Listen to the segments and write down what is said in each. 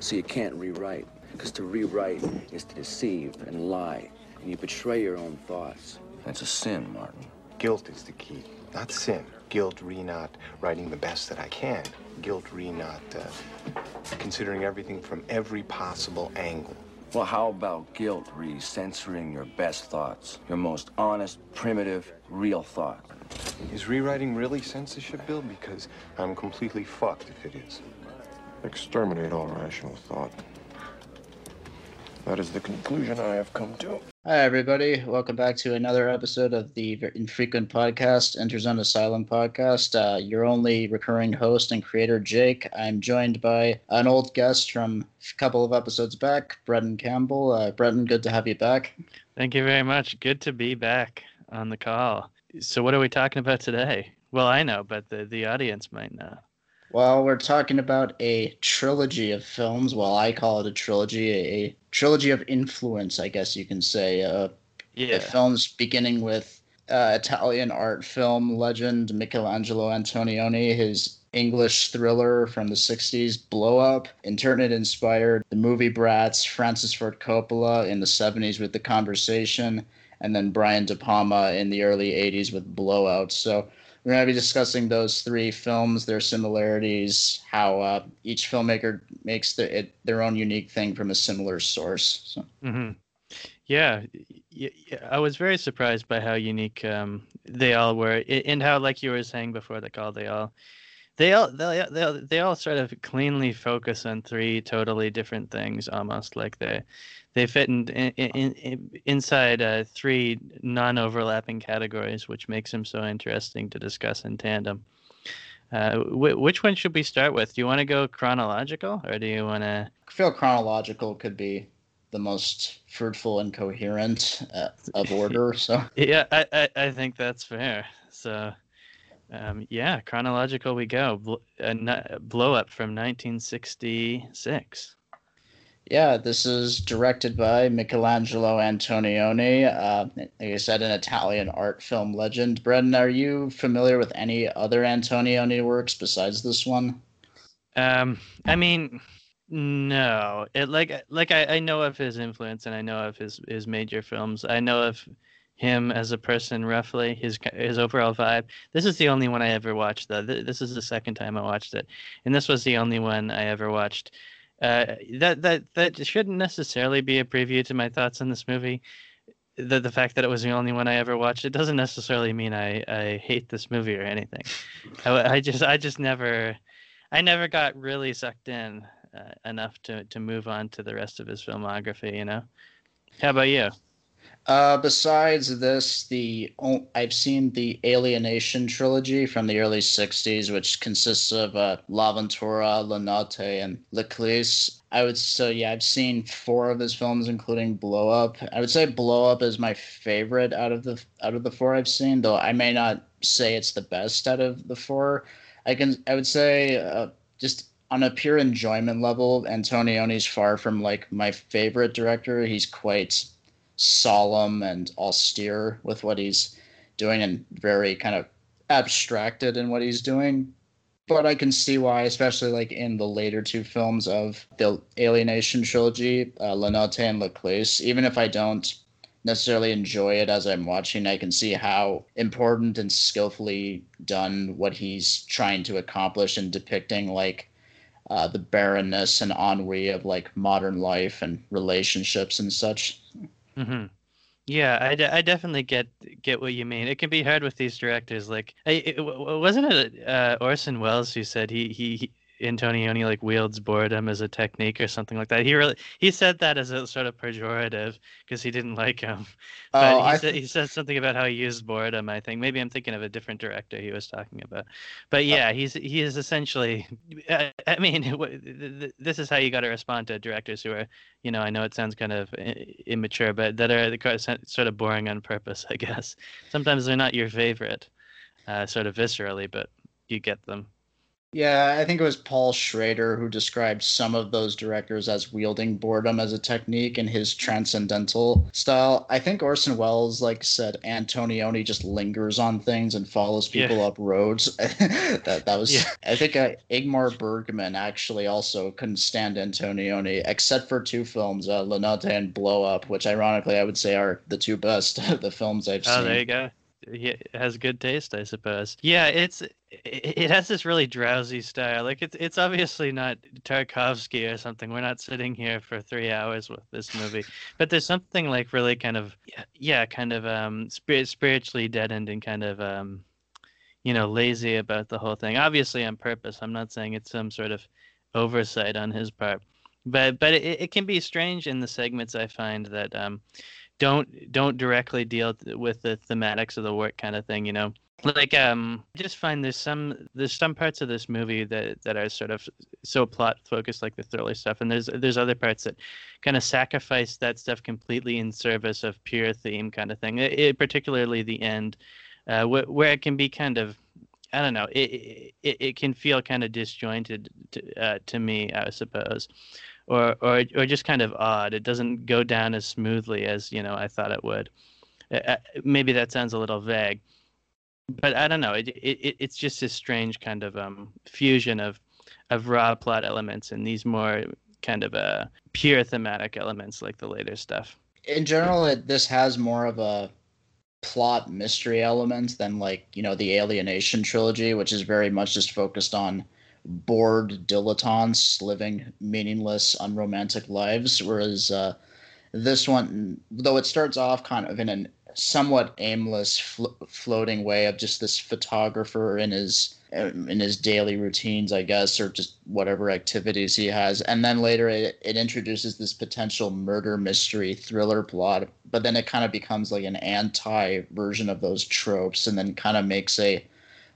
So you can't rewrite. Because to rewrite is to deceive and lie. And you betray your own thoughts. That's a sin, Martin. Guilt is the key, not sin. Guilt re not writing the best that I can. Guilt re not uh, considering everything from every possible angle. Well, how about guilt re censoring your best thoughts? Your most honest, primitive, real thought. Is rewriting really censorship, Bill? Because I'm completely fucked if it is. Exterminate all rational thought. That is the conclusion I have come to. Hi, everybody. Welcome back to another episode of the Infrequent Podcast, Interzone Asylum Podcast. Uh, your only recurring host and creator, Jake. I'm joined by an old guest from a couple of episodes back, Brendan Campbell. Uh, Brendan, good to have you back. Thank you very much. Good to be back on the call. So, what are we talking about today? Well, I know, but the, the audience might know. Well, we're talking about a trilogy of films. Well, I call it a trilogy, a, a trilogy of influence, I guess you can say. Uh, Yeah. films beginning with uh, Italian art film legend Michelangelo Antonioni, his English thriller from the 60s, Blow Up, internet inspired the movie Brats, Francis Ford Coppola in the 70s with The Conversation, and then Brian De Palma in the early 80s with Blowout. So we're going to be discussing those three films, their similarities, how uh, each filmmaker makes the, it, their own unique thing from a similar source. So. hmm Yeah, I was very surprised by how unique um, they all were, and how, like you were saying before the call, they all, they all, they, they, all- they all sort of cleanly focus on three totally different things, almost like they, they fit in, in, in, in inside uh, three non-overlapping categories, which makes them so interesting to discuss in tandem. Uh, wh- which one should we start with? Do you want to go chronological, or do you want to? I feel chronological could be the most fruitful and coherent uh, of order. So Yeah, I, I, I think that's fair. So, um, yeah, chronological we go. Bl- uh, blow up from 1966. yeah, this is directed by Michelangelo Antonioni. Uh, like I said, an Italian art film legend. Brendan, are you familiar with any other Antonioni works besides this one? Um, I mean, no, it like like I, I know of his influence and I know of his his major films. I know of him as a person roughly his his overall vibe. This is the only one I ever watched though. This is the second time I watched it, and this was the only one I ever watched. Uh, that that that shouldn't necessarily be a preview to my thoughts on this movie. The the fact that it was the only one I ever watched, it doesn't necessarily mean I I hate this movie or anything. I, I just I just never. I never got really sucked in uh, enough to to move on to the rest of his filmography. You know. How about you? Uh, besides this, the I've seen the Alienation trilogy from the early '60s, which consists of uh, La Notte, and L'Eclisse. I would so yeah, I've seen four of his films, including Blow Up. I would say Blow Up is my favorite out of the out of the four I've seen, though I may not say it's the best out of the four. I can I would say uh, just on a pure enjoyment level, Antonioni's far from like my favorite director. He's quite solemn and austere with what he's doing and very kind of abstracted in what he's doing. But I can see why, especially like in the later two films of the Alienation trilogy, uh, La Notte and L'Eclisse, even if I don't necessarily enjoy it as I'm watching, I can see how important and skillfully done what he's trying to accomplish in depicting like uh, the barrenness and ennui of like modern life and relationships and such. Hmm Yeah, I, I definitely get get what you mean. It can be hard with these directors. Like, I, it, wasn't it uh, Orson Welles who said he, he Antonioni like wields boredom as a technique or something like that. He really he said that as a sort of pejorative because he didn't like him. But Oh, he I said he said something about how he used boredom. I think maybe I'm thinking of a different director he was talking about. But yeah, he's he is essentially. I, I mean, w- th- th- this is how you got to respond to directors who are, you know, I know it sounds kind of immature, but that are the kind of sen- sort of boring on purpose. I guess sometimes they're not your favorite, uh, sort of viscerally, but you get them. Yeah, I think it was Paul Schrader who described some of those directors as wielding boredom as a technique in his transcendental style. I think Orson Welles, like said, Antonioni just lingers on things and follows people yeah. up roads. that that was. Yeah. I think uh, Ingmar Bergman actually also couldn't stand Antonioni, except for two films, uh, La Notte and Blow Up, which ironically I would say are the two best of the films I've oh, seen. Oh, there you go he has good taste, I suppose. Yeah, it's it has this really drowsy style. Like it's it's obviously not Tarkovsky or something. We're not sitting here for three hours with this movie, but there's something like really kind of yeah, kind of um spirit spiritually deadened and kind of um you know lazy about the whole thing. Obviously on purpose. I'm not saying it's some sort of oversight on his part, but but it, it can be strange in the segments I find that um don't don't directly deal with the thematics of the work kind of thing you know like um i just find there's some there's some parts of this movie that that are sort of so plot focused like the thriller stuff and there's there's other parts that kind of sacrifice that stuff completely in service of pure theme kind of thing it, it particularly the end uh, wh- where it can be kind of I don't know. It it, it can feel kind of disjointed to, uh, to me, I suppose or or or just kind of odd. It doesn't go down as smoothly as you know I thought it would. Uh, maybe that sounds a little vague, but I don't know. It, it it's just this strange kind of um, fusion of of raw plot elements and these more kind of uh, pure thematic elements like the later stuff. In general, it, this has more of a plot mystery element than like you know the Alienation trilogy, which is very much just focused on bored dilettantes living meaningless, unromantic lives. Whereas uh, this one, though it starts off kind of in a somewhat aimless, flo- floating way of just this photographer in his in his daily routines, I guess, or just whatever activities he has. And then later it, it introduces this potential murder mystery thriller plot, but then it kind of becomes like an anti version of those tropes and then kind of makes a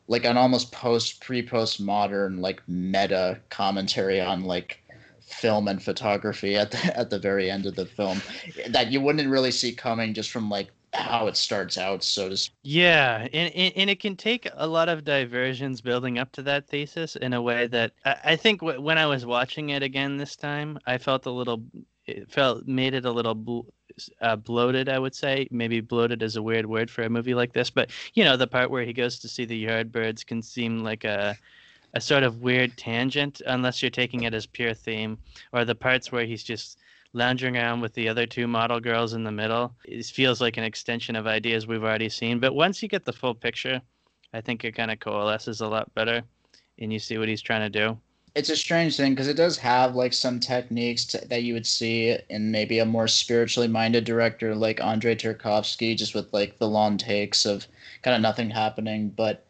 like an almost post pre post modern like meta commentary on like film and photography at the at the very end of the film that you wouldn't really see coming just from like how it starts out so to speak. yeah and, and, and it can take a lot of diversions building up to that thesis in a way that i, I think w- when i was watching it again this time i felt a little it felt made it a little bl- uh, bloated, I would say. Maybe bloated is a weird word for a movie like this, but you know, the part where he goes to see the Yardbirds can seem like a a sort of weird tangent unless you're taking it as pure theme, or the parts where he's just lounging around with the other two model girls in the middle. It feels like an extension of ideas we've already seen, but once you get the full picture, I think it kind of coalesces a lot better, and you see what he's trying to do it's a strange thing because it does have like some techniques to, that you would see in maybe a more spiritually minded director like Andrei Tarkovsky, just with like the long takes of kind of nothing happening. But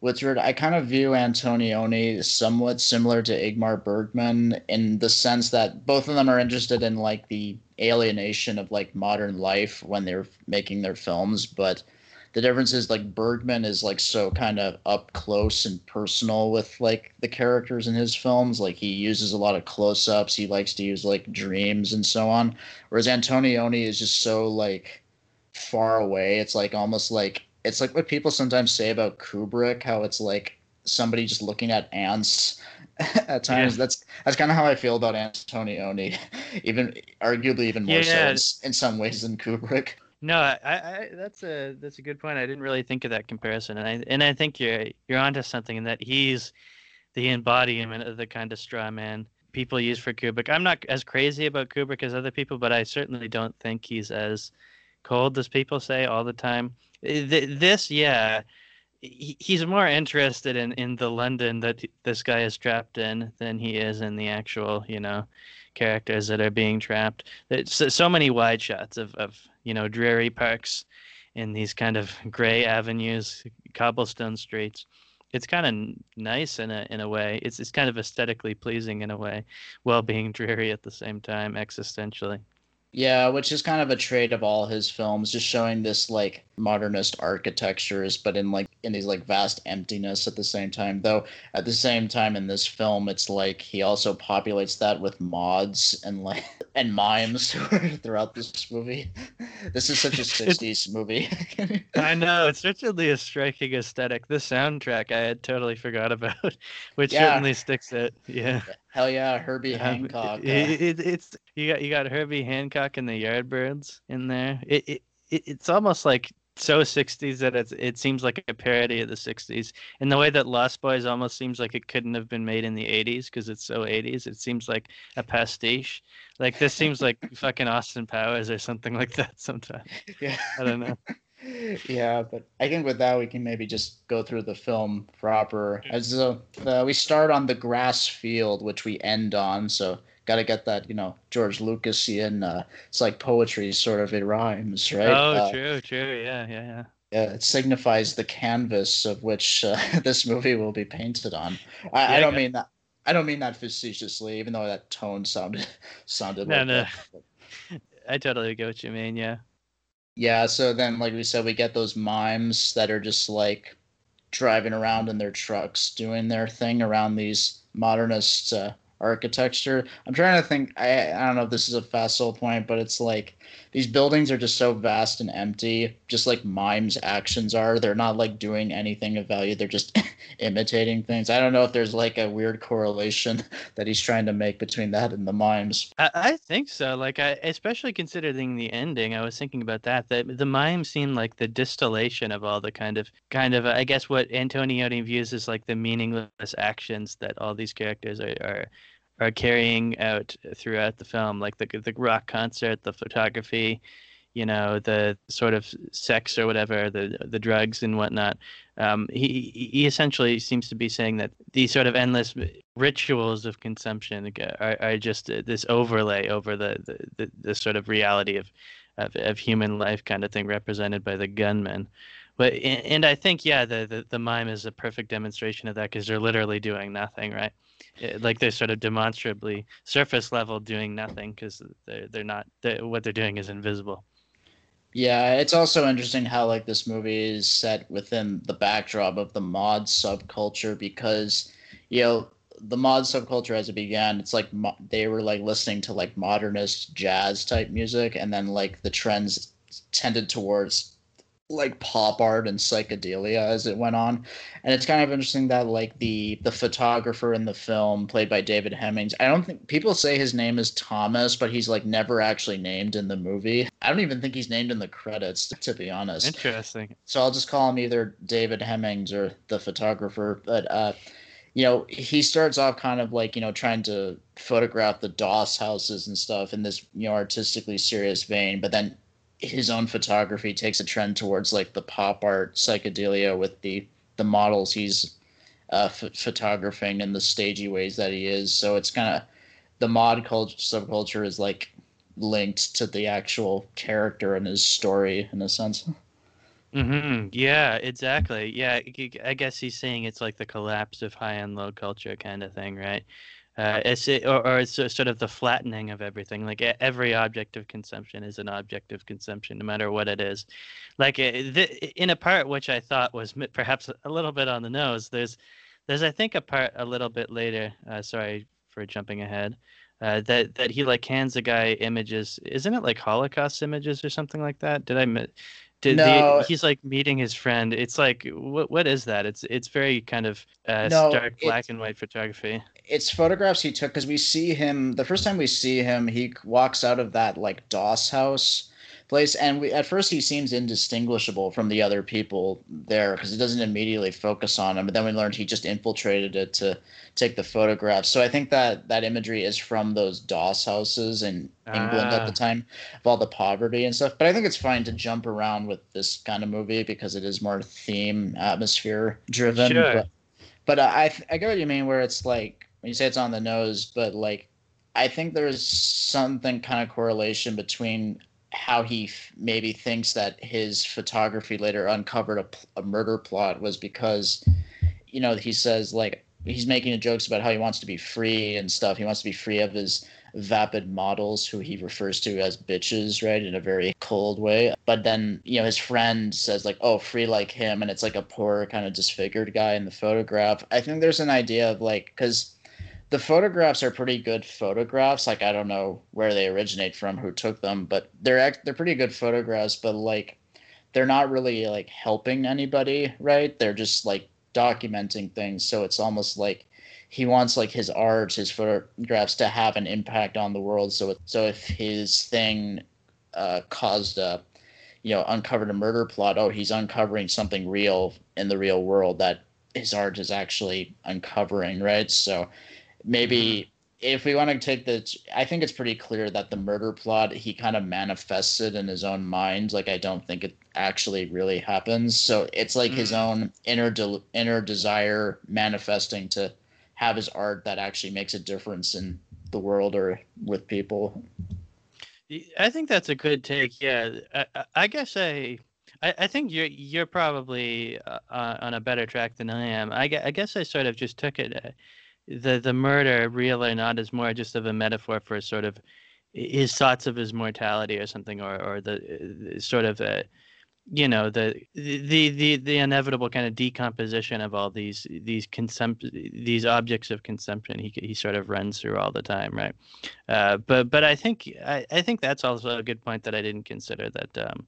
what's weird, I kind of view Antonioni somewhat similar to Ingmar Bergman in the sense that both of them are interested in like the alienation of like modern life when they're making their films, but the difference is like Bergman is like so kind of up close and personal with like the characters in his films. Like he uses a lot of close ups. He likes to use like dreams and so on. Whereas Antonioni is just so like far away. It's like almost like it's like what people sometimes say about Kubrick, how it's like somebody just looking at ants at times. Yeah. That's that's kind of how I feel about Antonioni, even arguably even more yeah, so in, in some ways than Kubrick. No, I, I, that's a that's a good point. I didn't really think of that comparison, and I and I think you're you're onto something in that he's the embodiment of the kind of straw man people use for Kubrick. I'm not as crazy about Kubrick as other people, but I certainly don't think he's as cold as people say all the time. This, yeah, he's more interested in in the London that this guy is trapped in than he is in the actual, you know, characters that are being trapped. It's so many wide shots of of you know dreary parks in these kind of gray avenues, cobblestone streets. It's kind of nice in a in a way. It's it's kind of aesthetically pleasing in a way, while being dreary at the same time existentially. Yeah, which is kind of a trait of all his films, just showing this like modernist architectures, but in like in these like vast emptiness at the same time. Though at the same time in this film, it's like he also populates that with mods and like and mimes throughout this movie. This is such a '60s movie. I know it's certainly a striking aesthetic. The soundtrack I had totally forgot about, which Yeah. certainly sticks it. Yeah. Hell yeah, Herbie Um, Hancock. uh, It, it, it's you got you got Herbie Hancock and the Yardbirds in there. It, it, it it's almost like so 60s that it's it seems like a parody of the 60s and the way that Lost Boys almost seems like it couldn't have been made in the 80s because it's so 80s. It seems like a pastiche. Like this seems like fucking Austin Powers or something like that. Sometimes yeah. I don't know. yeah, but I think with that we can maybe just go through the film proper. As uh, uh, we start on the grass field, which we end on, so got to get that you know George Lucasian. Uh, it's like poetry, sort of. It rhymes, right? Oh, Uh, true, true. Yeah, yeah, yeah. yeah, it signifies the canvas of which uh, this movie will be painted on. I, Yeah, I don't yeah. mean that. I don't mean that facetiously, even though that tone sounded sounded No, like no. that. I totally get what you mean. Yeah. Yeah, so then, like we said, we get those mimes that are just like driving around in their trucks, doing their thing around these modernist uh, architecture. I'm trying to think. I I don't know if this is a facile point, but it's like these buildings are just so vast and empty, just like mimes' actions are. They're not like doing anything of value. They're just imitating things. I don't know if there's like a weird correlation that he's trying to make between that and the mimes. I, I think so. Like, I especially considering the ending, I was thinking about that. That the mime seemed like the distillation of all the kind of, kind of, I guess, what Antonioni views as like the meaningless actions that all these characters are are, are carrying out throughout the film, like the the rock concert, the photography, you know, the sort of sex or whatever, the the drugs and whatnot. Um, he he essentially seems to be saying that these sort of endless rituals of consumption are, are just uh, this overlay over the, the, the, the sort of reality of, of of human life kind of thing represented by the gunmen. But and I think yeah, the, the, the mime is a perfect demonstration of that because they're literally doing nothing, right? Uh, Like they're sort of demonstrably surface level doing nothing because they're they're not they're, what they're doing is invisible. Yeah, it's also interesting how like this movie is set within the backdrop of the mod subculture because you know the mod subculture as it began it's like mo- they were like listening to like modernist jazz type music and then like the trends tended towards like pop art and psychedelia as it went on and it's kind of interesting that like the the photographer in the film played by david hemmings i don't think people say his name is thomas but he's like never actually named in the movie i don't even think he's named in the credits to be honest Interesting. so I'll just call him either David Hemmings or the photographer. But uh, you know, he starts off kind of like you know trying to photograph the Doss houses and stuff in this you know artistically serious vein, but then his own photography takes a trend towards like the pop art psychedelia with the the models he's uh, ph- photographing in the stagey ways that he is. So it's kind of the mod culture subculture is like linked to the actual character and his story in a sense. hmm Yeah, exactly. Yeah, I guess he's saying it's like the collapse of high and low culture kind of thing, right? Uh, it's it, or, or it's so- sort of the flattening of everything. Like every object of consumption is an object of consumption, no matter what it is. Like uh, in a part which I thought was perhaps a little bit on the nose. There's, there's I think a part a little bit later. Uh, sorry for jumping ahead. Uh, that that he like hands a guy images. Isn't it like Holocaust images or something like that? Did I? mi- Did No. the, he's like meeting his friend. It's like what what is that? It's it's very kind of uh, No, stark black and white photography. It's photographs he took because we see him the first time we see him he walks out of that like doss house place and we at first he seems indistinguishable from the other people there because it doesn't immediately focus on him but then we learned he just infiltrated it to take the photographs so i think that that imagery is from those doss houses in england at Ah. the time of all the poverty and stuff but i think it's fine to jump around with this kind of movie because it is more theme atmosphere driven Sure. but, but uh, I I get what you mean where it's like when you say it's on the nose, but like I think there's something kind of correlation between how he f- maybe thinks that his photography later uncovered a, a murder plot was because you know he says like he's making jokes about how he wants to be free and stuff. He wants to be free of his vapid models who he refers to as bitches, right, in a very cold way. But then, you know, his friend says, like, oh, free like him. And it's like a poor, kind of disfigured guy in the photograph. I think there's an idea of like, because the photographs are pretty good photographs. Like, I don't know where they originate from, who took them, but they're, they're pretty good photographs. But like, they're not really like helping anybody, right? They're just like documenting things. So it's almost like he wants like his art, his photographs to have an impact on the world. So so if his thing uh, caused a you know uncovered a murder plot, oh, he's uncovering something real in the real world that his art is actually uncovering, right? So maybe mm-hmm. if we want to take the i think it's pretty clear that the murder plot he kind of manifests it in his own mind like i don't think it actually really happens so it's like mm. his own inner de- inner desire manifesting to have his art that actually makes a difference in the world or with people. I think that's a good take. Yeah, I, I guess I, I, I, think you're you're probably uh, on a better track than I am. I, I guess I sort of just took it, uh, the the murder, real or not, is more just of a metaphor for sort of his thoughts of his mortality or something, or or the uh, sort of a you know the the the the inevitable kind of decomposition of all these these consump these objects of consumption he he sort of runs through all the time right? Uh, but but i think I, I think that's also a good point that i didn't consider that um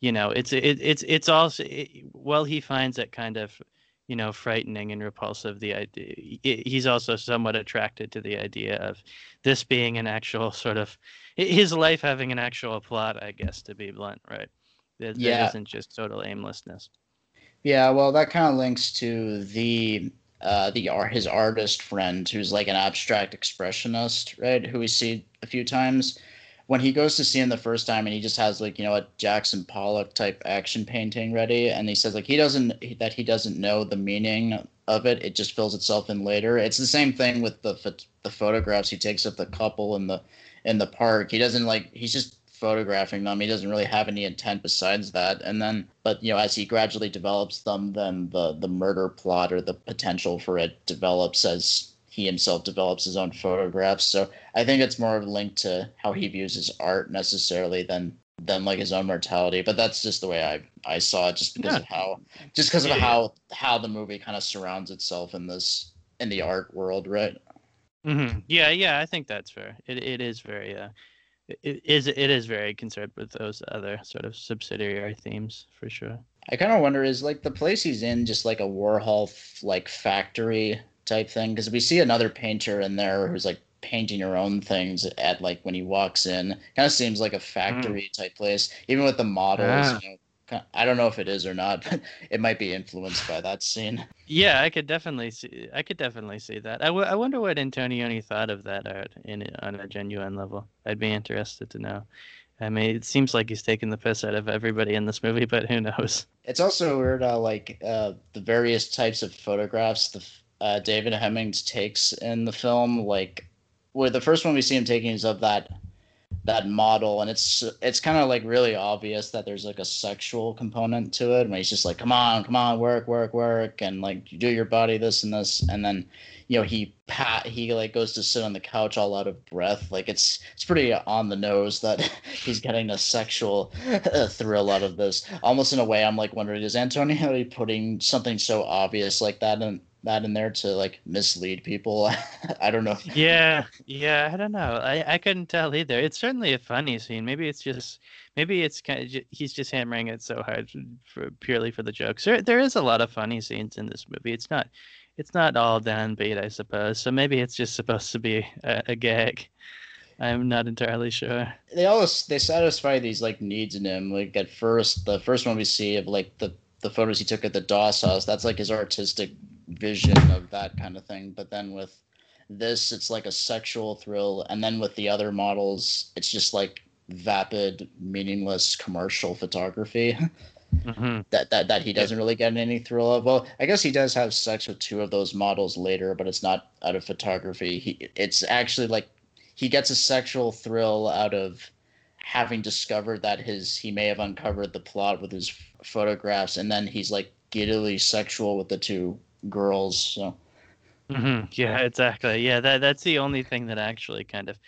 you know it's it, it's it's also it, well he finds it kind of you know frightening and repulsive the idea he's also somewhat attracted to the idea of this being an actual sort of his life having an actual plot i guess to be blunt right that, yeah. that isn't just total aimlessness. Yeah, well, that kind of links to the uh, the his artist friend who's like an abstract expressionist, right? Who we see a few times. When he goes to see him the first time, and he just has like you know a Jackson Pollock type action painting ready, and he says like he doesn't that he doesn't know the meaning of it. It just fills itself in later. It's the same thing with the the photographs he takes of the couple in the in the park. He doesn't like he's just photographing them. He doesn't really have any intent besides that. And then, but you know, as he gradually develops them, then the the murder plot or the potential for it develops as he himself develops his own photographs. So I think it's more linked to how he views his art necessarily than than like his own mortality. But that's just the way I I saw it, just because yeah. of how just because of yeah. how how the movie kind of surrounds itself in this in the art world, right? Mm-hmm. Yeah, yeah, I think that's fair. It it is very uh it is it is very concerned with those other sort of subsidiary themes for sure. I kind of wonder is like the place he's in just like a Warhol like factory type thing because we see another painter in there who's like painting her own things at like when he walks in. Kind of seems like a factory mm. type place, even with the models. You know, I don't know if it is or not, but it might be influenced by that scene. Yeah, I could definitely see. I could definitely see that. I, w- I wonder what Antonioni thought of that art in on a genuine level. I'd be interested to know. I mean, it seems like he's taking the piss out of everybody in this movie, but who knows? It's also weird how like uh, the various types of photographs the uh, David Hemmings takes in the film. Like, where the first one we see him taking is of that that model and it's it's kind of like really obvious that there's like a sexual component to it when he's just like come on come on work work work and like do your body this and this and then you know he pat he like goes to sit on the couch all out of breath like it's it's pretty on the nose that he's getting a sexual thrill out of this almost in a way i'm like wondering is Antonioni putting something so obvious like that in that in there to like mislead people. I don't know. Yeah, yeah, I don't know. I I couldn't tell either. It's certainly a funny scene. Maybe it's just maybe it's kind of he's just hammering it so hard for purely for the jokes. There there is a lot of funny scenes in this movie. It's not it's not all downbeat, I suppose. So maybe it's just supposed to be a, a gag. I'm not entirely sure. They always they satisfy these like needs in him. Like at first, the first one we see of like the the photos he took at the Doss house. That's like his artistic vision of that kind of thing. But then with this, it's like a sexual thrill, and then with the other models, it's just like vapid, meaningless commercial photography. Mm-hmm. that that that he doesn't really get any thrill of. Well, I guess he does have sex with two of those models later, but it's not out of photography. He it's actually like he gets a sexual thrill out of having discovered that his he may have uncovered the plot with his photographs, and then he's like giddily sexual with the two girls. So Mm-hmm. Yeah, exactly. Yeah, that that's the only thing that actually kind of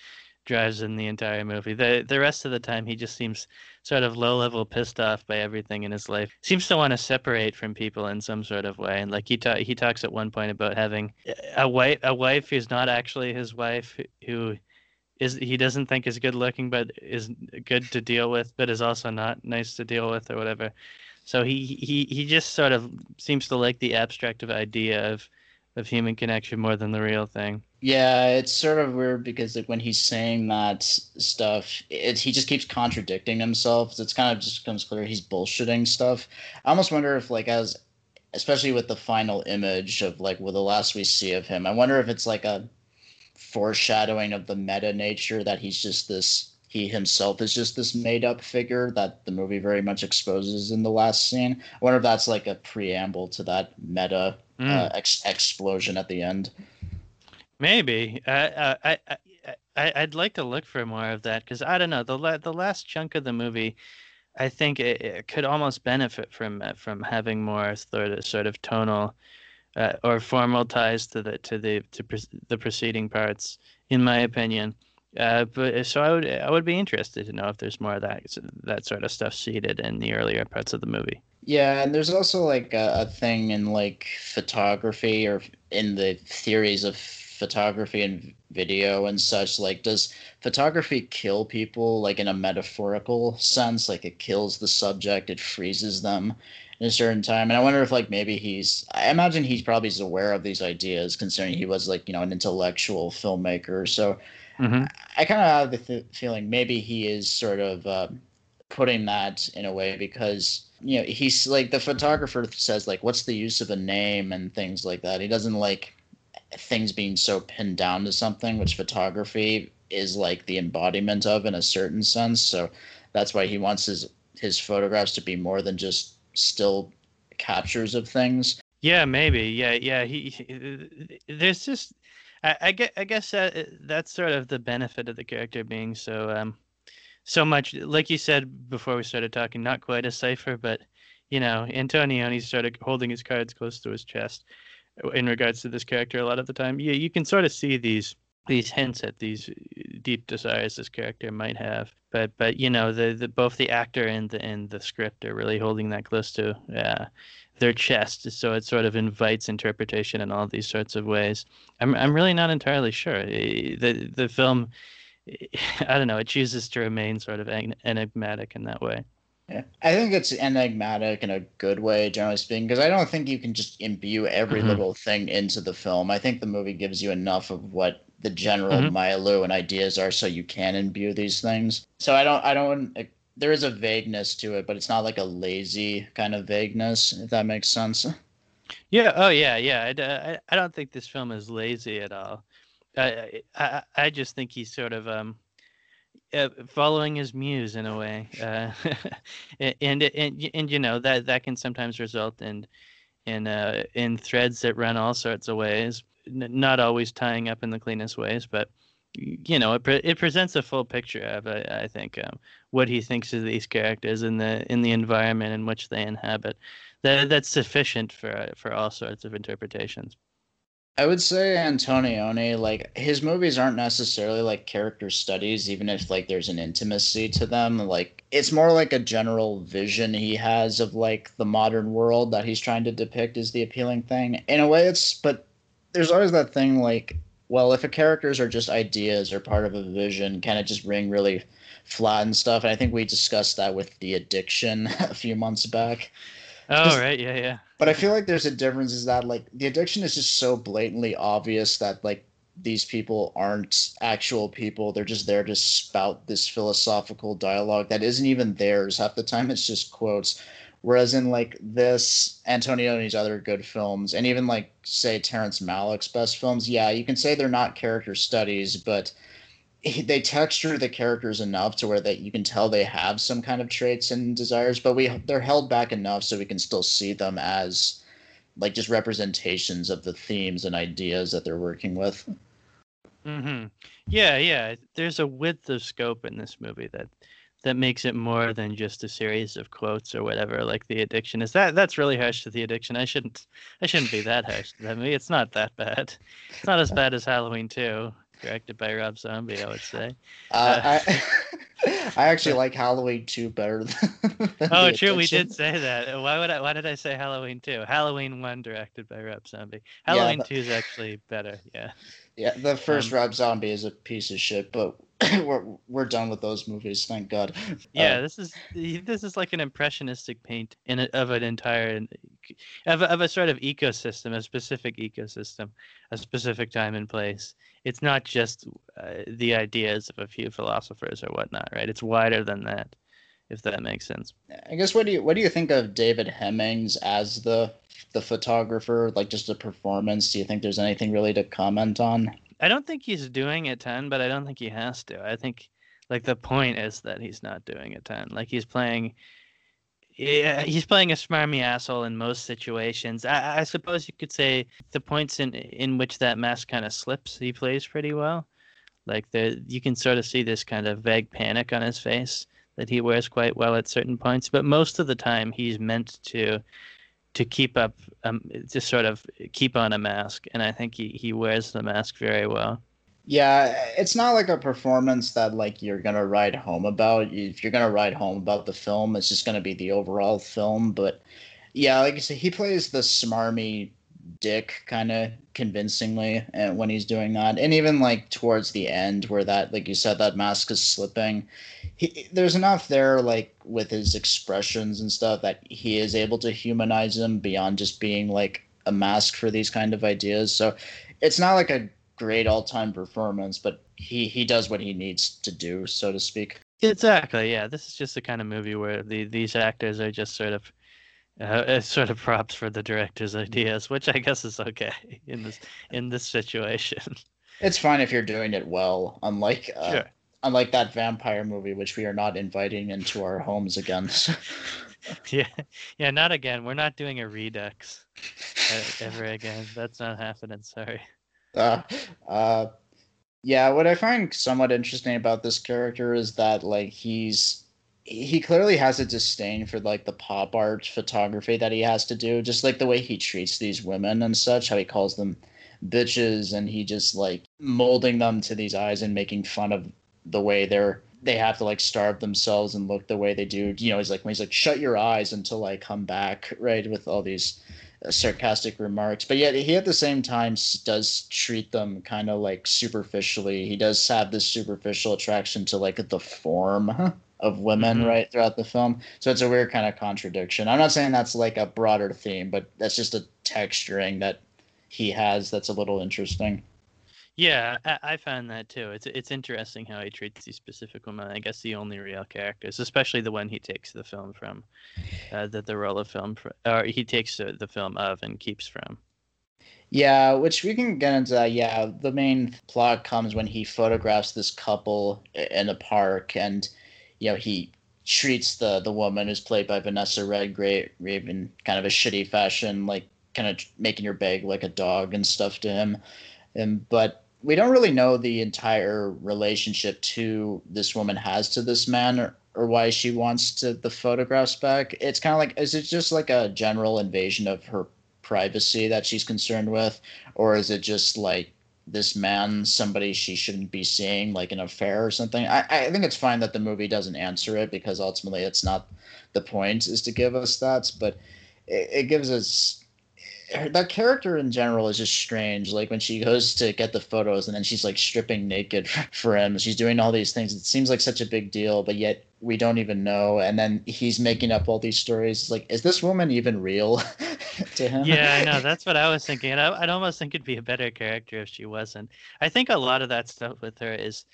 drives in the entire movie. The the rest of the time he just seems sort of low level pissed off by everything in his life. Seems to want to separate from people in some sort of way. And like he ta- he talks at one point about having a wife a wife who's not actually his wife who is he doesn't think is good looking but is good to deal with but is also not nice to deal with or whatever. So he he he just sort of seems to like the abstract of idea of of human connection more than the real thing. Yeah, it's sort of weird because like when he's saying that stuff, he just keeps contradicting himself. It's kind of just becomes clear he's bullshitting stuff. I almost wonder if like as especially with the final image of like with the last we see of him, I wonder if it's like a foreshadowing of the meta nature that he's just this he himself is just this made up figure that the movie very much exposes in the last scene. I wonder if that's like a preamble to that meta mm. uh, ex- explosion at the end. Maybe I I I I'd like to look for more of that because I don't know the la- the last chunk of the movie. I think it, it could almost benefit from uh, from having more sort of sort of tonal uh, or formal ties to the to the to pre- the preceding parts, in my opinion. Uh, but so I would I would be interested to know if there's more of that that sort of stuff seated in the earlier parts of the movie. Yeah, and there's also like a, a thing in like photography or in the theories of photography and video and such like does photography kill people like in a metaphorical sense like it kills the subject it freezes them in a certain time and i wonder if like maybe he's i imagine he's probably aware of these ideas considering he was like you know an intellectual filmmaker so mm-hmm. i, kind of have the th- feeling maybe he is sort of uh, putting that in a way because you know he's like the photographer says like what's the use of a name and things like that he doesn't like things being so pinned down to something, which photography is like the embodiment of in a certain sense. So that's why he wants his his photographs to be more than just still captures of things. Yeah, maybe. Yeah, yeah. He, he there's just I, I guess I guess that, that's sort of the benefit of the character being so um so much like you said before we started talking, not quite a cipher, but you know, Antonioni started holding his cards close to his chest in regards to this character a lot of the time. Yeah, you can sort of see these these hints at these deep desires this character might have. But but you know the, the both the actor and the and the script are really holding that close to uh, their chest, so it sort of invites interpretation in all these sorts of ways. I'm I'm really not entirely sure. The the film, I don't know, it chooses to remain sort of enigmatic in that way. Yeah, I think it's enigmatic in a good way, generally speaking, because I don't think you can just imbue every mm-hmm. little thing into the film. I think the movie gives you enough of what the general mm-hmm. milieu and ideas are, so you can imbue these things. So I don't, I don't. There is a vagueness to it, but it's not like a lazy kind of vagueness, if that makes sense. Yeah. Oh, yeah, yeah. I, I, don't think this film is lazy at all. I, I, I just think he's sort of um uh, following his muse in a way, uh, and, and and you know that that can sometimes result in in uh, in threads that run all sorts of ways, Not always tying up in the cleanest ways, but you know it pre- it presents a full picture of uh, I think um, what he thinks of these characters in the in the environment in which they inhabit. That that's sufficient for for all sorts of interpretations. I would say Antonioni, like his movies aren't necessarily like character studies, even if like there's an intimacy to them. Like it's more like a general vision he has of like the modern world that he's trying to depict is the appealing thing. In a way, it's but there's always that thing like, well, if a characters are just ideas or part of a vision, can it just ring really flat and stuff? And I think we discussed that with the addiction a few months back. Oh right, yeah, yeah. But I feel like there's a difference is that like the addiction is just so blatantly obvious that like these people aren't actual people. They're just there to spout this philosophical dialogue that isn't even theirs. Half the time it's just quotes. Whereas in like this, Antonioni's other good films, and even like say Terrence Malick's best films, yeah, you can say they're not character studies, but they texture the characters enough to where that you can tell they have some kind of traits and desires, but we they're held back enough so we can still see them as like just representations of the themes and ideas that they're working with. Mm-hmm. Yeah, yeah. There's a width of scope in this movie that that makes it more than just a series of quotes or whatever like the addiction is. That that's really harsh to the addiction. I shouldn't i shouldn't be that harsh to that movie it's not that bad. It's not as bad as halloween 2 directed by rob zombie i would say. Uh, I, I actually like halloween 2 better than, than oh true we did say that. Why would i why did i say halloween 2 halloween 1 directed by rob zombie. Halloween yeah, 2 is actually better yeah. Yeah the first um, rob zombie is a piece of shit but we're we're done with those movies, thank God. Yeah, uh, this is this is like an impressionistic paint in a, of an entire of a, of a sort of ecosystem, a specific ecosystem, a specific time and place. It's not just uh, the ideas of a few philosophers or whatnot, right? It's wider than that, if that makes sense. I guess what do you what do you think of David Hemmings as the the photographer? Like just a performance? Do you think there's anything really to comment on? I don't think he's doing a ton, but I don't think he has to. I think like the point is that he's not doing a ton. Like he's playing yeah, he's playing a smarmy asshole in most situations. I, I suppose you could say the points in in which that mask kind of slips, he plays pretty well. Like the you can sort of see this kind of vague panic on his face that he wears quite well at certain points, but most of the time he's meant to to keep up, um, to sort of keep on a mask, and I think he he wears the mask very well. Yeah, it's not like a performance that like you're gonna write home about. If you're gonna write home about the film, it's just gonna be the overall film. But yeah, like I said, he plays the smarmy dick kind of convincingly when he's doing that. And even like towards the end where that like you said that mask is slipping he, there's enough there like with his expressions and stuff that he is able to humanize him beyond just being like a mask for these kind of ideas. So it's not like a great all-time performance but he he does what he needs to do so to speak. Exactly yeah. This is just the kind of movie where the these actors are just sort of uh, it's sort of props for the director's ideas, which I guess is okay in this in this situation. It's fine if you're doing it well, unlike uh, sure. unlike that vampire movie, which we are not inviting into our homes again. yeah, yeah, not again. We're not doing a redux uh, ever again. That's not happening. Sorry. Uh, uh, yeah. What I find somewhat interesting about this character is that like he's he clearly has a disdain for like the pop art photography that he has to do just like the way he treats these women and such how he calls them bitches and he just like molding them to these eyes and making fun of the way they're they have to like starve themselves and look the way they do. You know he's like he's like shut your eyes until i come back right with all these uh, sarcastic remarks. But yet he at the same time does treat them kind of like superficially. He does have this superficial attraction to like the form of women mm-hmm. right throughout the film. So it's a weird kind of contradiction. I'm not saying that's like a broader theme, but that's just a texturing that he has that's a little interesting. Yeah, I, I found that too. It's it's interesting how he treats these specific women. I guess the only real characters, especially the one he takes the film from, uh, that the role of film, for, or he takes the, the film of and keeps from. Yeah, which we can get into that. Yeah, the main plot comes when he photographs this couple in a park, and you know he treats the the woman who's played by Vanessa Redgrave in kind of a shitty fashion, like kind of making her beg like a dog and stuff to him. And but we don't really know the entire relationship to this woman has to this man or, or why she wants to the photographs back. It's kind of like is it just like a general invasion of her privacy that she's concerned with or is it just like this man somebody she shouldn't be seeing, like an affair or something. I, I think it's fine that the movie doesn't answer it because ultimately it's not the point is to give us that, but it, it gives us that character in general is just strange. Like when she goes to get the photos and then she's like stripping naked for him. She's doing all these things. It seems like such a big deal, but yet we don't even know. And then he's making up all these stories. like, is this woman even real to him? Yeah, I know. That's what I was thinking. I, I'd almost think it'd be a better character if she wasn't. I think a lot of that stuff with her is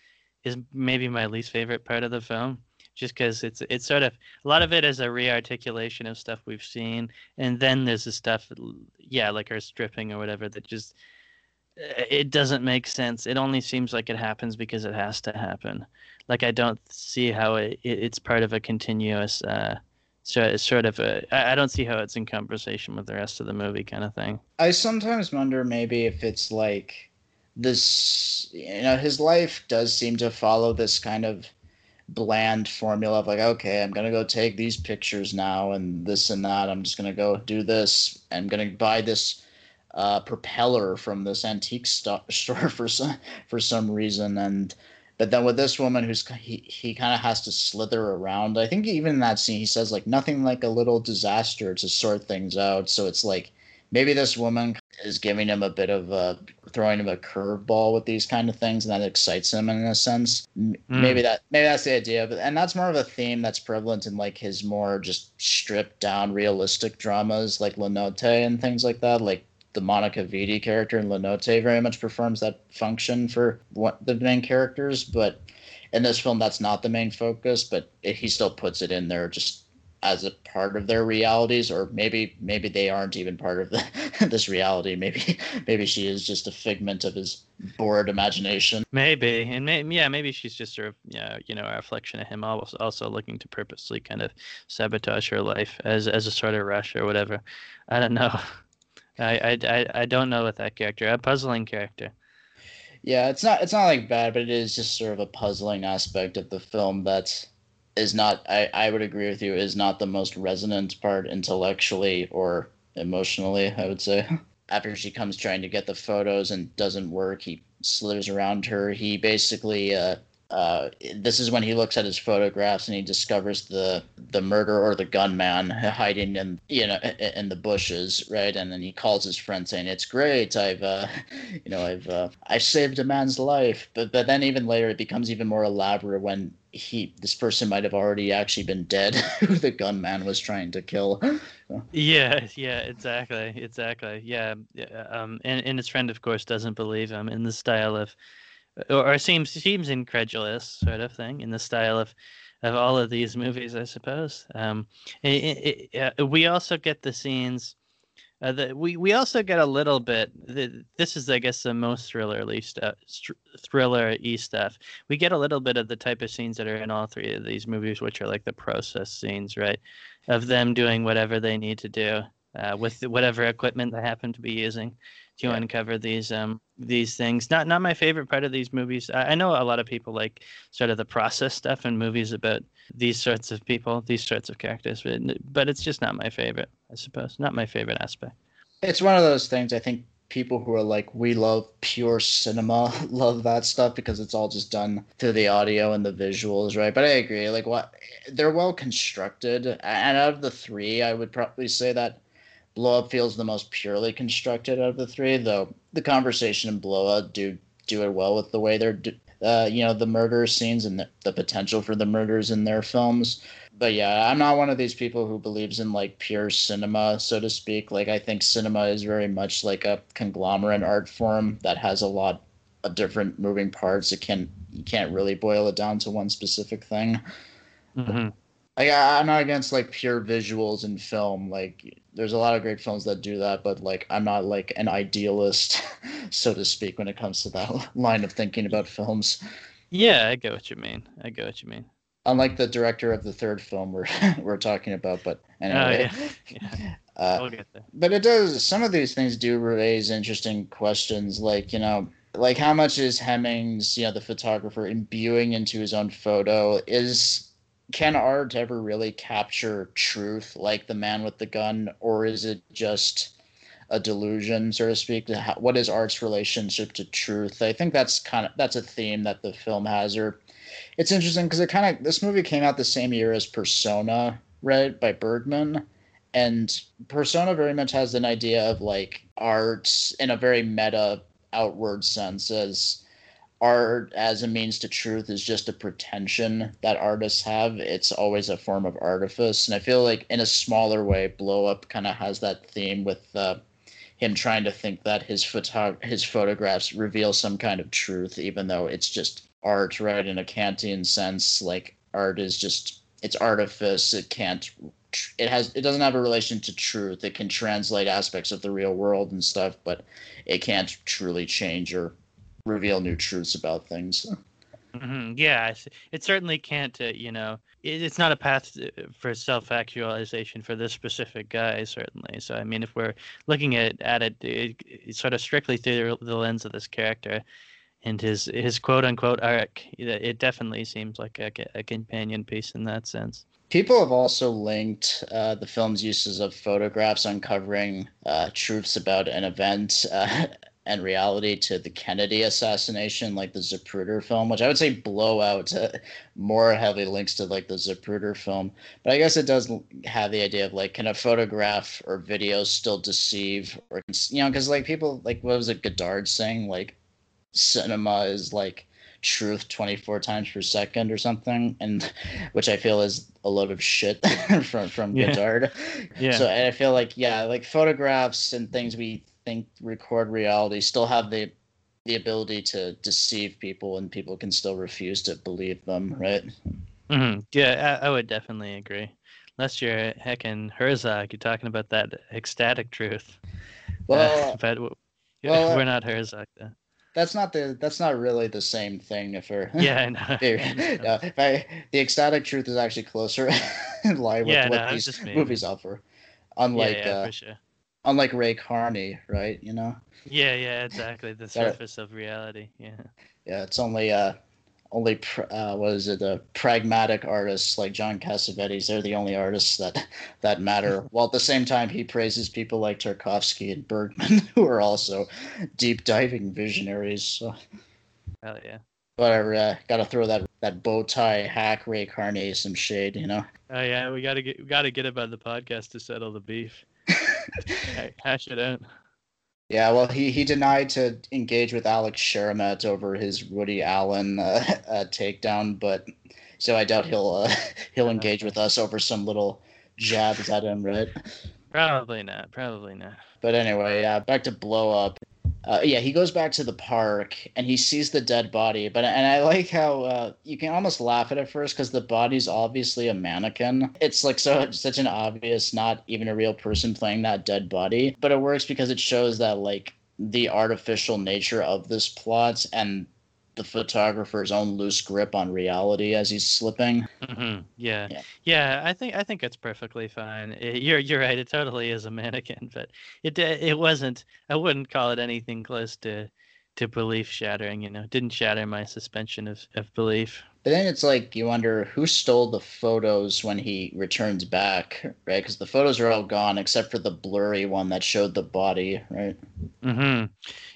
is maybe my least favorite part of the film just because it's it's sort of a lot of it is a rearticulation of stuff we've seen, and then there's the stuff, yeah, like her stripping or whatever that just eh, it doesn't make sense. It only seems like it happens because it has to happen. Like I don't see how it, it it's part of a continuous. Uh, so it's sort of a I don't see how it's in conversation with the rest of the movie kind of thing. I sometimes wonder maybe if it's like this you know his life does seem to follow this kind of bland formula of like, okay, I'm gonna go take these pictures now and this and that. I'm just gonna go do this. I'm gonna buy this uh, propeller from this antique st- store for some for some reason and but then with this woman who's he, he kind of has to slither around i think even in that scene he says like nothing like a little disaster to sort things out so it's like maybe this woman is giving him a bit of a throwing him a curveball with these kind of things and that excites him in a sense mm. maybe that maybe that's the idea but and that's more of a theme that's prevalent in like his more just stripped down realistic dramas like La Notte and things like that like the Monica Vitti character in La Notte very much performs that function for what the main characters, but in this film that's not the main focus, but it, he still puts it in there just as a part of their realities or maybe maybe they aren't even part of the, this reality. Maybe maybe she is just a figment of his bored imagination. Maybe and may, yeah maybe she's just sort of yeah you know a reflection of him also, also looking to purposely kind of sabotage her life as as a sort of rush or whatever. I don't know I, I, I don't know with that character. A puzzling character. Yeah, it's not it's not like bad, but it is just sort of a puzzling aspect of the film that is not I, I would agree with you, is not the most resonant part intellectually or emotionally, I would say. After she comes trying to get the photos and doesn't work, he slithers around her. He basically uh, uh, this is when he looks at his photographs and he discovers the the murderer or the gunman hiding in you know in the bushes, right? And then he calls his friend saying, "It's great, I've uh, you know I've uh, I saved a man's life." But but then even later it becomes even more elaborate when he this person might have already actually been dead who the gunman was trying to kill. Yeah, yeah, exactly, exactly. Yeah, um, and and his friend of course doesn't believe him in the style of or, seems seems incredulous sort of thing in the style of of all of these movies, I suppose. Um, it, it, uh, we also get the scenes. Uh, the, we we also get a little bit. The, this is, I guess, the most thrillerly stuff, thriller e stuff. We get a little bit of the type of scenes that are in all three of these movies, which are like the process scenes, right? Of them doing whatever they need to do uh, with whatever equipment they happen to be using to yeah. uncover these um these things. Not not my favorite part of these movies. I, I, know a lot of people like sort of the process stuff in movies about these sorts of people, these sorts of characters, but but it's just not my favorite. I suppose not my favorite aspect. It's one of those things. I think people who are like we love pure cinema love that stuff because it's all just done through the audio and the visuals right but i agree like what they're well constructed and out of the three i would probably say that Blow Up feels the most purely constructed out of the three, though the conversation and Blow Up do do it well with the way they're, uh, you know, the murder scenes and the, the potential for the murders in their films. But yeah, I'm not one of these people who believes in like pure cinema, so to speak. Like I think cinema is very much like a conglomerate art form that has a lot of different moving parts. It can you can't really boil it down to one specific thing. Mm-hmm like I, am not against like pure visuals in film. Like there's a lot of great films that do that, but like I'm not like an idealist, so to speak, when it comes to that line of thinking about films. Yeah, I get what you mean. I get what you mean. Unlike the director of the third film we're we're talking about, but anyway. Oh, yeah. yeah. Uh, we'll get there. But it does. Some of these things do raise interesting questions, like you know, like how much is Hemmings, you know, the photographer, imbuing into his own photo? Is can art ever really capture truth like the man with the gun or is it just a delusion so to speak? What is art's relationship to truth? I think that's kind of that's a theme that the film has or it's interesting because it kind of this movie came out the same year as persona right by bergman and persona very much has an idea of like art in a very meta outward sense as art as a means to truth is just a pretension that artists have. It's always a form of artifice. And I feel like in a smaller way, Blow Up kind of has that theme with uh, him trying to think that his photo- his photographs reveal some kind of truth, even though it's just art, right? In a Kantian sense, like art is just it's artifice. It can't. It has. It doesn't have a relation to truth. It can translate aspects of the real world and stuff, but it can't truly change or reveal new truths about things. Mm-hmm. Yeah, it certainly can't. Uh, you know, it, it's not a path for self-actualization for this specific guy. Certainly. So, I mean, if we're looking at at it, it, it sort of strictly through the lens of this character, and his his quote unquote arc. It definitely seems like a, a companion piece in that sense. People have also linked uh, the film's uses of photographs uncovering uh, truths about an event uh, and reality to the Kennedy assassination, like the Zapruder film, which I would say Blowout uh, more heavily links to like the Zapruder film. But I guess it does have the idea of like, can a photograph or video still deceive, or you know, because like people like what was it Godard saying like, cinema is like truth 24 times per second or something and which i feel is a load of shit from from yeah. Godard. yeah so and i feel like yeah like photographs and things we think record reality still have the the ability to deceive people and people can still refuse to believe them right? Mm-hmm. yeah I, I, would definitely agree. Unless you're heckin herzog you're talking about that ecstatic truth. Well uh, but well, we're not herzog then that's not the that's not really the same thing if we're yeah I know. yeah, I, the ecstatic truth is actually closer in line with yeah, what no, these movies offer. Unlike yeah, yeah, uh, sure unlike Ray Carney, right? You know. Yeah, yeah, exactly. The surface of reality. Yeah. Yeah, it's only uh, only uh, what is it? The pragmatic artists like John Cassavetes. They're the only artists that that matter. While at the same time, he praises people like Tarkovsky and Bergman, who are also deep diving visionaries. So. Hell yeah. Whatever. Uh, Got to throw that that bow tie hack Ray Carney some shade, you know. Oh yeah, we gotta get we gotta get about the podcast to settle the beef. Hash it out. Yeah, well, he, he denied to engage with Alex Shermet over his Woody Allen uh, uh, takedown, but so I doubt he'll uh, he'll engage with us over some little jabs at him, right? Probably not. Probably not. But anyway, yeah, back to blow up uh, yeah, he goes back to the park and he sees the dead body. But and I like how uh, you can almost laugh at it first because the body's obviously a mannequin. It's like so such an obvious, not even a real person playing that dead body. But it works because it shows that like the artificial nature of this plot and the photographer's own loose grip on reality as he's slipping. Mm-hmm. Yeah. yeah. yeah, I think I think it's perfectly fine. It, you're you're right. It totally is a mannequin, but it it wasn't. I wouldn't call it anything close to to belief shattering. You know, it didn't shatter my suspension of of belief. But then it's like you wonder who stole the photos when he returns back, right? Because the photos are all gone except for the blurry one that showed the body, right? Mm-hmm.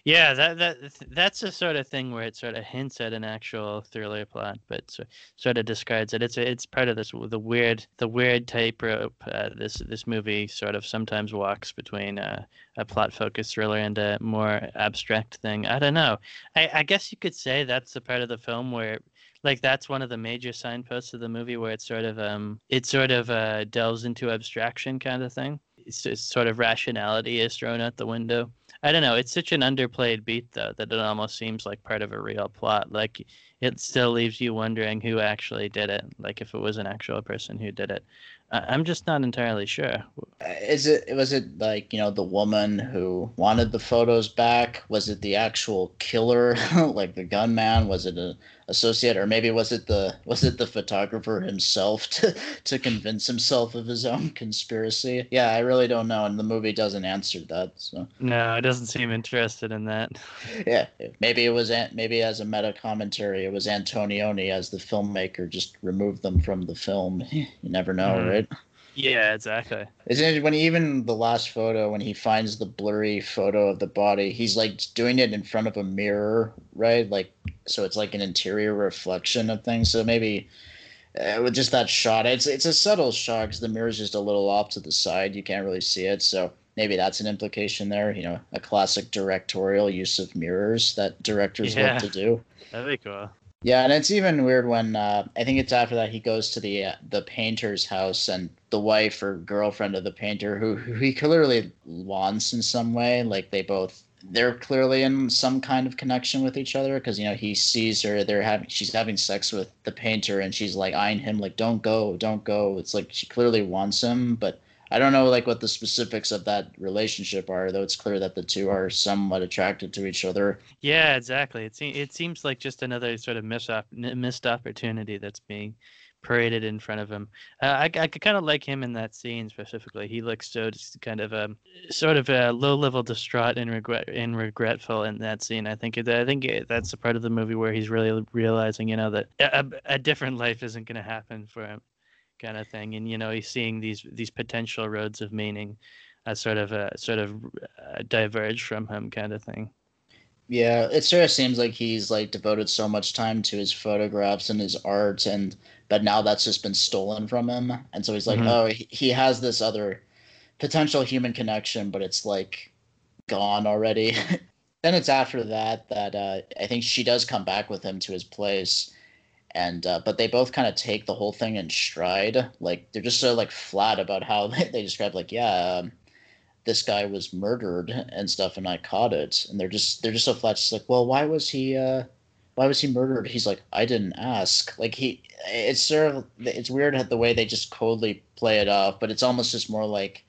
Yeah, that that that's the sort of thing where it sort of hints at an actual thriller plot, but so, sort of discards it. It's it's part of this the weird the weird tightrope. Uh, this this movie sort of sometimes walks between uh, a plot focused thriller and a more abstract thing. I don't know. I, I guess you could say that's the part of the film where like that's one of the major signposts of the movie where it sort of um it sort of uh, delves into abstraction kind of thing. It's, it's sort of rationality is thrown out the window. I don't know. It's such an underplayed beat though that it almost seems like part of a real plot. Like it still leaves you wondering who actually did it. Like if it was an actual person who did it. I'm just not entirely sure. Uh, is it was it like you know the woman who wanted the photos back? Was it the actual killer, like the gunman? Was it a associate, or maybe was it the was it the photographer himself to to convince himself of his own conspiracy? Yeah, I really don't know, and the movie doesn't answer that. So no, it doesn't seem interested in that. Yeah, maybe it was maybe as a meta commentary, it was Antonioni as the filmmaker just removed them from the film. You never know, mm. right? Yeah, exactly. Isn't it when even the last photo when he finds the blurry photo of the body, he's like doing it in front of a mirror, right? Like so it's like an interior reflection of things. So maybe uh, with just that shot, it's it's a subtle shot because the mirror's just a little off to the side. You can't really see it. So maybe that's an implication there. You know, a classic directorial use of mirrors that directors yeah. love to do. That'd be cool. Yeah, and it's even weird when uh, I think it's after that he goes to the uh, the painter's house and the wife or girlfriend of the painter who, who he clearly wants in some way, like they both they're clearly in some kind of connection with each other because you know he sees her they're having she's having sex with the painter and she's like eyeing him like don't go don't go. It's like she clearly wants him but I don't know like what the specifics of that relationship are, though it's clear that the two are somewhat attracted to each other. Yeah, exactly. It seems it seems like just another sort of missed op- missed opportunity that's being paraded in front of him. Uh, I, I could kind of like him in that scene specifically. He looks so just kind of a sort of a low level distraught and regret and regretful in that scene. I think I think that's the part of the movie where he's really realizing, you know, that a, a different life isn't going to happen for him, kind of thing. And you know, he's seeing these these potential roads of meaning, as sort of a sort of uh, diverge from him, kind of thing. Yeah, it sort of seems like he's like devoted so much time to his photographs and his art, and but now that's just been stolen from him, and so he's like, mm-hmm. oh, he, he has this other potential human connection, but it's like gone already. then it's after that that uh, I think she does come back with him to his place, and uh, but they both kind of take the whole thing in stride. Like they're just so like flat about how they describe like, yeah. Um, this guy was murdered and stuff and I caught it and they're just they're just so flat just like well why was he uh why was he murdered he's like I didn't ask like he it's sort of it's weird the way they just coldly play it off but it's almost just more like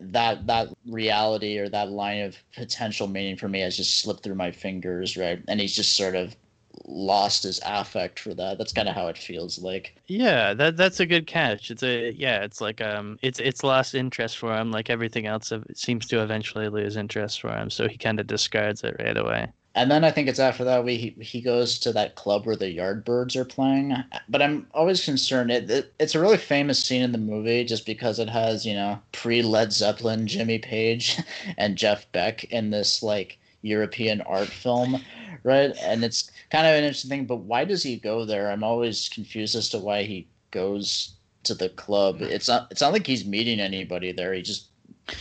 that that reality or that line of potential meaning for me has just slipped through my fingers right and he's just sort of lost his affect for that. That's kind of how it feels like. Yeah, that that's a good catch. It's a yeah, it's like um, it's it's lost interest for him, like everything else. Seems to eventually lose interest for him, so he kind of discards it right away. And then I think it's after that we he, he goes to that club where the Yardbirds are playing. But I'm always concerned. It, it it's a really famous scene in the movie just because it has you know pre Led Zeppelin Jimmy Page and Jeff Beck in this like European art film, right? And it's kind of an interesting thing. But why does he go there? I'm always confused as to why he goes to the club. It's not. It's not like he's meeting anybody there. He just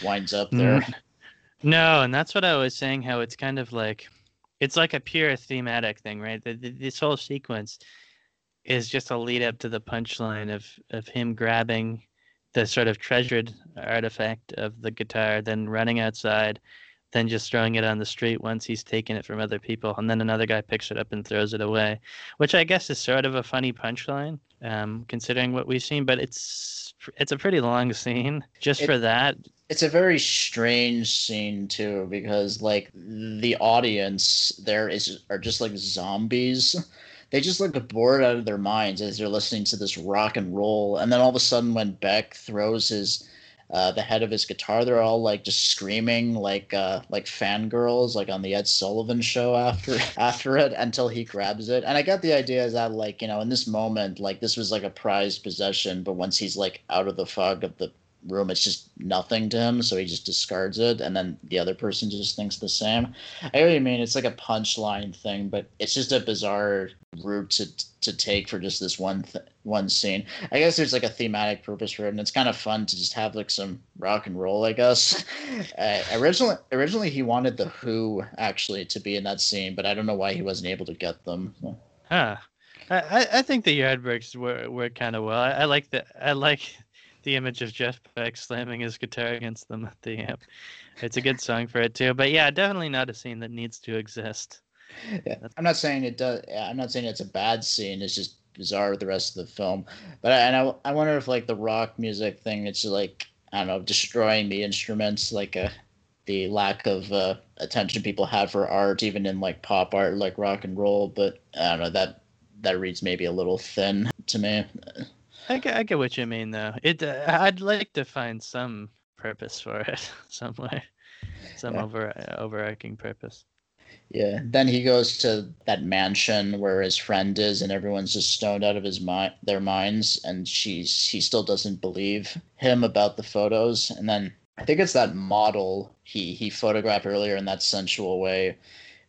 winds up there. Mm. No, and that's what I was saying. How it's kind of like, it's like a pure thematic thing, right? The, the, this whole sequence is just a lead up to the punchline of of him grabbing the sort of treasured artifact of the guitar, then running outside, than just throwing it on the street once he's taken it from other people and then another guy picks it up and throws it away which i guess is sort of a funny punchline um, considering what we've seen but it's it's a pretty long scene. Just it, for that it's a very strange scene too because like the audience there is are just like zombies. They just look bored out of their minds as they're listening to this rock and roll and then all of a sudden when beck throws his uh, the head of his guitar. They're all like just screaming like uh, like fangirls, like on the Ed Sullivan show after after it until he grabs it. And I got the idea is that like you know in this moment like this was like a prized possession, but once he's like out of the fog of the room it's just nothing to him so he just discards it and then the other person just thinks the same i really mean it's like a punchline thing but it's just a bizarre route to to take for just this one th- one scene i guess there's like a thematic purpose for it and it's kind of fun to just have like some rock and roll i guess uh, originally originally he wanted the who actually to be in that scene but i don't know why he wasn't able to get them huh I, I think the Yardbirds work were kind of well. I, I like the I like the image of Jeff Beck slamming his guitar against them at the amp. It's a good song for it too. But yeah, definitely not a scene that needs to exist. Yeah, I'm not saying it does. I'm not saying it's a bad scene. It's just bizarre with the rest of the film. But I, and I, I wonder if like the rock music thing, it's like I don't know, destroying the instruments, like a uh, the lack of uh, attention people have for art, even in like pop art, like rock and roll. But I don't know that that reads maybe a little thin to me. I get, I get what you mean, though. It uh, I'd like to find some purpose for it, some way, some yeah. over overarching purpose. Yeah. Then he goes to that mansion where his friend is, and everyone's just stoned out of his mind, their minds, and she's he still doesn't believe him about the photos. And then I think it's that model he he photographed earlier in that sensual way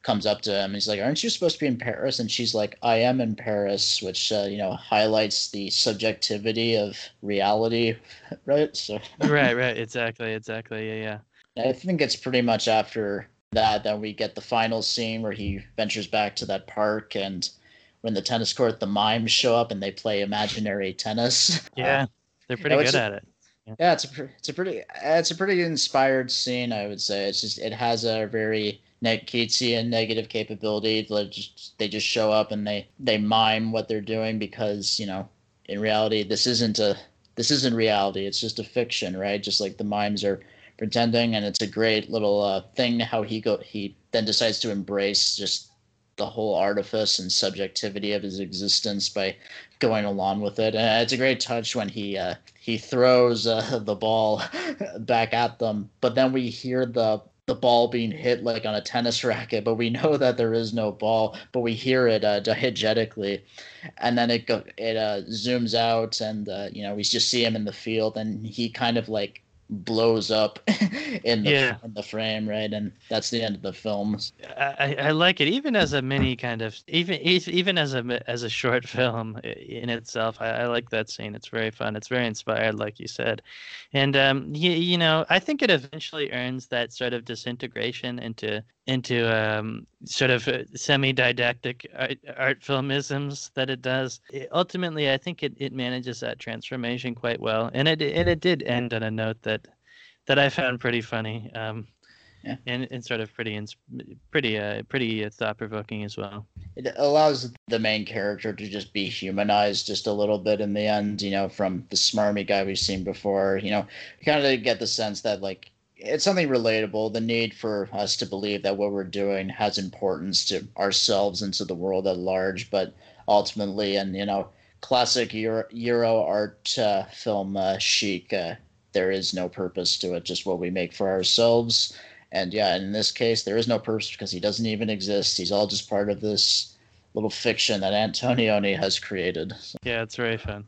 comes up to him and he's like, "Aren't you supposed to be in Paris?" And she's like, "I am in Paris," which uh, you know highlights the subjectivity of reality, right? So right, right, exactly, exactly, yeah, yeah. I think it's pretty much after that then we get the final scene where he ventures back to that park and when the tennis court, the mimes show up and they play imaginary tennis. Yeah, uh, they're pretty good at it. Yeah. yeah, it's a it's a pretty it's a pretty inspired scene. I would say it's just it has a very Nick Keatsian negative capability. They just, they just show up and they they mime what they're doing because you know in reality this isn't a this isn't reality. It's just a fiction, right? Just like the mimes are pretending, and it's a great little uh, thing how he go he then decides to embrace just the whole artifice and subjectivity of his existence by going along with it. And it's a great touch when he uh, he throws uh, the ball back at them, but then we hear the the ball being hit like on a tennis racket, but we know that there is no ball, but we hear it uh, diegetically, and then it go it uh, zooms out, and uh, you know we just see him in the field, and he kind of like blows up in the yeah. in the frame, right? And that's the end of the film. I, I like it, even as a mini kind of, even even as a as a short film in itself. I, I like that scene. It's very fun. It's very inspired, like you said, and um, you, you know, I think it eventually earns that sort of disintegration into into um, sort of uh, semi-didactic art, art filmisms that it does. It, ultimately, I think it, it manages that transformation quite well, and it and it did end on a note that that I found pretty funny. Um, yeah. and, and sort of pretty pretty uh, pretty uh, thought provoking as well. It allows the main character to just be humanized just a little bit in the end. You know, from the smarmy guy we've seen before. You know, you kind of get the sense that like it's something relatable the need for us to believe that what we're doing has importance to ourselves and to the world at large but ultimately and you know classic euro, euro art uh, film uh, chic uh, there is no purpose to it just what we make for ourselves. And yeah in this case there is no purpose because he doesn't even exist. He's all just part of this little fiction that antonioni has created. So. yeah it's very fun.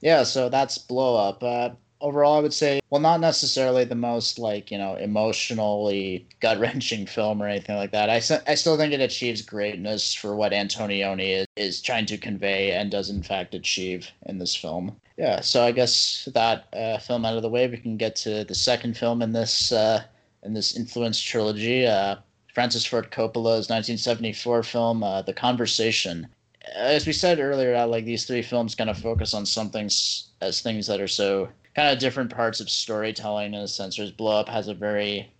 Yeah so that's blow up. Uh, overall, I would say, well, not necessarily the most like you know emotionally gut wrenching film or anything like that. I I still think it achieves greatness for what Antonioni is, is trying to convey and does in fact achieve in this film. Yeah, so I guess that uh, film out of the way, we can get to the second film in this uh, in this influence trilogy. Uh, Francis Ford Coppola's 1974 film, uh, The Conversation. As we said earlier, uh, like these three films kind of focus on some things as things that are so kind of different parts of storytelling in a sense. Whereas Blow Up has a very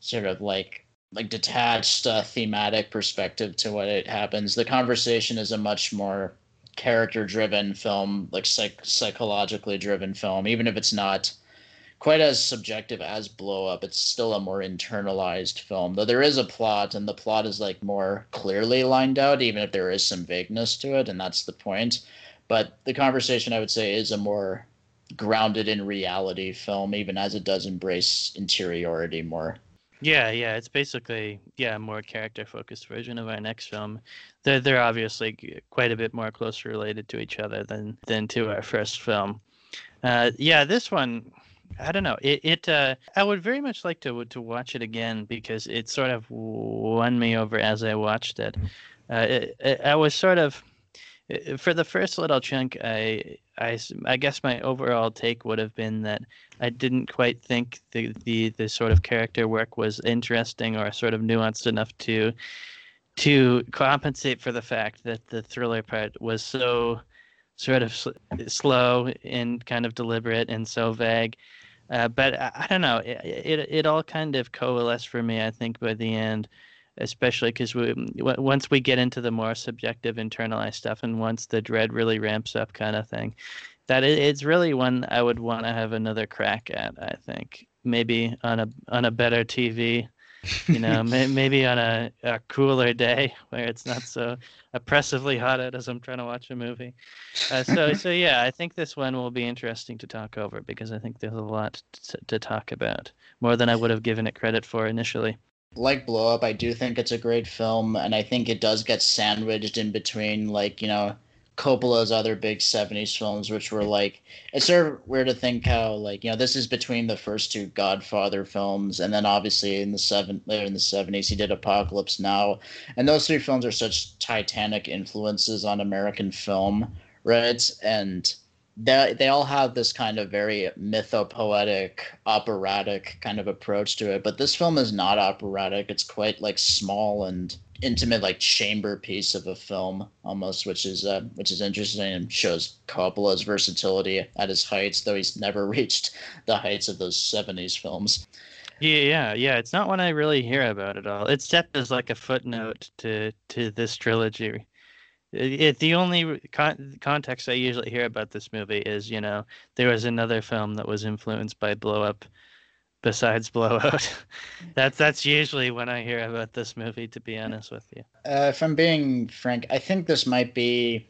sort of like like detached uh, thematic perspective to what it happens. The conversation is a much more character driven film, like psych- psychologically driven film, even if it's not quite as subjective as Blow Up. It's still a more internalized film, though there is a plot, and the plot is like more clearly lined out, even if there is some vagueness to it, and that's the point. But the conversation, I would say, is a more grounded in reality film, even as it does embrace interiority more. Yeah, yeah, it's basically yeah, more character focused version of our next film. They're they're obviously quite a bit more closely related to each other than than to our first film. Uh, yeah, this one, I don't know. It it uh, I would very much like to to watch it again because it sort of won me over as I watched it. Uh, it, it I was sort of for the first little chunk, I, I, I guess my overall take would have been that I didn't quite think the, the, the sort of character work was interesting or sort of nuanced enough to to compensate for the fact that the thriller part was so sort of sl- slow and kind of deliberate and so vague. Uh, but I, I, don't know. It, it it all kind of coalesced for me. I think by the end especially because we once we get into the more subjective internalized stuff and once the dread really ramps up kind of thing that it's really one i would want to have another crack at i think. Maybe on a on a better tv you know may, maybe on a, a cooler day where it's not so oppressively hot out as i'm trying to watch a movie. Uh, so so yeah i think this one will be interesting to talk over because i think there's a lot to, to talk about more than i would have given it credit for initially like Blow Up, I do think it's a great film, and I think it does get sandwiched in between, like, you know, Coppola's other big 70s films, which were like, it's sort of weird to think how, like, you know, this is between the first two Godfather films, and then obviously in the seven, later in the 70s, he did Apocalypse Now. And those three films are such titanic influences on American film, right? And they they all have this kind of very mythopoetic, operatic kind of approach to it. But this film is not operatic. It's quite like small and intimate, like chamber piece of a film almost, which is uh, which is interesting and shows Coppola's versatility at his heights, though he's never reached the heights of those '70s films. Yeah, yeah, yeah. It's not one I really hear about at all. It's set as like a footnote to to this trilogy It, the only con- context I usually hear about this movie is, you know, there was another film that was influenced by Blow Up besides Blowout. that's that's usually when I hear about this movie. To be honest with you, uh, if I'm being frank, I think this might be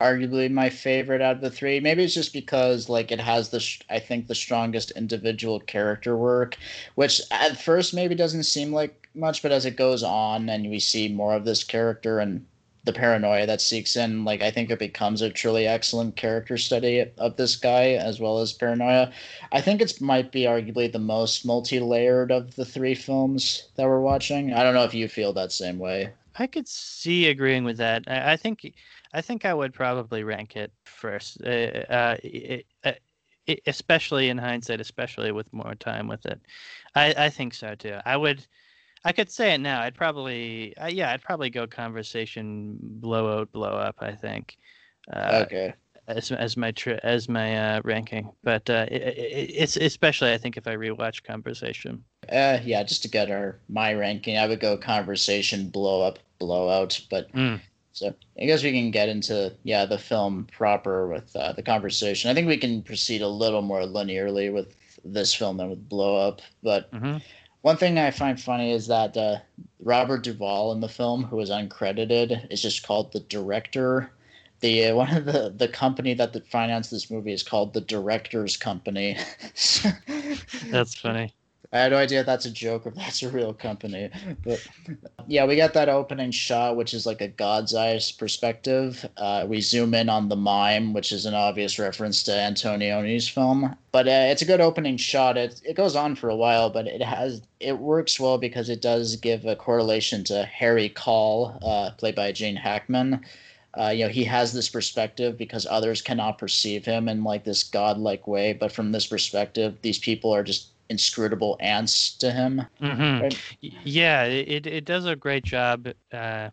arguably my favorite out of the three. Maybe it's just because like it has the I think the strongest individual character work, which at first maybe doesn't seem like much, but as it goes on and we see more of this character and the paranoia that seeks in, like I think it becomes a truly excellent character study of this guy as well as paranoia. I think it might be arguably the most multi-layered of the three films that we're watching. I don't know if you feel that same way. I could see agreeing with that. I, I think I think I would probably rank it first, uh, uh, uh, especially in hindsight, especially with more time with it. I, I think so too. I would, I could say it now. I'd probably, uh, yeah, I'd probably go conversation, blowout, blow up. I think. Uh, okay. As, as my tri- as my uh, ranking, but uh, it, it's especially I think if I rewatch Conversation. Uh, yeah, just to get our my ranking, I would go Conversation, Blow Up, Blowout, but mm. So I guess we can get into yeah the film proper with uh, the conversation. I think we can proceed a little more linearly with this film than with Blow Up. But mm-hmm. One thing I find funny is that uh, Robert Duvall in the film, who is uncredited, is just called the director. The uh, one of the the company that financed this movie is called the Directors Company. That's funny. I had no idea if that's a joke or if that's a real company. But yeah, we got that opening shot, which is like a God's eyes perspective. Uh, we zoom in on the mime, which is an obvious reference to Antonioni's film. But uh, it's a good opening shot. It it goes on for a while, but it has it works well because it does give a correlation to Harry Caul, uh, played by Gene Hackman. Uh, you know, he has this perspective because others cannot perceive him in like this godlike way. But from this perspective, these people are just inscrutable ants to him. Mm-hmm. Right? Yeah, it it does a great job. Uh,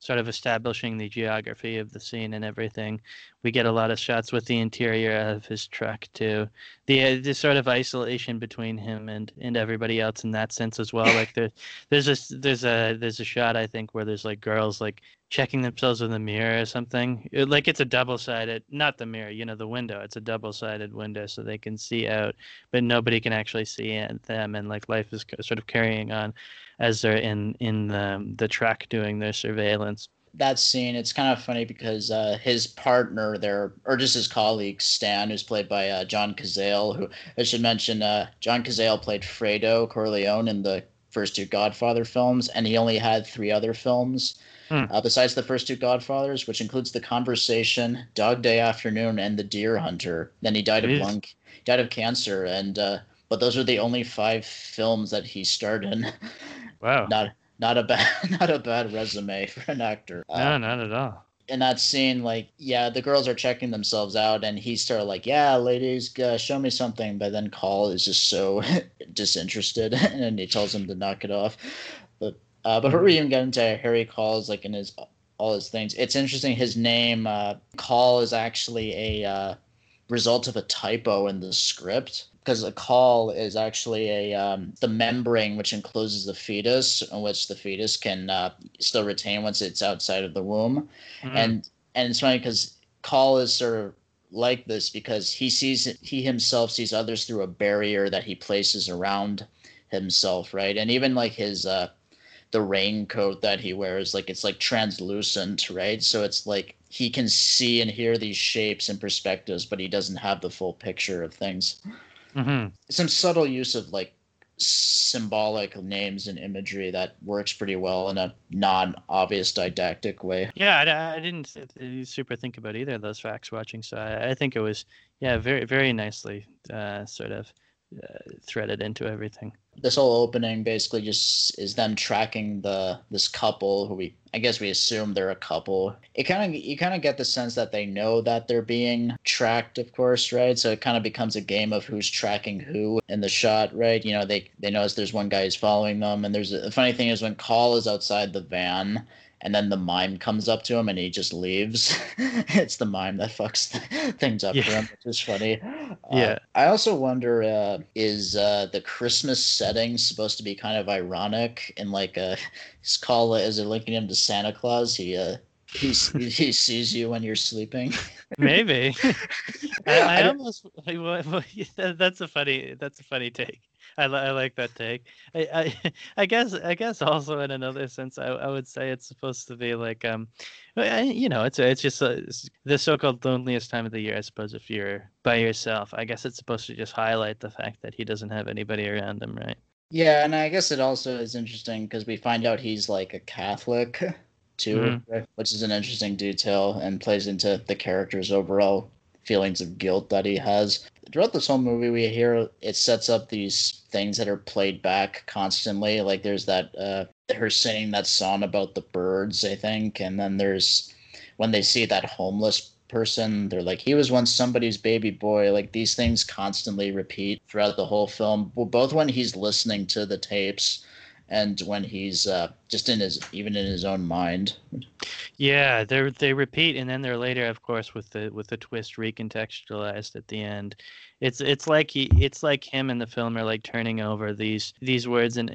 sort of establishing the geography of the scene and everything. We get a lot of shots with the interior of his truck too. The uh, sort of isolation between him and and everybody else in that sense as well. Like there, there's a there's a there's a shot I think where there's like girls like checking themselves in the mirror or something. It, like it's a double sided, not the mirror, you know, the window. It's a double sided window so they can see out, but nobody can actually see them. And like life is sort of carrying on as they're in in the the truck doing their surveillance. That scene, it's kind of funny because uh, his partner there, or just his colleague Stan, who's played by uh, John Cazale, who I should mention, uh, John Cazale played Fredo Corleone in the first two Godfather films, and he only had three other films. Hmm. Uh, besides the first two Godfathers, which includes The Conversation, Dog Day Afternoon, and The Deer Hunter. Then he died Jeez. of lung, died of cancer, and uh, but those are the only five films that he starred in. Wow. not not a bad not a bad resume for an actor. No, uh, not at all. In that scene, like, yeah, the girls are checking themselves out, and he's sort of like, "Yeah, ladies, uh, show me something." But then Caul is just so disinterested, and he tells him to knock it off. But uh, before we even get into Harry Caul's like in his all his things, it's interesting. His name uh, Caul is actually a uh, result of a typo in the script because a caul is actually a um, the membrane which encloses the fetus, in which the fetus can uh, still retain once it's outside of the womb, mm-hmm. and and it's funny because caul is sort of like this because he sees he himself sees others through a barrier that he places around himself, right? And even like his uh, the raincoat that he wears, like it's like translucent, right? So it's like he can see and hear these shapes and perspectives, but he doesn't have the full picture of things. Mm-hmm. Some subtle use of like symbolic names and imagery that works pretty well in a non-obvious didactic way. Yeah, I, I, didn't super think about either of those facts watching, so I, I think it was yeah very very nicely uh, sort of uh, threaded into everything this whole opening basically just is them tracking the this couple who we I guess we assume they're a couple. It kind of you kind of get the sense that they know that they're being tracked, of course, right? So it kind of becomes a game of who's tracking who in the shot, right? You know, they they notice there's one guy who's following them, and there's a, the funny thing is when Caul is outside the van and then the mime comes up to him and he just leaves. it's the mime that fucks things up yeah. for him, which is funny. Yeah. Uh, I also wonder uh, is uh, the Christmas setting supposed to be kind of ironic and like uh, his Caul is it linking him to Santa Claus? He uh, He's, he sees you when you're sleeping. Maybe. I, I, I- almost that's a funny that's a funny take. I, li- I like that take. I, I I guess I guess also in another sense I, I would say it's supposed to be like um I- you know it's it's just it's the so-called loneliest time of the year I suppose if you're by yourself I guess it's supposed to just highlight the fact that he doesn't have anybody around him right Yeah, and I guess it also is interesting because we find out he's like a Catholic too, Mhm. which is an interesting detail and plays into the character's overall feelings of guilt that he has. Throughout this whole movie, we hear it sets up these things that are played back constantly. Like there's that uh, her singing that song about the birds, I think, and then there's when they see that homeless person, they're like, he was once somebody's baby boy. Like these things constantly repeat throughout the whole film. Both when he's listening to the tapes and when he's uh, just in his even in his own mind. Yeah, they they repeat, and then they're later, of course, with the with the twist recontextualized at the end. It's it's like he it's like him and the film are like turning over these these words in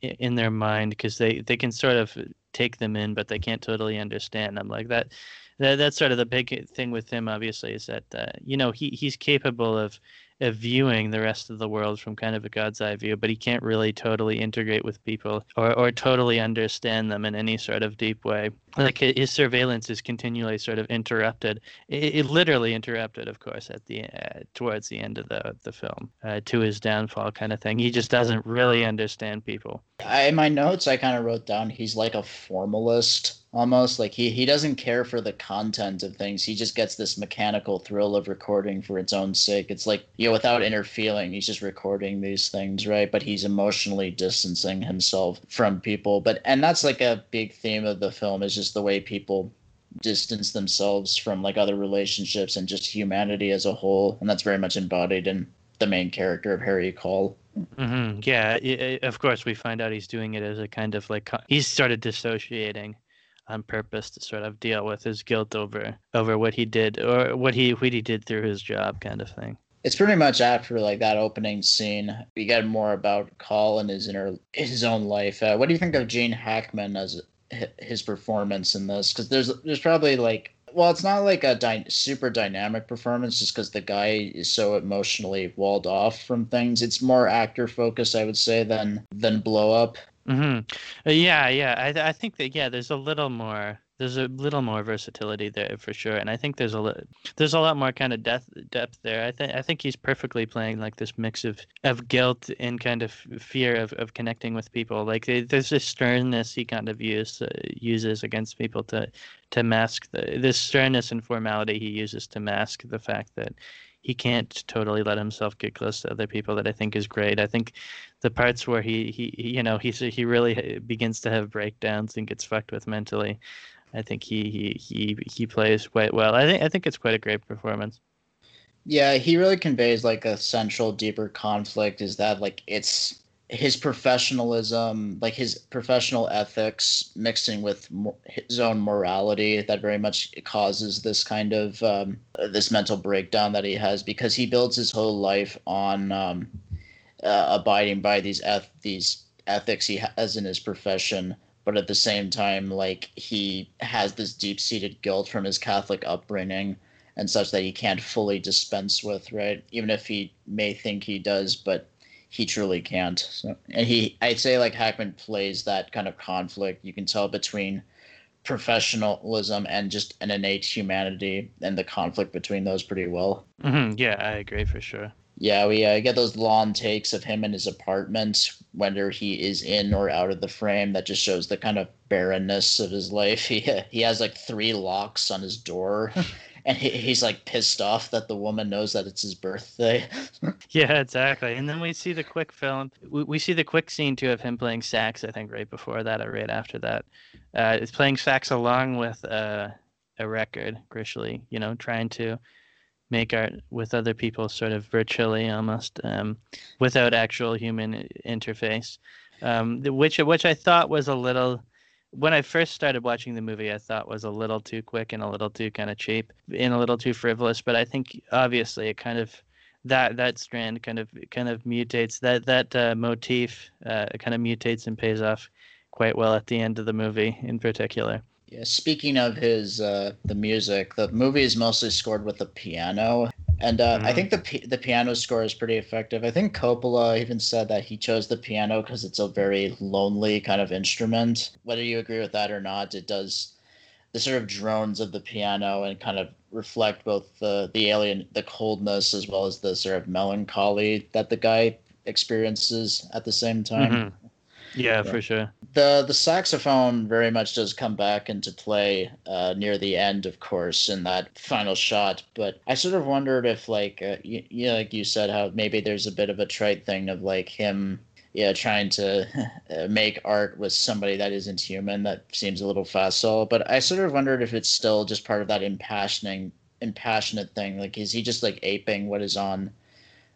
in, their mind because they they can sort of take them in, but they can't totally understand them. Like that, that that's sort of the big thing with him. Obviously, is that uh, you know he he's capable of of viewing the rest of the world from kind of a god's eye view, but he can't really totally integrate with people or, or totally understand them in any sort of deep way. Like his surveillance is continually sort of interrupted, it, it literally interrupted, of course, at the uh, towards the end of the the film uh, to his downfall, kind of thing. He just doesn't really understand people. I, in my notes, I kind of wrote down he's like a formalist almost. Like he he doesn't care for the content of things. He just gets this mechanical thrill of recording for its own sake. It's like you know, without interfering, he's just recording these things, right? But he's emotionally distancing himself from people. But and that's like a big theme of the film is just the way people distance themselves from like other relationships and just humanity as a whole. And that's very much embodied in the main character of Harry Caul. hmm Yeah, i i of course, we find out he's doing it as a kind of like he's started dissociating on purpose to sort of deal with his guilt over over what he did or what he what he did through his job, kind of thing. it's pretty much after like that opening scene we get more about Caul and his inner his own life. Uh, what do you think of Gene Hackman as his performance in this? Because there's there's probably like well, it's not like a dy- super dynamic performance just because the guy is so emotionally walled off from things. It's more actor focused, I would say, than than blow up. Hmm Yeah, yeah. I I think that yeah, there's a little more there's a little more versatility there for sure, and I think there's a li- there's a lot more kind of depth depth there. I think I think he's perfectly playing like this mix of of guilt and kind of fear of, of connecting with people. Like there's this sternness he kind of use, uh, uses against people to to mask the this sternness and formality he uses to mask the fact that he can't totally let himself get close to other people that I think is great. I think the parts where he he he, you know he's he really uh, begins to have breakdowns and gets fucked with mentally. I think he he he he plays quite well. I think I think it's quite a great performance. Yeah, he really conveys like a central, deeper conflict. Is that like it's his professionalism, like his professional ethics, mixing with his own morality, that very much causes this kind of um, this mental breakdown that he has because he builds his whole life on um, uh, abiding by these eth- these ethics he has in his profession but at the same time like he has this deep-seated guilt from his catholic upbringing and such that he can't fully dispense with right? Even if he may think he does but he truly can't so, and he i'd say like hackman plays that kind of conflict you can tell between professionalism and just an innate humanity and the conflict between those pretty well hmm Yeah, I agree for sure. yeah, we uh, get those long takes of him in his apartment, whether he is in or out of the frame. That just shows the kind of barrenness of his life. He he has like three locks on his door, and he, he's like pissed off that the woman knows that it's his birthday. Yeah, exactly. And then we see the quick film. We, we see the quick scene too of him playing sax. I think right before that or right after that. Uh, it's playing sax along with uh, a record, Grishley. You know, trying to make art with other people, sort of virtually almost, um, without actual human interface. Um, which which I thought was a little. When I first started watching the movie, I thought was a little too quick and a little too kind of cheap and a little too frivolous. But I think obviously it kind of that that strand kind of kind of mutates that that uh, motif uh, kind of mutates and pays off quite well at the end of the movie in particular Yeah, speaking of his uh, the music, the movie is mostly scored with the piano, and uh, mm-hmm. I think the the piano score is pretty effective. I think Coppola even said that he chose the piano because it's a very lonely kind of instrument. Whether you agree with that or not, it does the sort of drones of the piano and kind of reflect both the the alien the coldness as well as the sort of melancholy that the guy experiences at the same time. Mm-hmm. Yeah, for sure. The the saxophone very much does come back into play uh, near the end, of course, in that final shot. But I sort of wondered if, like, uh, you, you know, like you said, how maybe there's a bit of a trite thing of like him yeah, trying to uh, make art with somebody that isn't human. That seems a little facile. But I sort of wondered if it's still just part of that impassioning, impassionate thing. Like, is he just like aping what is on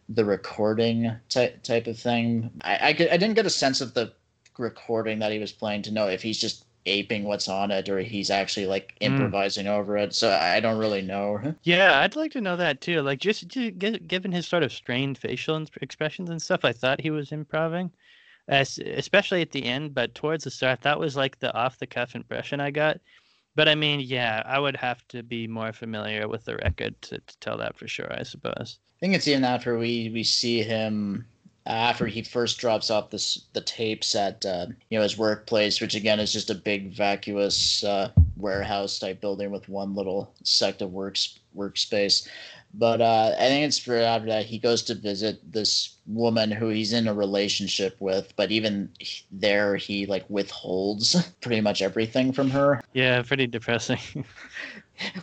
the recording type type of thing? I I, I didn't get a sense of the recording that he was playing to know if he's just aping what's on it or he's actually like hmm. improvising mm. over it. So I don't really know. Yeah, I'd like to know that too. Like just, just given his sort of strained facial expressions and stuff, I thought he was improvising, As, especially at the end. But towards the start, that was like the off the cuff impression I got. But I mean, yeah, I would have to be more familiar with the record to, to tell that for sure. I suppose. I think it's even after we we see him after he first drops off this the tapes at uh, you know his workplace, which again is just a big vacuous uh, warehouse type building with one little sect of works workspace. But uh, I think it's for after that he goes to visit this woman who he's in a relationship with, but even there he like withholds pretty much everything from her. Yeah, pretty depressing.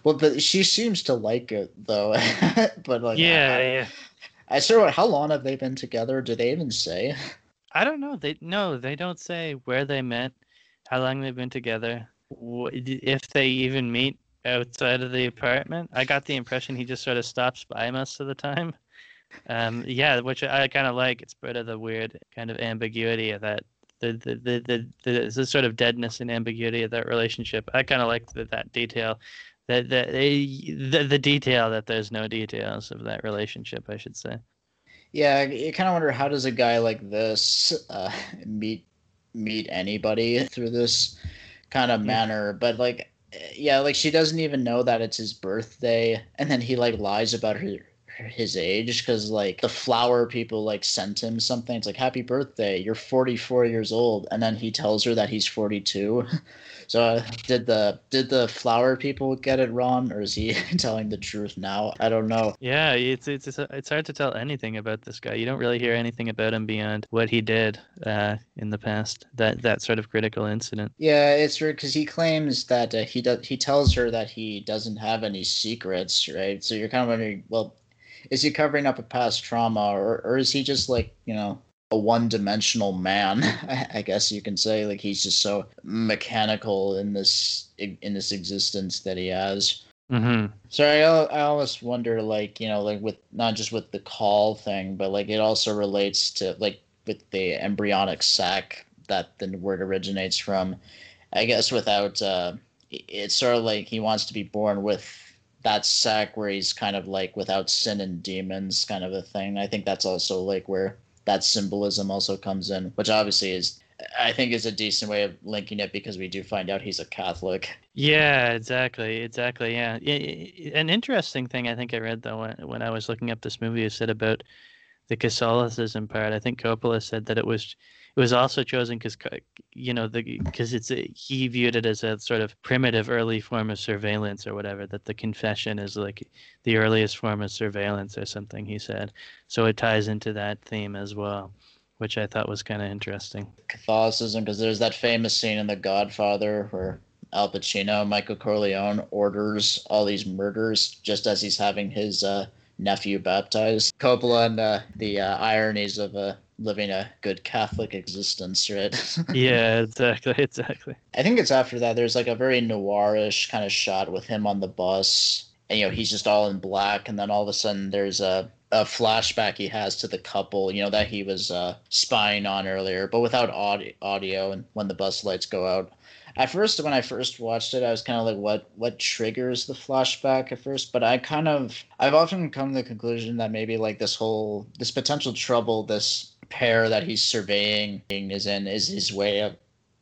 well, but she seems to like it though. but like yeah, I, yeah. I of how long have they been together? Do they even say? I don't know. They no, they don't say where they met, how long they've been together, if they even meet outside of the apartment. I got the impression he just sort of stops by most of the time. Um, yeah, which I kind of like. It's part of the weird kind of ambiguity of that. The the the the, the, the sort of deadness and ambiguity of that relationship. I kind of like the, that detail the, the the the detail that there's no details of that relationship i should say. Yeah you kind of wonder how does a guy like this uh, meet meet anybody through this kind of manner? But like yeah like she doesn't even know that it's his birthday and then he like lies about her his age because like the flower people like sent him something it's like happy birthday you're 44 years old and then he tells her that he's 42 So uh, did the did the flower people get it wrong, or is he telling the truth now? I don't know. Yeah, it's it's it's hard to tell anything about this guy. You don't really hear anything about him beyond what he did uh, in the past. That that sort of critical incident. Yeah, it's weird because he claims that uh, he does. He tells her that he doesn't have any secrets, right? So you're kind of wondering, well, is he covering up a past trauma, or or is he just like you know a one-dimensional man i guess you can say? Like he's just so mechanical in this in this existence that he has. Mm-hmm. so I, I always wonder like you know like with not just with the caul thing but like it also relates to like with the embryonic sac that the word originates from. I guess without uh it's sort of like he wants to be born with that sac where he's kind of like without sin and demons kind of a thing i think that's also like where that symbolism also comes in, which obviously is I think is a decent way of linking it because we do find out he's a Catholic. Yeah, exactly, exactly. Yeah, an interesting thing I think I read though when, when I was looking up this movie is said about the Catholicism part. I think Coppola said that it was it was also chosen because you know the because it's a, he viewed it as a sort of primitive early form of surveillance or whatever that the confession is like the earliest form of surveillance or something he said. So it ties into that theme as well which i thought was kind of interesting. Catholicism because there's that famous scene in the godfather where al pacino michael corleone orders all these murders just as he's having his uh, nephew baptized. Coppola and uh, the uh, ironies of a living a good Catholic existence, right? yeah, exactly, exactly. I think it's after that. There's like a very noirish kind of shot with him on the bus, and you know he's just all in black, and then all of a sudden there's a a flashback he has to the couple, you know, that he was uh, spying on earlier, but without audio, audio, and when the bus lights go out. At first, when I first watched it, I was kind of like, "What? What triggers the flashback?" At first, but I kind of, I've often come to the conclusion that maybe like this whole, this potential trouble, this pair that he's surveying is in is his way of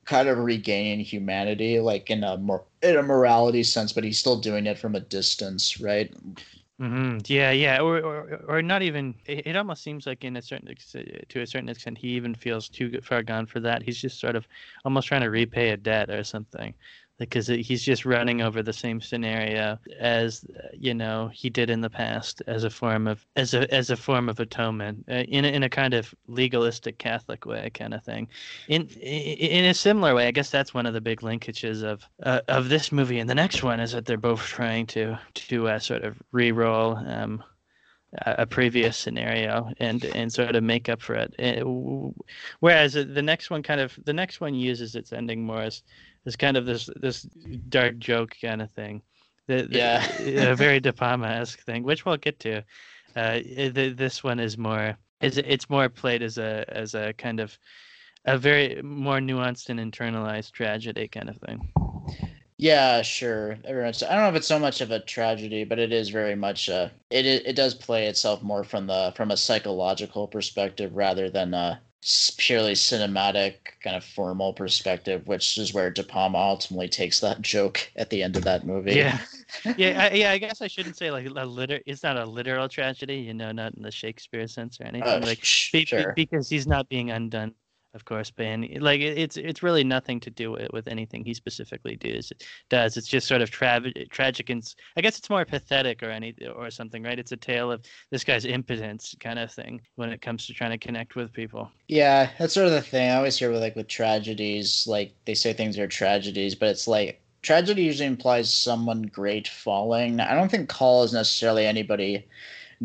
kind of regaining humanity, like in a more in a morality sense, but he's still doing it from a distance, right? Mm-hmm. Yeah, yeah, or, or or not even. It, it almost seems like in a certain to a certain extent, he even feels too far gone for that. He's just sort of almost trying to repay a debt or something because he's just running over the same scenario as you know he did in the past as a form of as a as a form of atonement uh, in a, in a kind of legalistic Catholic way kind of thing. In in a similar way, I guess that's one of the big linkages of uh, of this movie and the next one is that they're both trying to to uh, sort of re-roll um, a previous scenario and and sort of make up for it. Whereas the next one kind of the next one uses its ending more as is kind of this this dark joke kind of thing. The, the, yeah, a very De Palma esque thing, which we'll get to. Uh, the, this one is more is it's more played as a as a kind of a very more nuanced and internalized tragedy kind of thing. Yeah, sure. Very much. I don't know if it's so much of a tragedy, but it is very much. Uh, it it does play itself more from the from a psychological perspective rather than a purely cinematic kind of formal perspective, which is where De Palma ultimately takes that joke at the end of that movie. Yeah, yeah, I, yeah. I guess I shouldn't say like a liter. It's not a literal tragedy, you know, not in the Shakespeare sense or anything. Uh, like sh- be, sure. because he's not being undone of course, any, like it's it's really nothing to do with, with anything he specifically does. Does it's just sort of tra- eh, tragic and I guess it's more pathetic or any or something, right? It's a tale of this guy's impotence kind of thing when it comes to trying to connect with people. Yeah, that's sort of the thing I always hear with like with tragedies, like they say things are tragedies, but it's like tragedy usually implies someone great falling. I don't think Caul is necessarily anybody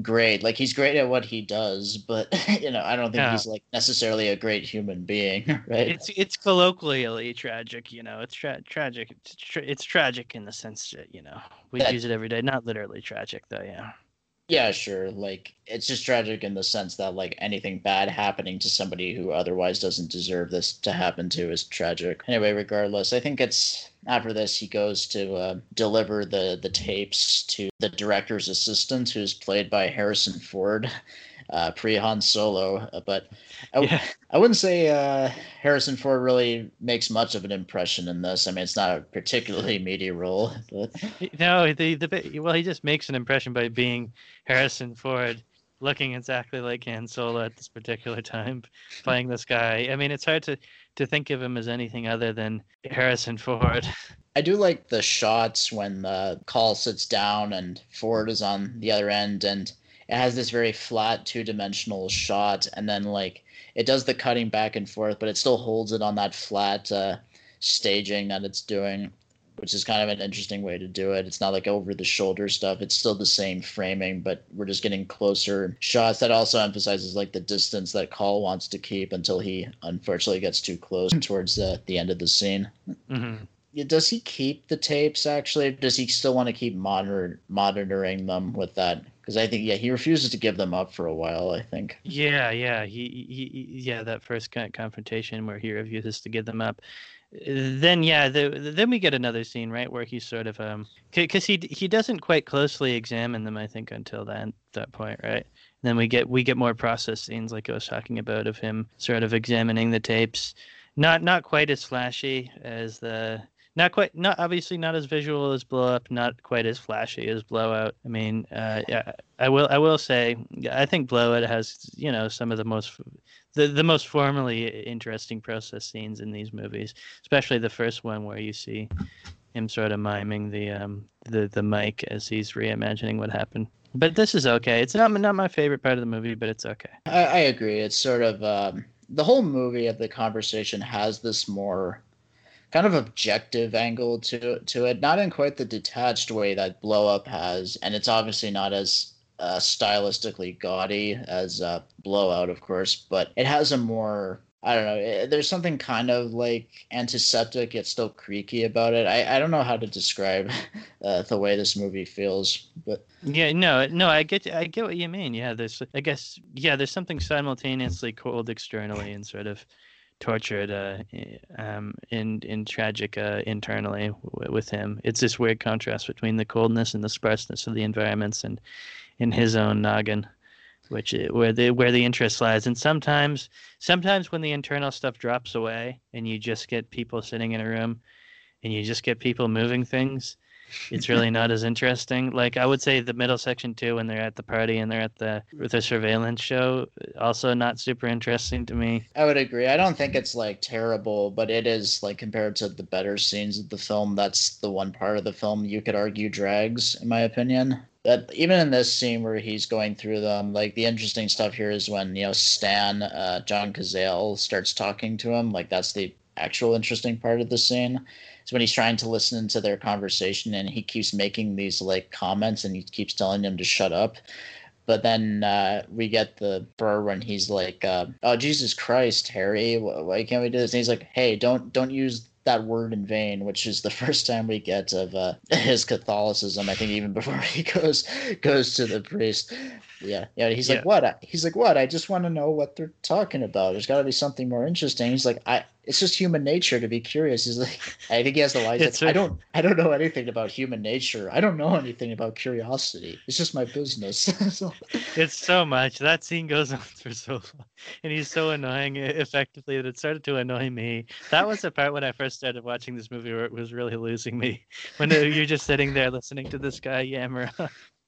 great. Like he's great at what he does, but you know, I don't think yeah. he's like necessarily a great human being, right? It's it's colloquially tragic, you know. It's tra- tragic. It's, tra- it's tragic in the sense that you know we use it every day. Not literally tragic, though. Yeah. Yeah, sure. Like it's just tragic in the sense that like anything bad happening to somebody who otherwise doesn't deserve this to happen to is tragic. Anyway, regardless, I think it's after this he goes to uh, deliver the the tapes to the director's assistant, who's played by Harrison Ford uh, pre Han Solo. Uh, but I, yeah. I wouldn't say uh, Harrison Ford really makes much of an impression in this. I mean, it's not a particularly meaty role. But... No, the, the well, he just makes an impression by being Harrison Ford, looking exactly like Han Solo at this particular time, playing this guy. I mean, it's hard to to think of him as anything other than Harrison Ford. I do like the shots when the Caul sits down and Ford is on the other end and it has this very flat two dimensional shot, and then like it does the cutting back and forth, but it still holds it on that flat uh, staging that it's doing, which is kind of an interesting way to do it. It's not like over the shoulder stuff. It's still the same framing, but we're just getting closer shots. That also emphasizes like the distance that Caul wants to keep until he unfortunately gets too close towards the, the end of the scene. Mm-hmm does he keep the tapes actually does he still want to keep monitor, monitoring them with that because I think yeah he refuses to give them up for a while. I think. Yeah, yeah, he, he yeah that first kind of confrontation where he refuses to give them up. Then yeah, the, then we get another scene right where he's sort of um because he he doesn't quite closely examine them I think until that that point right. And then we get we get more process scenes like I was talking about of him sort of examining the tapes. Not not quite as flashy as the not quite not obviously not as visual as blow up not quite as flashy as blowout i mean uh, yeah i will i will say i think blowout has you know some of the most the, the most formally interesting process scenes in these movies especially the first one where you see him sort of miming the um the the mic as he's reimagining what happened. But this is okay. It's not not my favorite part of the movie but it's okay. I, I agree. It's sort of um the whole movie of the conversation has this more kind of objective angle to to it, not in quite the detached way that Blow Up has, and it's obviously not as uh, stylistically gaudy as uh, Blowout, of course, but it has a more I don't know. Eh, there's something kind of like antiseptic yet still creaky about it. I, I don't know how to describe uh, the way this movie feels, but yeah, no, no, I get I get what you mean. Yeah, there's I guess yeah, there's something simultaneously cold externally and sort of tortured uh, um, in in tragic uh, internally w- with him. It's this weird contrast between the coldness and the sparseness of the environments and in his own noggin. which i- where the where the interest lies. And sometimes sometimes when the internal stuff drops away and you just get people sitting in a room and you just get people moving things, it's really not as interesting. Like I would say the middle section too when they're at the party and they're at the with the surveillance show, also not super interesting to me. I would agree. I don't think it's like terrible, but it is like compared to the better scenes of the film, that's the one part of the film you could argue drags, in my opinion. That even in this scene where he's going through them, like the interesting stuff here is when you know Stan, uh, John Cazale starts talking to him. Like that's the actual interesting part of the scene. When he's trying to listen to their conversation and he keeps making these like comments and he keeps telling them to shut up. But then uh, we get the burr when he's like, uh, "Oh Jesus Christ, Harry, why can't we do this?" And he's like, "Hey, don't don't use that word in vain," which is the first time we get of uh, his Catholicism. I think even before he goes goes to the priest. Yeah, yeah. He's Yeah. like, "What?" I- He's like, "What?" I just want to know what they're talking about. There's got to be something more interesting. He's like, "I." It's just human nature to be curious. He's like, I think he has the line. Like, I don't, I don't know anything about human nature. I don't know anything about curiosity. It's just my business. So- It's so much. That scene goes on for so long, and he's so annoying effectively that it started to annoy me. That was the part when I first started watching this movie where it was really losing me. When uh, you're just sitting there listening to this guy yammer.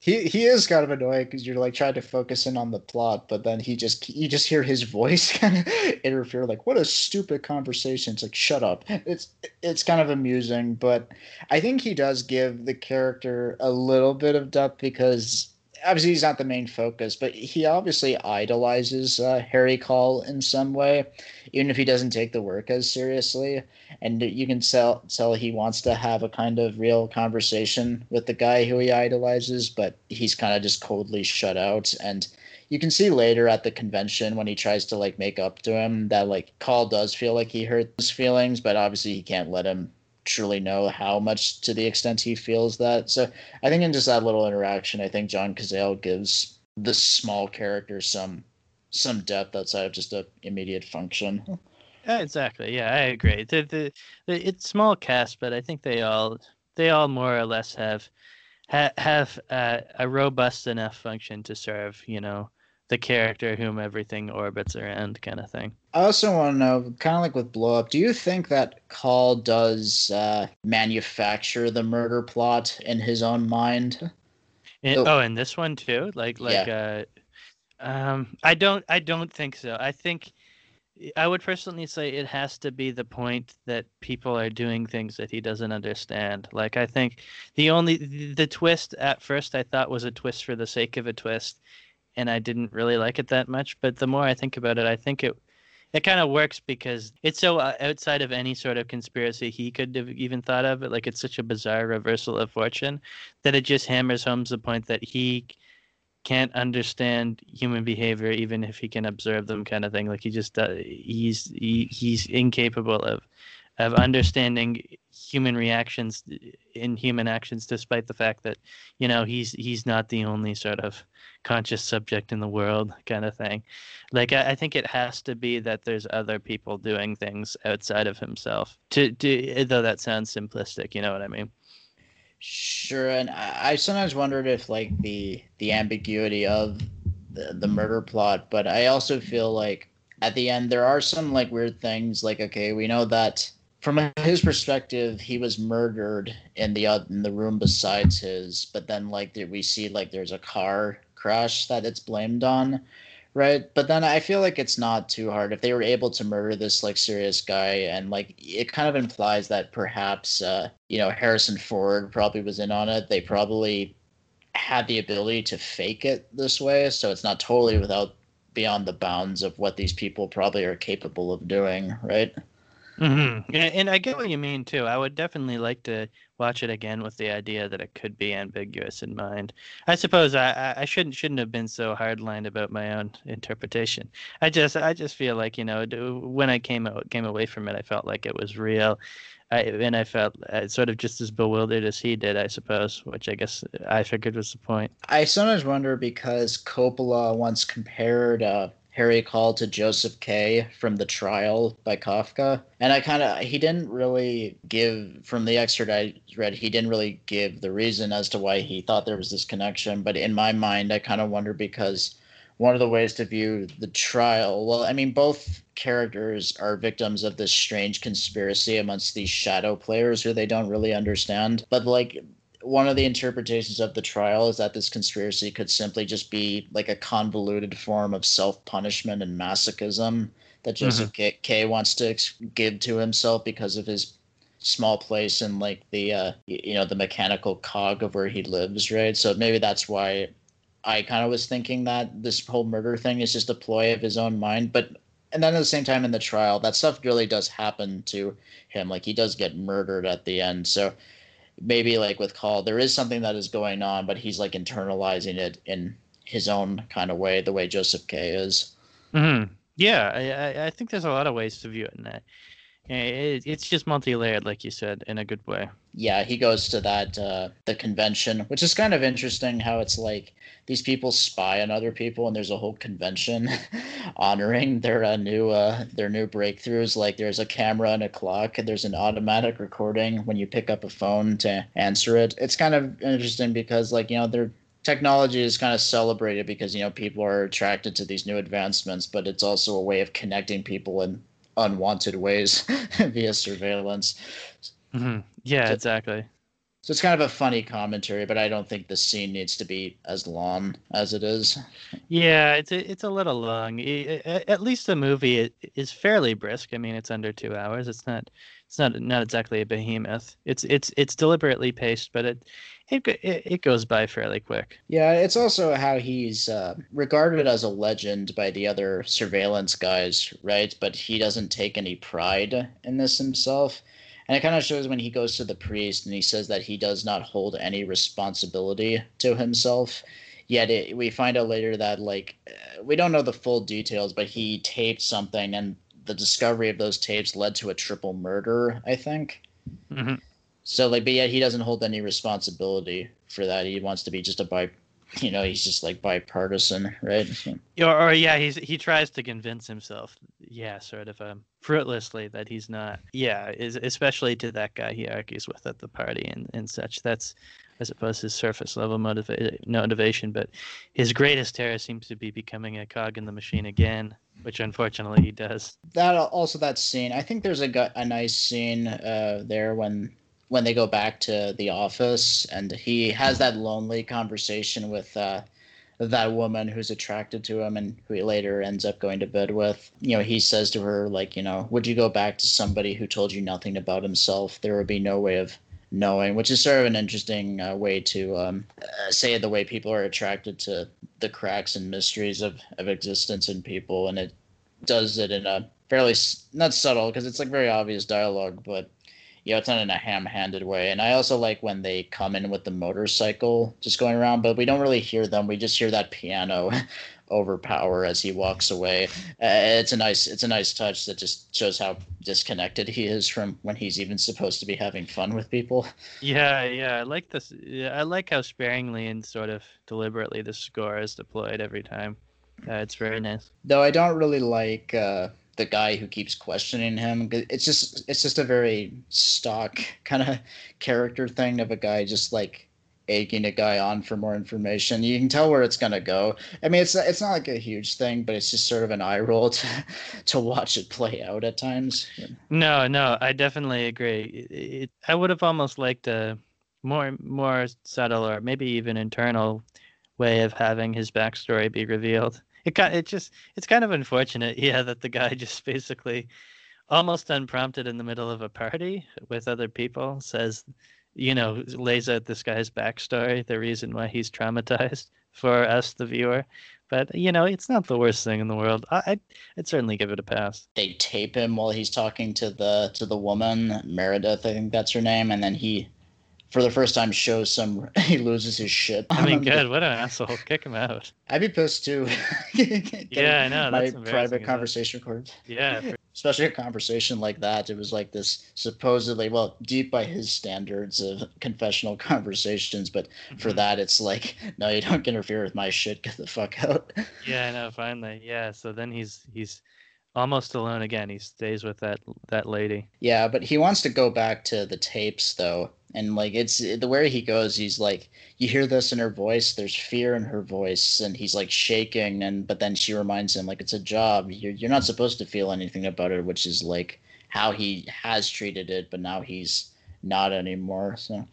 He he is kind of annoying because you're like trying to focus in on the plot, but then he just you just hear his voice kind of interfere. Like, what a stupid conversation! It's like, shut up. It's it's kind of amusing, but I think he does give the character a little bit of depth because obviously he's not the main focus, but he obviously idolizes uh, Harry Caul in some way, even if he doesn't take the work as seriously. And you can tell tell he wants to have a kind of real conversation with the guy who he idolizes, but he's kind of just coldly shut out. And you can see later at the convention when he tries to like make up to him that like Caul does feel like he hurt his feelings, but obviously he can't let him truly know how much to the extent he feels that. So I think in just that little interaction, I think John Cazale gives the small character some some depth outside of just a immediate function. Yeah, exactly. Yeah, I agree. The, the, the it's small cast, but I think they all they all more or less have ha, have uh, a robust enough function to serve, you know, the character whom everything orbits around, kind of thing. I also want to know, kind of like with Blow Up, do you think that Caul does uh, manufacture the murder plot in his own mind? And, Oh. oh, and this one too, like like uh, um, I don't I don't think so. I think I would personally say it has to be the point that people are doing things that he doesn't understand. Like I think the only the twist at first I thought was a twist for the sake of a twist, and I didn't really like it that much. But the more I think about it, I think it it kind of works because it's so uh, outside of any sort of conspiracy he could have even thought of it. Like it's such a bizarre reversal of fortune that it just hammers home the point that he can't understand human behavior even if he can observe them kind of thing like he just uh, he's he, he's incapable of of understanding human reactions in human actions despite the fact that you know he's he's not the only sort of conscious subject in the world kind of thing like I, I think it has to be that there's other people doing things outside of himself to, to though that sounds simplistic you know what i mean Sure, and I, I sometimes wondered if like the the ambiguity of the, the murder plot, but I also feel like at the end there are some like weird things. Like okay, we know that from his perspective, he was murdered in the oth- in the room besides his, but then like we see like there's a car crash that it's blamed on, right? But then I feel like it's not too hard if they were able to murder this like serious guy, and like it kind of implies that perhaps uh, you know Harrison Ford probably was in on it. They probably had the ability to fake it this way, so it's not totally without beyond the bounds of what these people probably are capable of doing, right? Mm-hmm. And, and I get what you mean too. I would definitely like to watch it again with the idea that it could be ambiguous in mind. I suppose I, I- I shouldn't shouldn't have been so hardlined about my own interpretation. I just I just feel like you know when I came out came away from it, I felt like it was real. I, and I felt uh, sort of just as bewildered as he did, I suppose, which I guess I figured was the point. I sometimes wonder because Coppola once compared uh, Harry Caul to Joseph K. from The Trial by Kafka, and I kind of he didn't really give from the excerpt I read he didn't really give the reason as to why he thought there was this connection, but in my mind I kind of wonder because one of the ways to view the trial. Well, I mean, both characters are victims of this strange conspiracy amongst these shadow players who they don't really understand. But like one of the interpretations of the trial is that this conspiracy could simply just be like a convoluted form of self-punishment and masochism that Joseph mm-hmm. K-, K wants to give to himself because of his small place in like the uh you know the mechanical cog of where he lives right? So maybe that's why i kind of was thinking that this whole murder thing is just a ploy of his own mind but and then at the same time in the trial that stuff really does happen to him. Like he does get murdered at the end. So maybe like with Caul there is something that is going on but he's like internalizing it in his own kind of way the way joseph k is mm-hmm. yeah I, I think there's a lot of ways to view it in that it, it's just multi-layered like you said in a good way. Yeah he goes to that uh the convention which is kind of interesting how it's like these people spy on other people and there's a whole convention honoring their uh, new uh their new breakthroughs. Like there's a camera and a clock and there's an automatic recording when you pick up a phone to answer it. It's kind of interesting because like you know their technology is kind of celebrated because you know people are attracted to these new advancements but it's also a way of connecting people in unwanted ways via surveillance. Mm-hmm. Yeah, so, exactly. So it's kind of a funny commentary, but I don't think the scene needs to be as long as it is. Yeah, it's a, it's a little long. At least the movie is fairly brisk. I mean, it's under two hours. It's not it's not not exactly a behemoth. It's it's it's deliberately paced, but it it it goes by fairly quick. Yeah, it's also how he's uh, regarded as a legend by the other surveillance guys, right? But he doesn't take any pride in this himself. And it kind of shows when he goes to the priest and he says that he does not hold any responsibility to himself. Yet it, we find out later that like uh, we don't know the full details, but he taped something, and the discovery of those tapes led to a triple murder. I think. Mm-hmm. So like, but yet he doesn't hold any responsibility for that. He wants to be just a bi, you know, he's just like bipartisan, right? Or, or yeah, he's he tries to convince himself, yeah, sort of um, fruitlessly that he's not. Yeah, is especially to that guy he argues with at the party and and such. That's I suppose his surface level motiva- motivation, but his greatest terror seems to be becoming a cog in the machine again, which unfortunately he does. That also that scene. I think there's a a nice scene uh, there when when they go back to the office and he has that lonely conversation with uh, that woman who's attracted to him and who he later ends up going to bed with. You know, he says to her, like, you know, would you go back to somebody who told you nothing about himself? There would be no way of knowing, which is sort of an interesting uh, way to um, uh, say the way people are attracted to the cracks and mysteries of, of existence in people. And it does it in a fairly, not subtle, because it's like very obvious dialogue, but you know, it's not in a ham-handed way. And I also like when they come in with the motorcycle just going around, but we don't really hear them. We just hear that piano overpower as he walks away. Uh, it's a nice, it's a nice touch that just shows how disconnected he is from when he's even supposed to be having fun with people. Yeah, yeah, I like this. Yeah, I like how sparingly and sort of deliberately the score is deployed every time. Uh, it's very nice. Though I don't really like. Uh, the guy who keeps questioning him. It's just it's just a very stock kind of character thing of a guy just like egging a guy on for more information. You can tell where it's gonna go. I mean, it's it's not like a huge thing, but it's just sort of an eye roll to to watch it play out at times. No, no, I definitely agree. It, it, I would have almost liked a more more subtle or maybe even internal way of having his backstory be revealed it got it just it's kind of unfortunate, yeah, that the guy just basically almost unprompted in the middle of a party with other people says, you know, lays out this guy's backstory, the reason why he's traumatized for us, the viewer. But you know, it's not the worst thing in the world. I, I'd, I'd certainly give it a pass. They tape him while he's talking to the to the woman Meredith, I think that's her name, and then he for the first time shows some he loses his shit. I mean, good. What an asshole! Kick him out. I'd be pissed too. yeah, I know. my private conversation recorded. Yeah. Especially a conversation like that. It was like this supposedly, well, deep by his standards of confessional conversations, but for mm-hmm. that, it's like, no, you don't interfere with my shit. Get the fuck out. Yeah, I know. Finally, yeah. So then he's he's almost alone again. He stays with that that lady. Yeah, but he wants to go back to the tapes though. And like it's the way he goes, he's like you hear this in her voice, there's fear in her voice and he's like shaking and but then she reminds him like it's a job. You're you're not supposed to feel anything about it, which is like how he has treated it, but now he's not anymore. So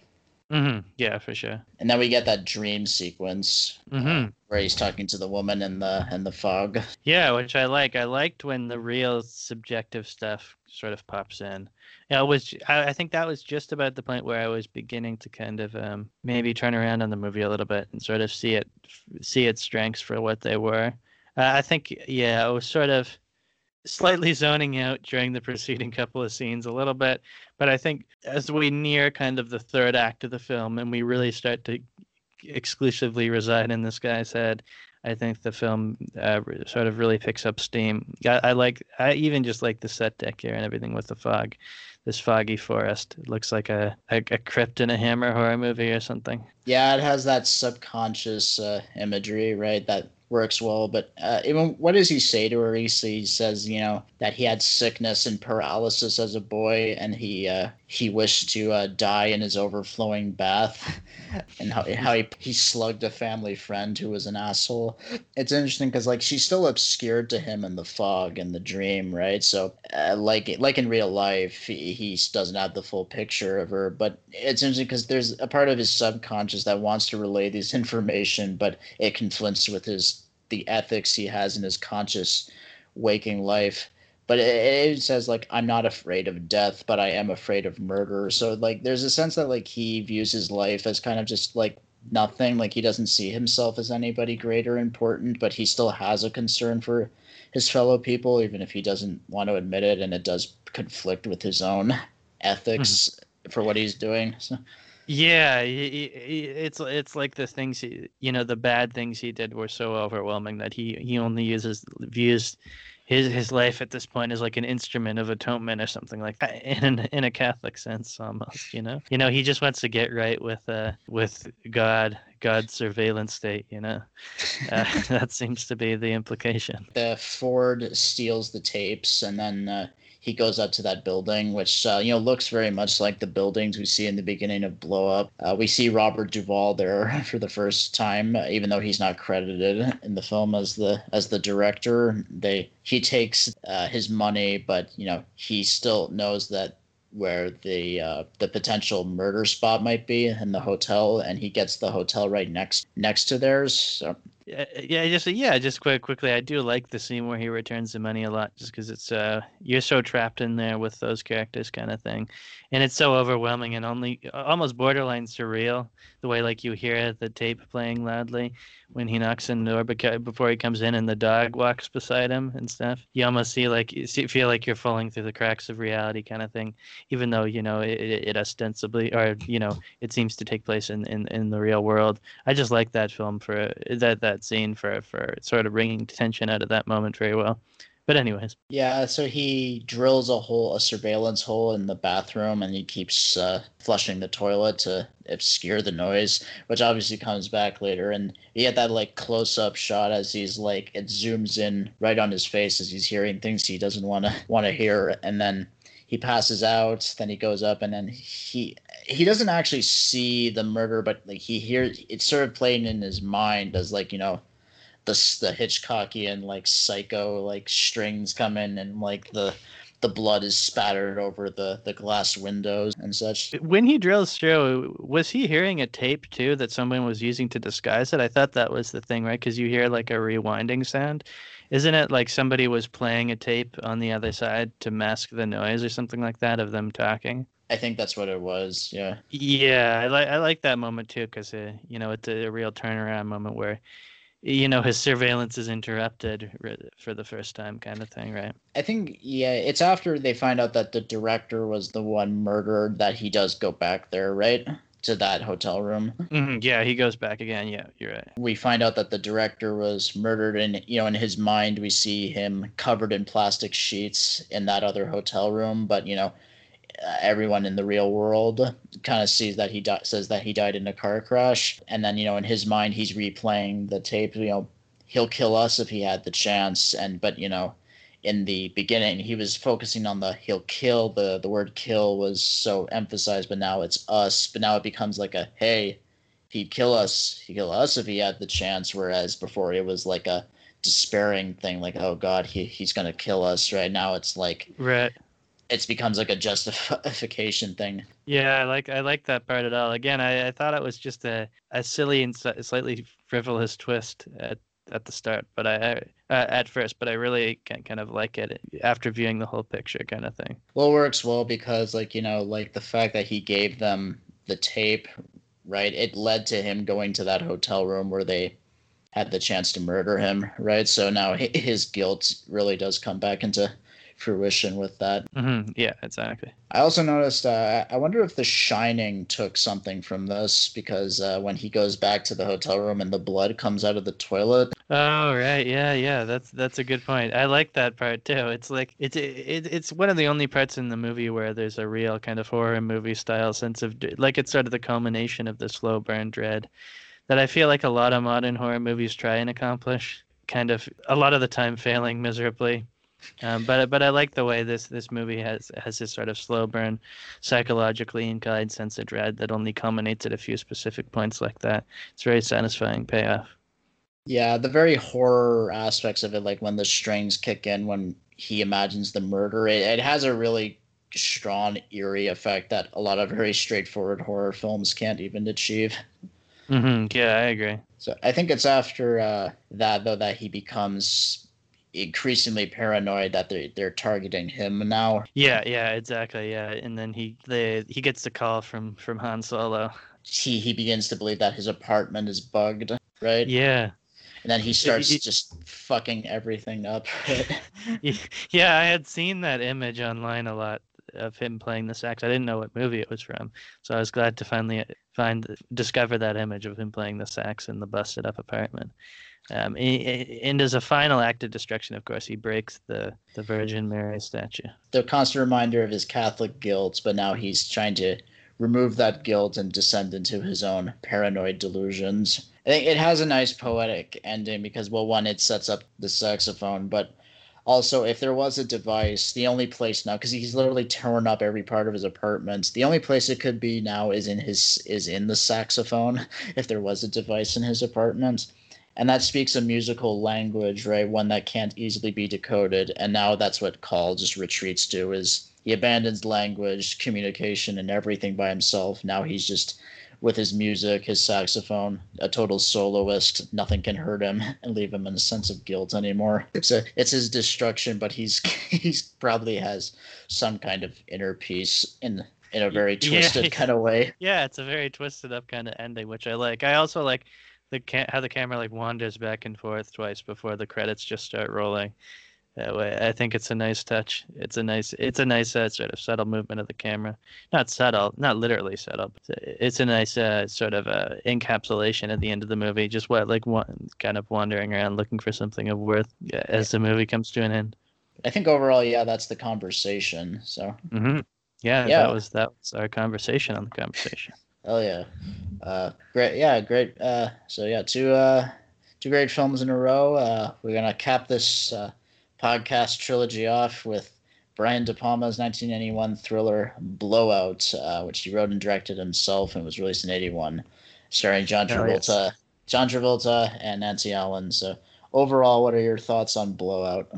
Mm-hmm. Yeah, for sure. and then we get that dream sequence uh, Mm-hmm. where he's talking to the woman in the in the fog. Yeah, which I like. I liked when the real subjective stuff sort of pops in. Yeah, it was. I, I think that was just about the point where I was beginning to kind of um, maybe turn around on the movie a little bit and sort of see it, see its strengths for what they were. Uh, I think, yeah, I was sort of slightly zoning out during the preceding couple of scenes a little bit, but I think as we near kind of the third act of the film and we really start to exclusively reside in this guy's head, I think the film uh, sort of really picks up steam. I, I like, I even just like the set deck here and everything with the fog, this foggy forest. It looks like a, a, a crypt in a Hammer horror movie or something. Yeah, it has that subconscious uh, imagery, right? That works well. But uh, even what does he say to her? He, says, you know, that he had sickness and paralysis as a boy, and he uh, he wished to uh, die in his overflowing bath, and how how he he slugged a family friend who was an asshole. It's interesting because like she's still obscured to him in the fog and the dream, right? So uh, like like in real life, he, he doesn't have the full picture of her. But it's interesting because there's a part of his subconscious that wants to relay this information, but it conflicts with his the ethics he has in his conscious waking life. But it, it says like I'm not afraid of death, but I am afraid of murder. So like there's a sense that like he views his life as kind of just like nothing. Like he doesn't see himself as anybody great or important but he still has a concern for his fellow people even if he doesn't want to admit it and it does conflict with his own ethics mm-hmm. for what he's doing so. Yeah, he, he- it's it's like the things he, you know, the bad things he did were so overwhelming that he he only uses views his his life at this point is like an instrument of atonement or something like that in in a Catholic sense almost, you know. You know, he just wants to get right with uh with God, God's surveillance state, you know. Uh, that seems to be the implication. the ford steals the tapes and then uh, he goes up to that building which uh, you know looks very much like the buildings we see in the beginning of blow up. Uh, we see robert duvall there for the first time uh, even though he's not credited in the film as the as the director. They he takes uh, his money but you know he still knows that where the uh, the potential murder spot might be in the hotel and he gets the hotel right next next to theirs. So Yeah, just yeah, just quick, quickly. I do like the scene where he returns the money a lot, just because it's uh, you're so trapped in there with those characters, kind of thing, and it's so overwhelming and only almost borderline surreal. The way like you hear the tape playing loudly when he knocks on the door before he comes in, and the dog walks beside him and stuff. You almost see like you see, feel like you're falling through the cracks of reality, kind of thing. Even though you know it, it, it ostensibly, or you know, it seems to take place in, in, in the real world. I just like that film for that that scene for for sort of bringing tension out of that moment very well. But anyways, Yeah, so he drills a hole, a surveillance hole in the bathroom, and he keeps uh, flushing the toilet to obscure the noise, which obviously comes back later. And he had that like close-up shot as he's like it zooms in right on his face as he's hearing things he doesn't want to want to hear, and then he passes out. Then he goes up, and then he he doesn't actually see the murder, but like he hears it's sort of playing in his mind as like you know the the Hitchcockian like psycho like strings come in and like the the blood is spattered over the the glass windows and such. when he drills through, was he hearing a tape too that someone was using to disguise it? I thought that was the thing, right? Because you hear like a rewinding sound. Isn't it like somebody was playing a tape on the other side to mask the noise or something like that of them talking? I think that's what it was. Yeah. Yeah, I like I like that moment too because uh, you know it's a, a real turnaround moment where you know his surveillance is interrupted for the first time, kind of thing, right? I think yeah, it's after they find out that the director was the one murdered that he does go back there, right? To that hotel room. hmm Yeah, he goes back again. Yeah, you're right. We find out that the director was murdered and you know in his mind we see him covered in plastic sheets in that other hotel room, but you know everyone in the real world kind of sees that he di- says that he died in a car crash and then you know in his mind he's replaying the tape you know he'll kill us if he had the chance and but you know in the beginning he was focusing on the he'll kill the the word kill was so emphasized but now it's us but now it becomes like a hey he'd kill us he'd kill us if he had the chance whereas before it was like a despairing thing like oh god he, he's gonna kill us right now it's like Right. it's becomes like a justification thing Yeah, I like I like that part at all. Again, I, I thought it was just a, a silly and slightly frivolous twist at, at the start, but I, uh, at first, but I really can kind of like it after viewing the whole picture, kind of thing. well works well because like you know like the fact that he gave them the tape right it led to him going to that hotel room where they had the chance to murder him right so now his guilt really does come back into fruition with that hmm Yeah, exactly. i also noticed uh, i wonder if the shining took something from this because uh, when he goes back to the hotel room and the blood comes out of the toilet Oh right, yeah, yeah. That's that's a good point. I like that part too. It's like it's it, it's one of the only parts in the movie where there's a real kind of horror movie style sense of like it's sort of the culmination of the slow burn dread that I feel like a lot of modern horror movies try and accomplish. Kind of a lot of the time failing miserably. Um, but but I like the way this this movie has has this sort of slow burn, psychologically inclined sense of dread that only culminates at a few specific points like that. It's very satisfying payoff. Yeah, the very horror aspects of it, like when the strings kick in when he imagines the murder, it, it has a really strong, eerie effect that a lot of very straightforward horror films can't even achieve. Mm-hmm. Yeah, I agree. So I think it's after uh, that though that he becomes increasingly paranoid that they're they're targeting him now. Yeah, yeah, exactly. Yeah, and then he the he gets the call from from Han Solo. He he begins to believe that his apartment is bugged, right? Yeah, And then he starts just fucking everything up. yeah. I had seen that image online a lot of him playing the sax. I didn't know what movie it was from, so I was glad to finally find discover that image of him playing the sax in the busted up apartment. Um, and as a final act of destruction, of course, he breaks the the Virgin Mary statue. the constant reminder of his Catholic guilt, but now he's trying to remove that guilt and descend into his own paranoid delusions. I think it has a nice poetic ending because, well, one, it sets up the saxophone, but also if there was a device, the only place now, because he's literally torn up every part of his apartment, the only place it could be now is in his is in the saxophone. If there was a device in his apartment. And that speaks a musical language, right? One that can't easily be decoded. And now that's what Caul just retreats to is he abandons language, communication, and everything by himself. Now he's just with his music, his saxophone, a total soloist. Nothing can hurt him and leave him in a sense of guilt anymore. It's a it's his destruction, but he's he's probably has some kind of inner peace in in a very Yeah, twisted yeah. kind of way. Yeah, it's a very twisted up kind of ending, which I like. I also like the ca- how the camera like wanders back and forth twice before the credits just start rolling. That way, I think it's a nice touch. It's a nice, it's a nice uh, sort of subtle movement of the camera. Not subtle, not literally subtle. But it's a nice uh, sort of uh, encapsulation at the end of the movie. Just what like one kind of wandering around looking for something of worth uh, as the movie comes to an end. I think overall, yeah, that's the conversation. So hmm Yeah, Yeah. that was that was our conversation on the conversation. Oh yeah, uh, great. Yeah, great. Uh, so yeah, two uh, two great films in a row. Uh, we're gonna cap this uh, podcast trilogy off with Brian De Palma's 1991 thriller Blowout, uh, which he wrote and directed himself and was released in '81, starring John Hell yes. Travolta, John Travolta, and Nancy Allen. So overall, what are your thoughts on Blowout?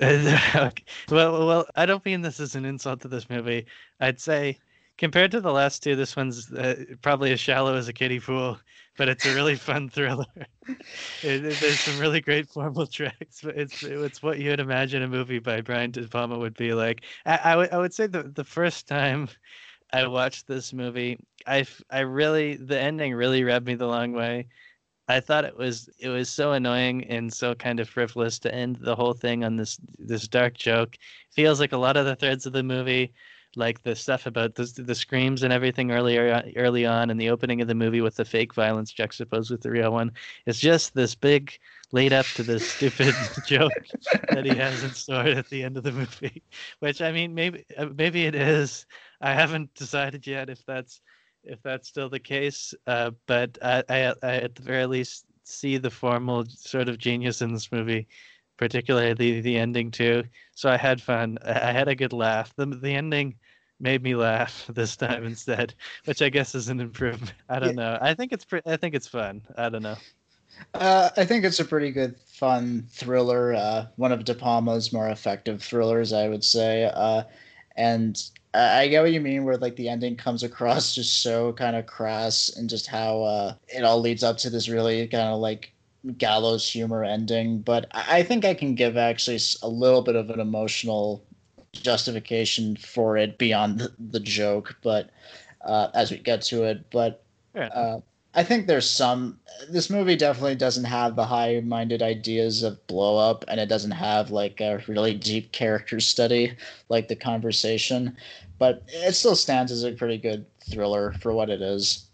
Well, well, I don't mean this as an insult to this movie. I'd say, compared to the last two, this one's uh, probably as shallow as a kiddie pool, but it's a really fun thriller. it, it- there's some really great formal tracks. but It's it's what you'd imagine a movie by Brian De Palma would be like. I, I would I would say the the first time I watched this movie, I I really the ending really rubbed me the long way. I thought it was it was so annoying and so kind of frivolous to end the whole thing on this this dark joke. Feels like a lot of the threads of the movie, like the stuff about the the screams and everything earlier early on, and the opening of the movie with the fake violence juxtaposed with the real one. It's just this big lead up to this stupid joke that he has in store at the end of the movie. Which I mean, maybe uh, maybe it is. I haven't decided yet if that's if that's still the case. Uh, but I, I, I, at the very least, see the formal sort of genius in this movie particularly the, the ending too. So I had fun. I had a good laugh. The the ending made me laugh this time instead, which I guess is an improvement. I don't yeah. know. I think it's pre- I think it's fun. I don't know. Uh, I think it's a pretty good, fun thriller. Uh, one of De Palma's more effective thrillers, I would say. Uh, and I get what you mean, where like the ending comes across just so kind of crass, and just how uh, it all leads up to this really kind of like gallows humor ending. But I think I can give actually a little bit of an emotional justification for it beyond the, the joke, but uh, as we get to it, but uh, I think there's some. This movie definitely doesn't have the high-minded ideas of blow up, and it doesn't have like a really deep character study like the conversation, but it still stands as a pretty good thriller for what it is.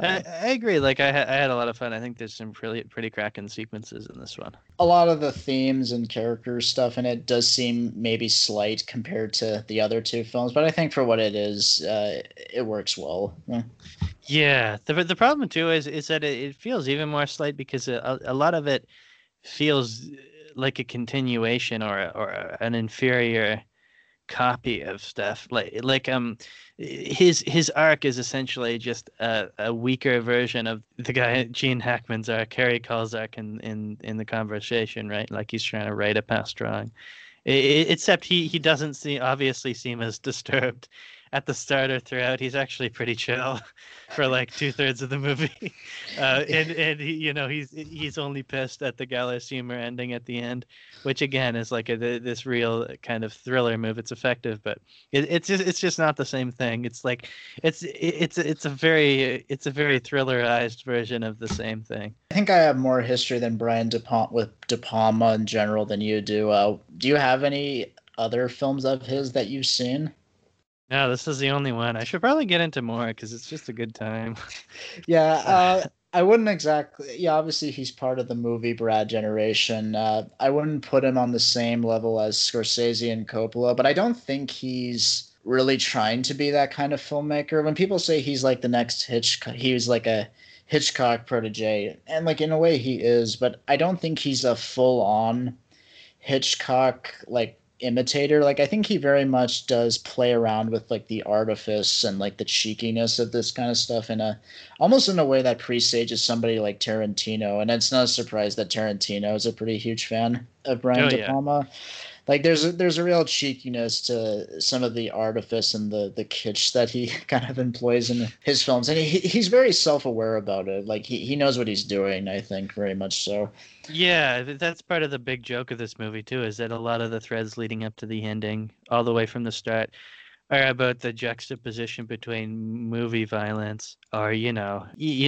I, I, agree. Like I, I had a lot of fun. I think there's some pretty pretty cracking sequences in this one. A lot of the themes and character stuff in it does seem maybe slight compared to the other two films, but I think for what it is, uh, it works well. Yeah. yeah. The the problem too is is that it, it feels even more slight because a, a lot of it feels like a continuation or or an inferior copy of stuff like like um his his arc is essentially just a, a weaker version of the guy Gene Hackman's arc Harry Caul's in, in in the conversation right? Like he's trying to write a past drawing. It, except he he doesn't see obviously seem as disturbed at the start or throughout, he's actually pretty chill for like two thirds of the movie. Uh, and and he, you know he's he's only pissed at the gallows humor ending at the end, which again is like a, this real kind of thriller move. It's effective, but it, it's just it's just not the same thing. It's like it's it's it's a very it's a very thrillerized version of the same thing. I think I have more history than Brian De Palma with De Palma in general than you do. Uh, do you have any other films of his that you've seen? No, this is the only one. I should probably get into more because it's just a good time. yeah, uh, I wouldn't exactly. Yeah, obviously he's part of the movie Brat generation. Uh, I wouldn't put him on the same level as Scorsese and Coppola, but I don't think he's really trying to be that kind of filmmaker. When people say he's like the next Hitchcock, he's like a Hitchcock protege, and like in a way he is, but I don't think he's a full on Hitchcock like imitator. Like i think he very much does play around with like the artifice and like the cheekiness of this kind of stuff in a almost in a way that presages somebody like tarantino. And it's not a surprise that tarantino is a pretty huge fan of brian oh, de palma. yeah like there's a, there's a real cheekiness to some of the artifice and the the kitsch that he kind of employs in his films, and he he's very self aware about it. Like he he knows what he's doing. I think very much so. Yeah, that's part of the big joke of this movie too. Is that a lot of the threads leading up to the ending, all the way from the start, are about the juxtaposition between movie violence or you know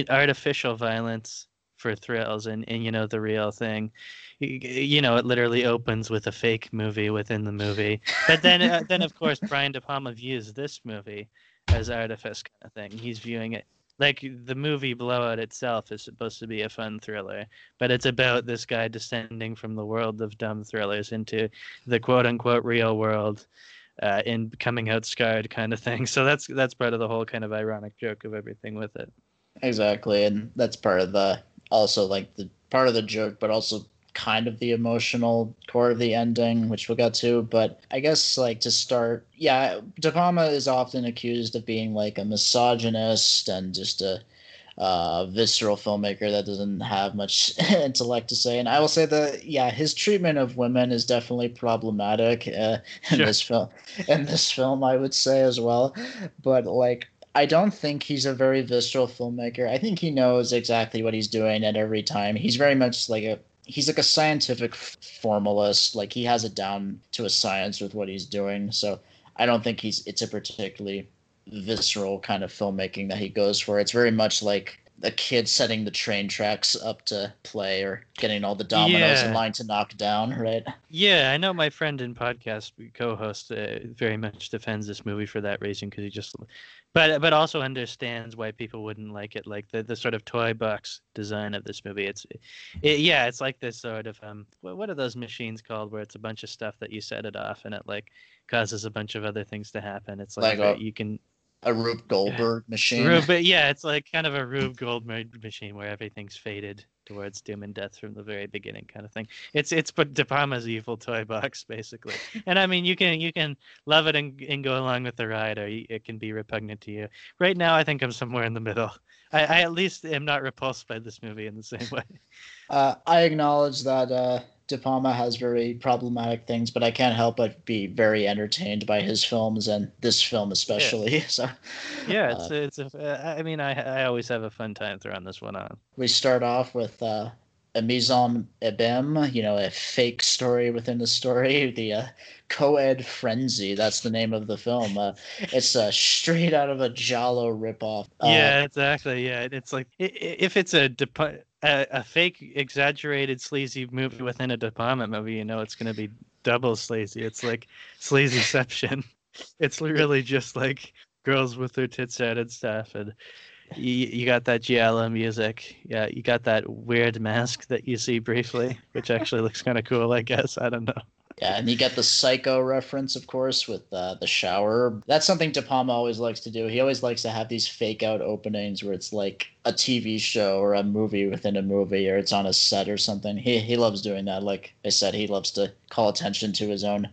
artificial violence for thrills and, and you know the real thing you know, it literally opens with a fake movie within the movie. But then, uh, then of course, Brian De Palma views this movie as artifice kind of thing. He's viewing it like the movie Blowout itself is supposed to be a fun thriller, but it's about this guy descending from the world of dumb thrillers into the quote unquote real world. Uh, in coming out scarred kind of thing. So that's that's part of the whole kind of ironic joke of everything with it. Exactly, and that's part of the also like the part of the joke, but also kind of the emotional core of the ending, which we'll get to. But I guess like to start, yeah, De Palma is often accused of being like a misogynist and just a uh, visceral filmmaker that doesn't have much intellect to say. And I will say that yeah, his treatment of women is definitely problematic uh, in sure. this film. In this film, I would say as well. But like I don't think he's a very visceral filmmaker. I think he knows exactly what he's doing at every time. He's very much like a he's like a scientific formalist. Like he has it down to a science with what he's doing. So I don't think he's it's a particularly visceral kind of filmmaking that he goes for. It's very much like a kid setting the train tracks up to play or getting all the dominoes yeah. in line to knock down, right? Yeah, I know my friend and podcast co-host uh, very much defends this movie for that reason because he just but but also understands why people wouldn't like it like the, the sort of toy box design of this movie. It's it, yeah it's like this sort of um what, are those machines called where it's a bunch of stuff that you set it off and it like causes a bunch of other things to happen? It's like, like a, you can a Rube Goldberg machine. Rube, but yeah, it's like kind of a Rube Goldberg machine where everything's faded towards doom and death from the very beginning, kind of thing. It's it's but De Palma's evil toy box basically, and I mean you can you can love it and, and go along with the ride, or it can be repugnant to you. Right now, I think I'm somewhere in the middle. I, I at least am not repulsed by this movie in the same way. Uh, I acknowledge that uh, De Palma has very problematic things, but I can't help but be very entertained by his films and this film especially. Yeah. So, yeah, it's uh, it's a. I mean, I I always have a fun time throwing this one on. We start off with uh, a mise en abîme, you know, a fake story within the story. The uh, co-ed frenzy. That's the name of the film. Uh, it's uh, straight out of a Giallo ripoff. Uh, yeah, exactly. Yeah, it's like if it's a, a, a fake, exaggerated, sleazy movie within a De Palma movie, you know, it's going to be double sleazy. It's like sleazyception. it's really just like girls with their tits out and stuff, and you, you got that Giallo music. Yeah, you got that weird mask that you see briefly, which actually looks kind of cool, I guess. I don't know. Yeah, and you get the Psycho reference, of course, with uh, the shower. That's something De Palma always likes to do. He always likes to have these fake out openings where it's like a TV show or a movie within a movie, or it's on a set or something. He he loves doing that. Like I said, he loves to call attention to his own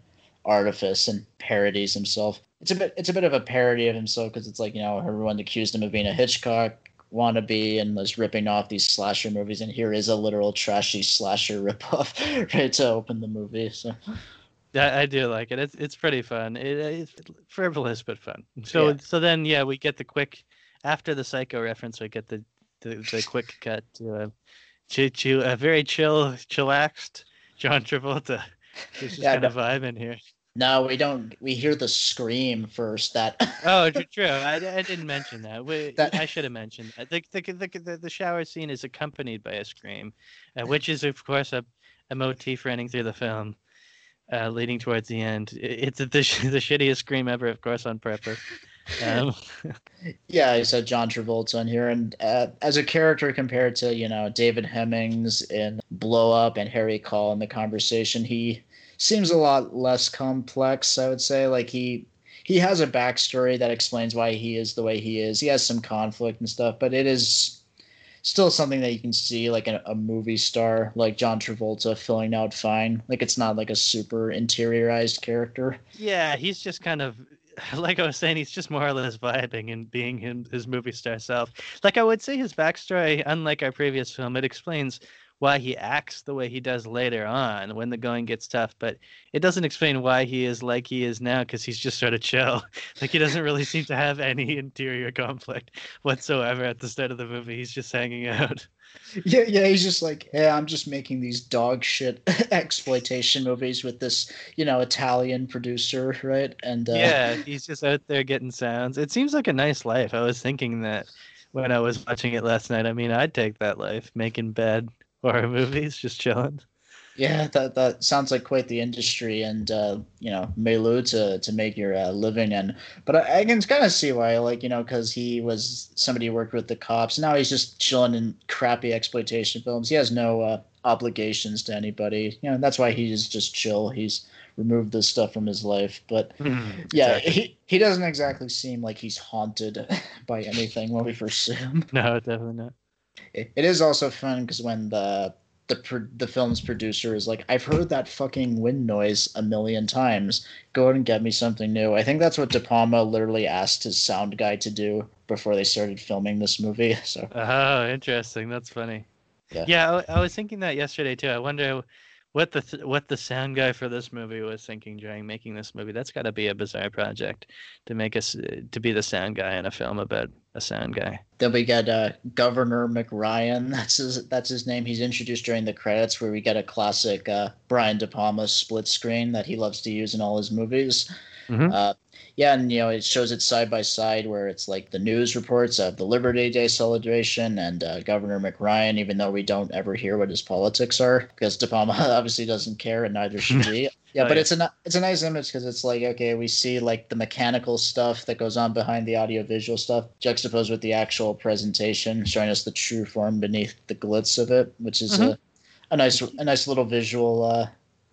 artifice and parodies himself. It's a bit it's a bit of a parody of himself because it's like you know everyone accused him of being a Hitchcock wannabe and was ripping off these slasher movies, and here is a literal trashy slasher ripoff right to open the movie. So. Yeah, I do like it. It's it's pretty fun. It, it's frivolous but fun. So yeah. so then yeah, we get the quick after the psycho reference. We get the the, the quick cut to a, to, to a very chill, chillaxed John Travolta. This is yeah, kind of vibe in here. No, we don't. We hear the scream first. That. oh, true. I, I didn't mention that. We, that... I should have mentioned that. The, the, the, the, shower scene is accompanied by a scream, uh, which is, of course, a, a motif running through the film, uh, leading towards the end. It's the, the shittiest scream ever, of course, on purpose. Um, yeah, I said John Travolta in here, and uh, as a character compared to you know David Hemmings in Blow Up and Harry Caul in the conversation, he seems a lot less complex. I would say like he he has a backstory that explains why he is the way he is. He has some conflict and stuff, but it is still something that you can see like a, a movie star like John Travolta filling out fine. Like it's not like a super interiorized character. Yeah, he's just kind of like I was saying, he's just more or less vibing and being him, his movie star self. Like I would say, his backstory, unlike our previous film, it explains why he acts the way he does later on when the going gets tough, but it doesn't explain why he is like he is now because he's just sort of chill. Like he doesn't really seem to have any interior conflict whatsoever at the start of the movie. He's just hanging out. Yeah, yeah, he's just like, hey, I'm just making these dog shit exploitation movies with this, you know, Italian producer, right? And uh... yeah, he's just out there getting sounds. It seems like a nice life. I was thinking that when I was watching it last night. I mean, I'd take that life, making bed, horror movies, just chilling. Yeah, that that sounds like quite the industry, and uh, you know, milieu to to make your uh, living in. But I, I can kind of see why, like you know, because he was somebody who worked with the cops. Now he's just chilling in crappy exploitation films. He has no uh, obligations to anybody. You know, that's why he's just chill. He's removed this stuff from his life. But mm, yeah, exactly. he he doesn't exactly seem like he's haunted by anything when we first see him. No, definitely not it, it is also fun because when the the the film's producer is like, I've heard that fucking wind noise a million times. Go and get me something new. I think that's what De Palma literally asked his sound guy to do before they started filming this movie. So. Oh, interesting. That's funny. Yeah. Yeah, I, I was thinking that yesterday too. I wonder what the th- what the sound guy for this movie was thinking during making this movie. That's got to be a bizarre project to make us to be the sound guy in a film about a sound guy. Then we get uh, Governor McRyan. That's his that's his name. He's introduced during the credits, where we get a classic uh, Brian De Palma split screen that he loves to use in all his movies. Mm-hmm. Uh, yeah, and you know it shows it side by side where it's like the news reports of the Liberty Day celebration and uh, Governor McRyan, even though we don't ever hear what his politics are because De Palma obviously doesn't care and neither should we. Yeah, oh, but yeah. it's a it's a nice image because it's like okay, we see like the mechanical stuff that goes on behind the audio visual stuff juxtaposed with the actual presentation, showing us the true form beneath the glitz of it, which is mm-hmm. a, a nice a nice little visual uh,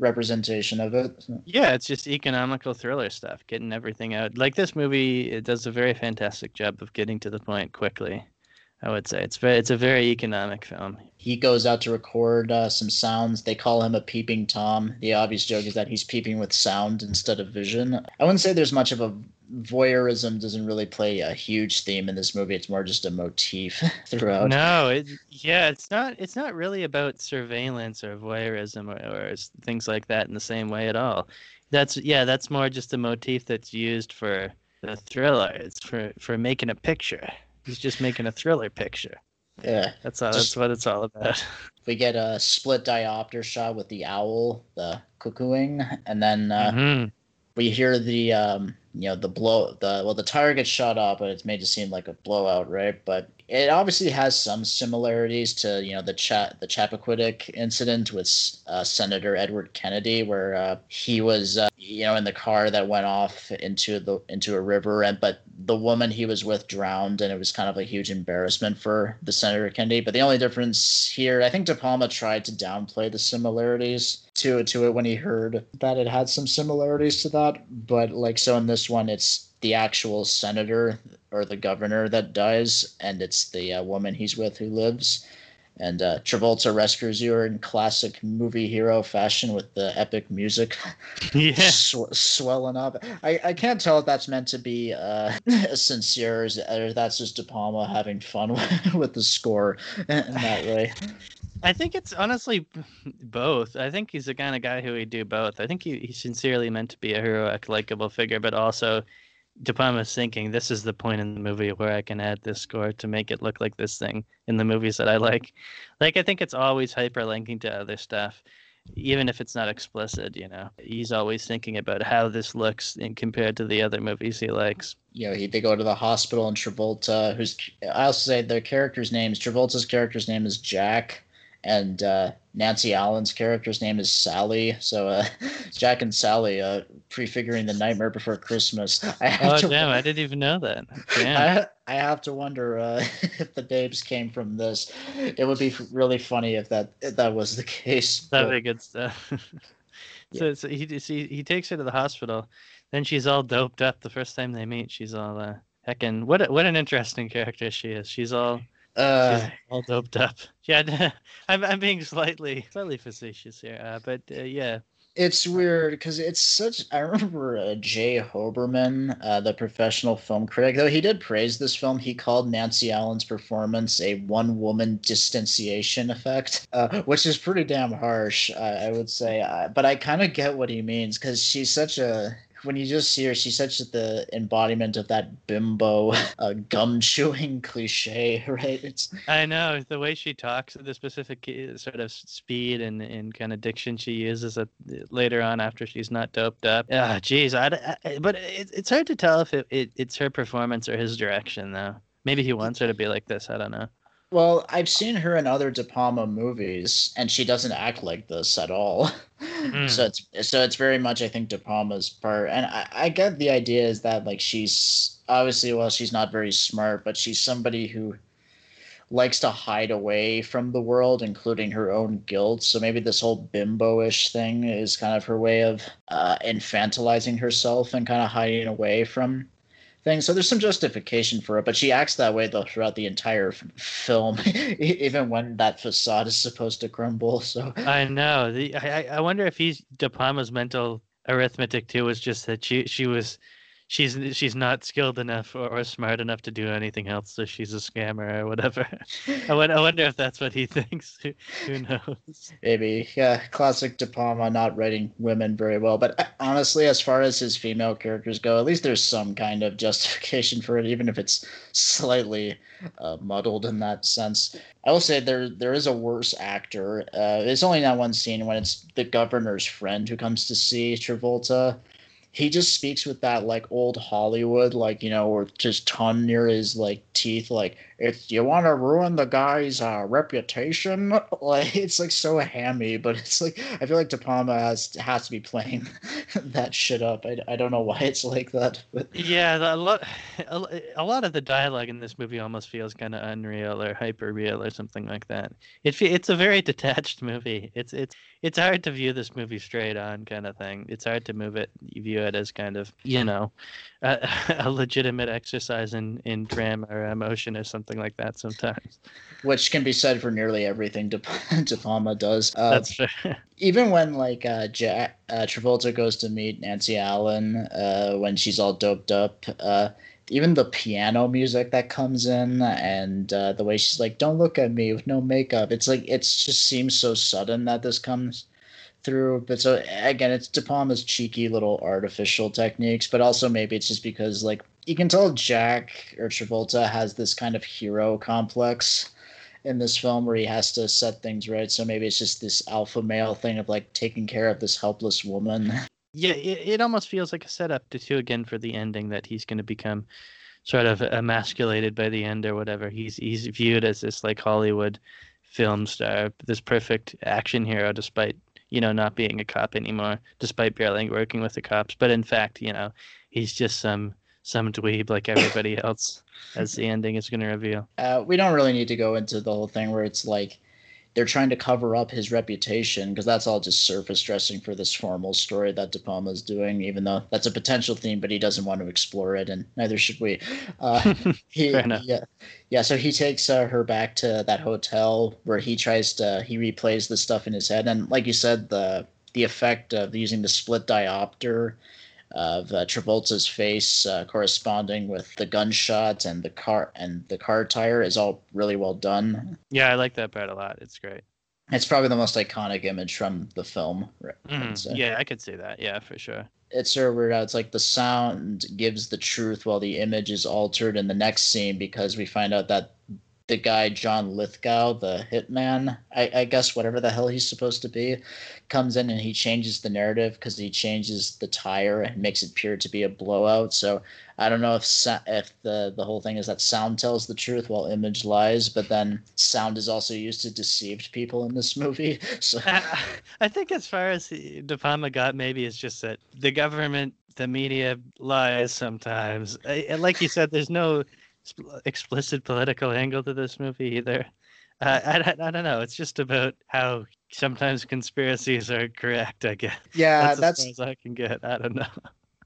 representation of it. Yeah, it's just economical thriller stuff, getting everything out. Like this movie, it does a very fantastic job of getting to the point quickly. I would say it's very, it's a very economic film. He goes out to record uh, some sounds. They call him a peeping tom. The obvious joke is that he's peeping with sound instead of vision. I wouldn't say there's much of a voyeurism doesn't really play a huge theme in this movie. It's more just a motif throughout. No, it, yeah, it's not. It's not really about surveillance or voyeurism or, or things like that in the same way at all. That's yeah, that's more just a motif that's used for the thriller. It's for for making a picture. He's just making a thriller picture. Yeah, that's all. Just, that's what it's all about. We get a split diopter shot with the owl, the cuckooing, and then uh, mm-hmm. we hear the um, you know the blow the well the tire gets shot up, but it's made to seem like a blowout, right? But it obviously has some similarities to you know the chat the Chappaquiddick incident with uh, Senator Edward Kennedy, where uh, he was uh, you know in the car that went off into the into a river, and but the woman he was with drowned, and it was kind of a huge embarrassment for the Senator Kennedy. But the only difference here, I think De Palma tried to downplay the similarities to to it when he heard that it had some similarities to that, but like so in this one, it's the actual senator or the governor that dies, and it's the uh, woman he's with who lives. And uh, Travolta rescues you in classic movie hero fashion with the epic music yeah. sw- swelling up. I, I can't tell if that's meant to be uh, sincere or that's just De Palma having fun with, with the score in that way. I think it's honestly both. I think he's the kind of guy who would do both. I think he, he's sincerely meant to be a heroic, likable figure, but also De Palma's thinking this is the point in the movie where I can add this score to make it look like this thing in the movies that I like. Like I think it's always hyperlinking to other stuff, even if it's not explicit. You know, he's always thinking about how this looks in compared to the other movies he likes. You know, he, they go to the hospital and Travolta, who's I also say their character's names. Travolta's character's name is Jack and uh, Nancy Allen's character's name is Sally. So uh, Jack and Sally uh, prefiguring the Nightmare Before Christmas. I oh to, damn! I didn't even know that. I, I have to wonder uh, if the names came from this. It would be really funny if that if that was the case. That'd but, be good stuff. so, yeah. so he, he he takes her to the hospital. Then she's all doped up. The first time they meet, she's all uh, heckin' what a, what an interesting character she is. She's all uh, all doped up. Yeah, I'm I'm being slightly slightly facetious here, uh, but uh, yeah. It's weird because it's such. I remember uh, Jay Hoberman, uh, the professional film critic, though he did praise this film. He called Nancy Allen's performance a one-woman distanciation effect, uh, which is pretty damn harsh, I would say. Uh, but I kind of get what he means because she's such a when you just see her, she's such the embodiment of that bimbo uh, gum chewing cliche, right? It's I know the way she talks, the specific sort of speed and, and kind of diction she uses at, later on after she's not doped up. Ah, geez, I, I, but it, it's hard to tell if it, it, it's her performance or his direction, though. Maybe he wants her to be like this. I don't know. Well, I've seen her in other De Palma movies, and she doesn't act like this at all. Mm. So it's so it's very much I think De Palma's part, and I, I get the idea is that like she's obviously well she's not very smart, but she's somebody who likes to hide away from the world, including her own guilt. So maybe this whole bimbo-ish thing is kind of her way of uh, infantilizing herself and kind of hiding away from thing. So there's some justification for it, but she acts that way though throughout the entire f- film, even when that facade is supposed to crumble. So I know. The, I I wonder if he's De Palma's mental arithmetic too was just that she she was she's she's not skilled enough or, or, smart enough to do anything else, so she's a scammer or whatever. I, wonder, I wonder if that's what he thinks. Who, who knows? Maybe. Yeah, classic De Palma not writing women very well. But uh, honestly, as far as his female characters go, at least there's some kind of justification for it, even if it's slightly uh, muddled in that sense. I will say there there is a worse actor. Uh, it's only that one scene when it's the governor's friend who comes to see Travolta he just speaks with that like old Hollywood, like you know, or just tongue near his like teeth, like if you want to ruin the guy's uh, reputation, like it's like so hammy, but it's like I feel like De Palma has has to be playing that shit up. I, I don't know why it's like that, but yeah, a lot a lot of the dialogue in this movie almost feels kind of unreal or hyper real or something like that. It it's a very detached movie. It's it's it's hard to view this movie straight on kind of thing. It's hard to move it, You view it as kind of you know a, a legitimate exercise in in drama or emotion or something like that sometimes. Which can be said for nearly everything De, De Palma does. Uh, That's fair. even when like uh, Jack uh, Travolta goes to meet Nancy Allen uh, when she's all doped up. Uh, even the piano music that comes in and uh, the way she's like, "Don't look at me with no makeup." It's like it just seems so sudden that this comes through. But so again, it's De Palma's cheeky little artificial techniques, but also maybe it's just because like you can tell Jack or Travolta has this kind of hero complex in this film where he has to set things right. So maybe it's just this alpha male thing of like taking care of this helpless woman. Yeah, it, it almost feels like a setup to too again for the ending that he's going to become sort of emasculated by the end or whatever. He's he's viewed as this like Hollywood film star, this perfect action hero, despite you know not being a cop anymore, despite barely working with the cops. But in fact, you know, he's just some some dweeb like everybody else, as the ending is going to reveal. Uh, we don't really need to go into the whole thing where it's like they're trying to cover up his reputation because that's all just surface dressing for this formal story that De Palma is doing, even though that's a potential theme, but he doesn't want to explore it, and neither should we. Uh, he, yeah, yeah. So he takes uh, her back to that hotel where he tries to he replays the stuff in his head, and like you said, the the effect of using the split diopter of uh, Travolta's face uh, corresponding with the gunshot and the car and the car tire is all really well done. Yeah, I like that part a lot. It's great. It's probably the most iconic image from the film. Mm, yeah, I could see that. Yeah, for sure. It's sort of weird It's like the sound gives the truth while the image is altered in the next scene because we find out that the guy John Lithgow, the hitman, I, I, guess whatever the hell he's supposed to be, comes in and he changes the narrative because he changes the tire and makes it appear to be a blowout. So I don't know if if the the whole thing is that sound tells the truth while image lies, but then sound is also used to deceive people in this movie. So I, I think as far as De Palma got, maybe it's just that the government, the media lies sometimes. I, like you said, there's no explicit political angle to this movie either. Uh, I, I, don't know. It's just about how sometimes conspiracies are correct. I guess. Yeah, that's, that's as far as I can get. I don't know.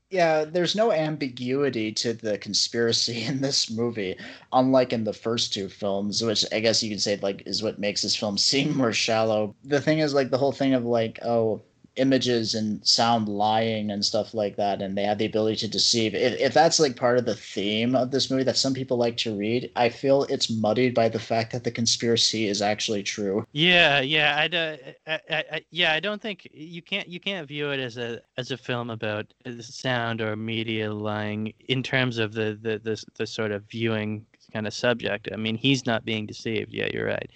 Yeah, there's no ambiguity to the conspiracy in this movie, unlike in the first two films, which I guess you could say like is what makes this film seem more shallow. The thing is like the whole thing of like, oh, images and sound lying and stuff like that and they have the ability to deceive. If, if that's like part of the theme of this movie that some people like to read i feel it's muddied by the fact that the conspiracy is actually true. Yeah yeah i, uh, I yeah i don't think you can't you can't view it as a as a film about sound or media lying in terms of the the the, the sort of viewing kind of subject. I mean he's not being deceived. Yeah you're right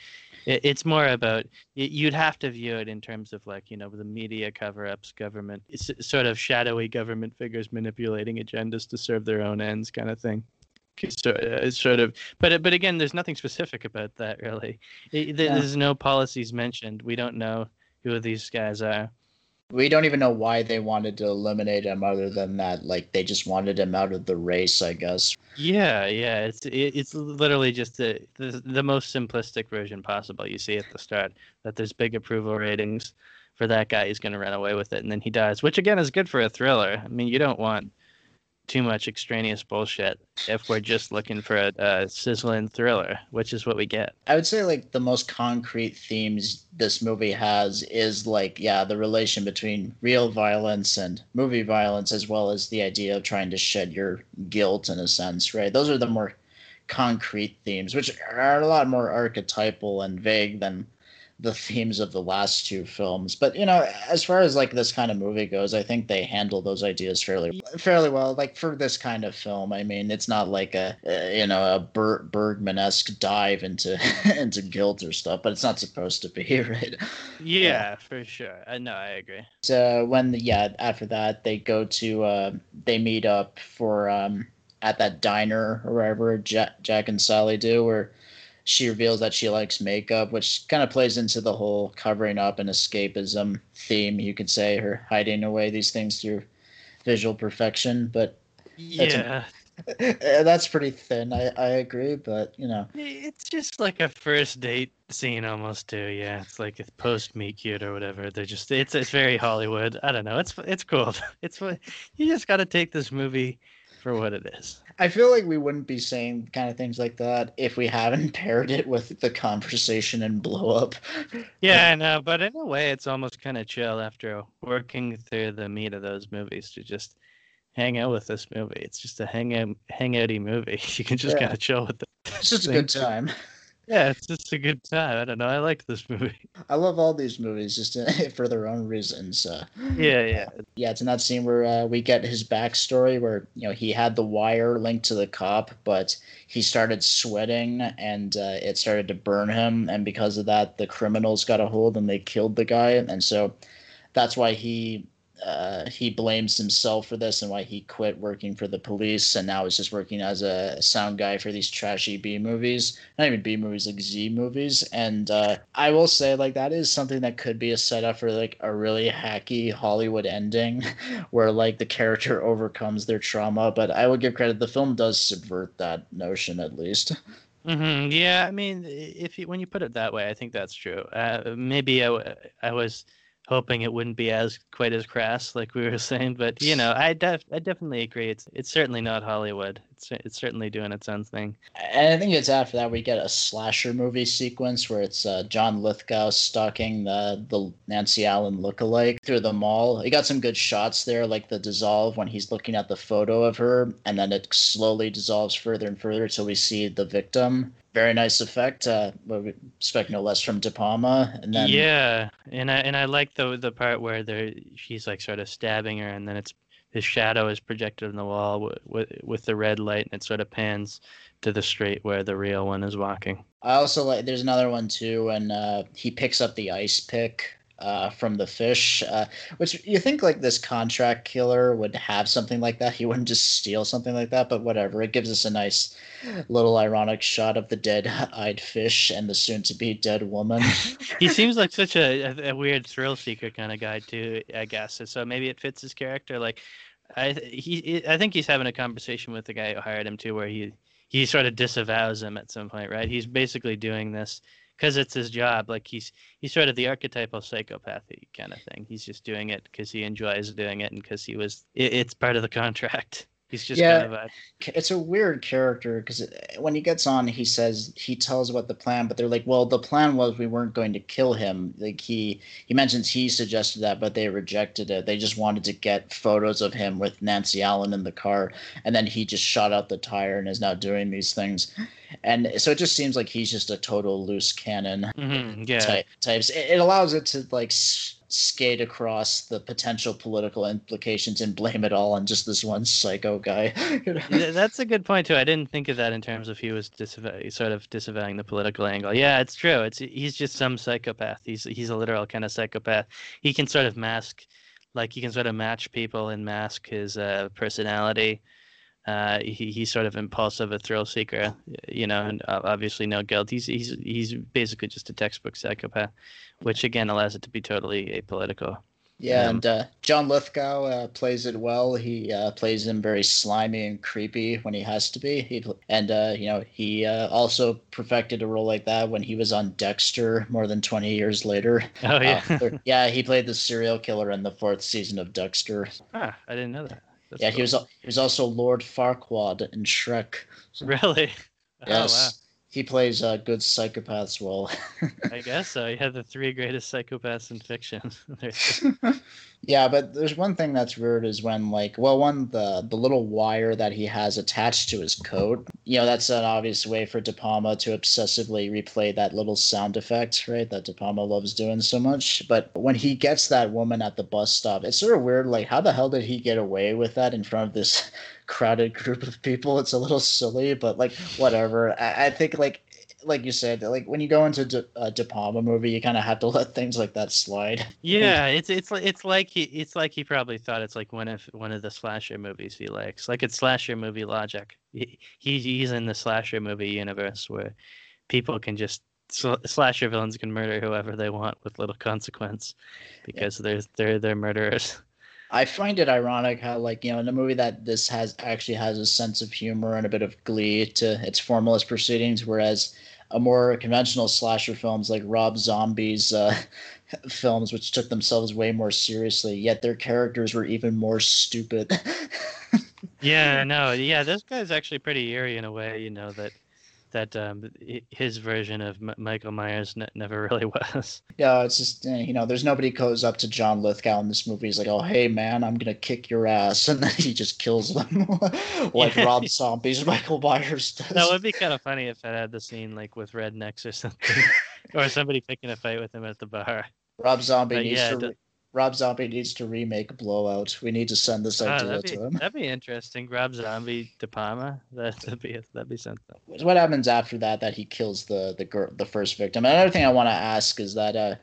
it, it's more about you'd have to view it in terms of like you know the media cover-ups, government, it's sort of shadowy government figures manipulating agendas to serve their own ends, kind of thing. So uh, it's sort of, but but again, there's nothing specific about that really. It, there's yeah. no policies mentioned. We don't know who these guys are we don't even know why they wanted to eliminate him other than that like they just wanted him out of the race i guess. Yeah yeah it's it's literally just the, the the most simplistic version possible. You see at the start that there's big approval ratings for that guy he's going to run away with it and then he dies which again is good for a thriller. I mean you don't want too much extraneous bullshit if we're just looking for a, a, sizzling thriller, which is what we get. I would say like the most concrete themes this movie has is like yeah, the relation between real violence and movie violence as well as the idea of trying to shed your guilt in a sense, right? Those are the more concrete themes, which are a lot more archetypal and vague than the themes of the last two films. But you know, as far as like this kind of movie goes, I think they handle those ideas fairly fairly well. Like for this kind of film, I mean, it's not like a, a you know a Ber- Bergman esque dive into into guilt or stuff, but it's not supposed to be, right? Yeah, for sure. I know, I agree. So when the, yeah, after that they go to uh, they meet up for um at that diner or wherever Jack, Jack and Sally do, where she reveals that she likes makeup, which kind of plays into the whole covering up and escapism theme, you could say, her hiding away these things through visual perfection. But yeah, eh, That's pretty thin. I, I agree, but you know. It's just like a first date scene almost too. Yeah, it's like a post meet cute or whatever. They're just it's it's very Hollywood. I don't know. It's it's cool. It's you just got to take this movie for what it is. I feel like we wouldn't be saying kind of things like that if we haven't paired it with the conversation and blow up. Yeah, I know, but in a way, it's almost kind of chill after working through the meat of those movies to just hang out with this movie. It's just a hang out, hangouty movie. You can just yeah. kind of chill with it. It's just a good time. Yeah, it's just a good time. I don't know. I like this movie. I love all these movies just for their own reasons. Uh, yeah, yeah, yeah. It's in that scene where uh, we get his backstory, where you know he had the wire linked to the cop, but he started sweating and uh, it started to burn him, and because of that, the criminals got a hold and they killed the guy, and so that's why he uh, he blames himself for this and why he quit working for the police and now is just working as a sound guy for these trashy B movies, not even B movies, like Z movies. And uh, I will say, like, that is something that could be a setup for like a really hacky Hollywood ending where like the character overcomes their trauma. But I would give credit, the film does subvert that notion at least. Mm-hmm. Yeah, I mean, if you, when you put it that way, I think that's true. Uh, maybe I, I was hoping it wouldn't be as quite as crass like we were saying but you know i def- i definitely agree. It's it's certainly not hollywood it's it's certainly doing its own thing and i think it's after that we get a slasher movie sequence where it's uh, john lithgow stalking the the nancy allen lookalike through the mall he got some good shots there like the dissolve when he's looking at the photo of her and then it slowly dissolves further and further until we see the victim very nice effect. Uh, we expect no less from De Palma. And then yeah, and I and I like the the part where there she's like sort of stabbing her, and then it's his shadow is projected on the wall with, with the red light, and it sort of pans to the street where the real one is walking. I also like. There's another one too, and uh, he picks up the ice pick uh, from the fish, uh, which you think like this contract killer would have something like that. He wouldn't just steal something like that, but whatever. It gives us a nice little ironic shot of the dead-eyed fish and the soon-to-be dead woman. he seems like such a, a, weird thrill seeker kind of guy too, I guess. So maybe it fits his character. Like, I he I think he's having a conversation with the guy who hired him too, where he he sort of disavows him at some point, right? He's basically doing this because it's his job. Like he's he's sort of the archetypal psychopathy kind of thing. He's just doing it because he enjoys doing it and because he was it, it's part of the contract. He's just yeah, kind of a. It's a weird character because when he gets on, he says he tells about the plan, but they're like, "Well, the plan was we weren't going to kill him." Like he he mentions he suggested that, but they rejected it. They just wanted to get photos of him with Nancy Allen in the car, and then he just shot out the tire and is now doing these things. And so it just seems like he's just a total loose cannon mm-hmm, yeah. type, types. It, it allows it to like. Skate across the potential political implications and blame it all on just this one psycho guy. That's a good point too. I didn't think of that in terms of he was sort of disavowing the political angle. Yeah, it's true. It's he's just some psychopath. He's he's a literal kind of psychopath. He can sort of mask, like he can sort of match people and mask his uh, personality. Uh, he, he's sort of impulsive, a thrill seeker, you know, and obviously no guilt. He's he's he's basically just a textbook psychopath, which again allows it to be totally apolitical. Yeah, um, and uh, John Lithgow uh, plays it well. He uh, plays him very slimy and creepy when he has to be. He, and uh, you know, he uh, also perfected a role like that when he was on Dexter more than twenty years later. Oh yeah, yeah. He played the serial killer in the fourth season of Dexter. Ah, I didn't know that. That's yeah, cool. he was he was also Lord Farquaad in Shrek. Really? Yes. Oh, He plays uh, good psychopaths well. I guess so. He had the three greatest psychopaths in fiction. yeah, but there's one thing that's weird is when like, well, one the the little wire that he has attached to his coat. You know, that's an obvious way for De Palma to obsessively replay that little sound effect, right? That De Palma loves doing so much. But when he gets that woman at the bus stop, it's sort of weird. Like, how the hell did he get away with that in front of this? Crowded group of people. It's a little silly, but like whatever. I, I think like like you said, like when you go into De, a De Palma movie, you kind of have to let things like that slide. Yeah, it's it's like it's like he it's like he probably thought it's like one of one of the slasher movies he likes. Like it's slasher movie logic. He, he's in the slasher movie universe where people can just slasher villains can murder whoever they want with little consequence because yeah. they're they're they're murderers. I find it ironic how, like, you know, in a movie that this has actually has a sense of humor and a bit of glee to its formalist proceedings, whereas a more conventional slasher films like Rob Zombie's uh, films, which took themselves way more seriously, yet their characters were even more stupid. yeah, no, yeah, this guy's actually pretty eerie in a way, you know, that that um, his version of M- Michael Myers ne- never really was. Yeah, it's just eh, you know, there's nobody goes up to John Lithgow in this movie. He's like, "Oh, hey man, I'm gonna kick your ass," and then he just kills them like yeah. Rob Zombie's Michael Myers does. That would be kind of funny if I had the scene like with rednecks or something, or somebody picking a fight with him at the bar. Rob Zombie but needs yeah, to. Rob Zombie needs to remake Blowout. We need to send this ah, idea be, to him. That'd be interesting. Rob Zombie De Palma. That'd be that'd be something. What happens after that? That he kills the the girl, the first victim. Another thing I want to ask is that uh,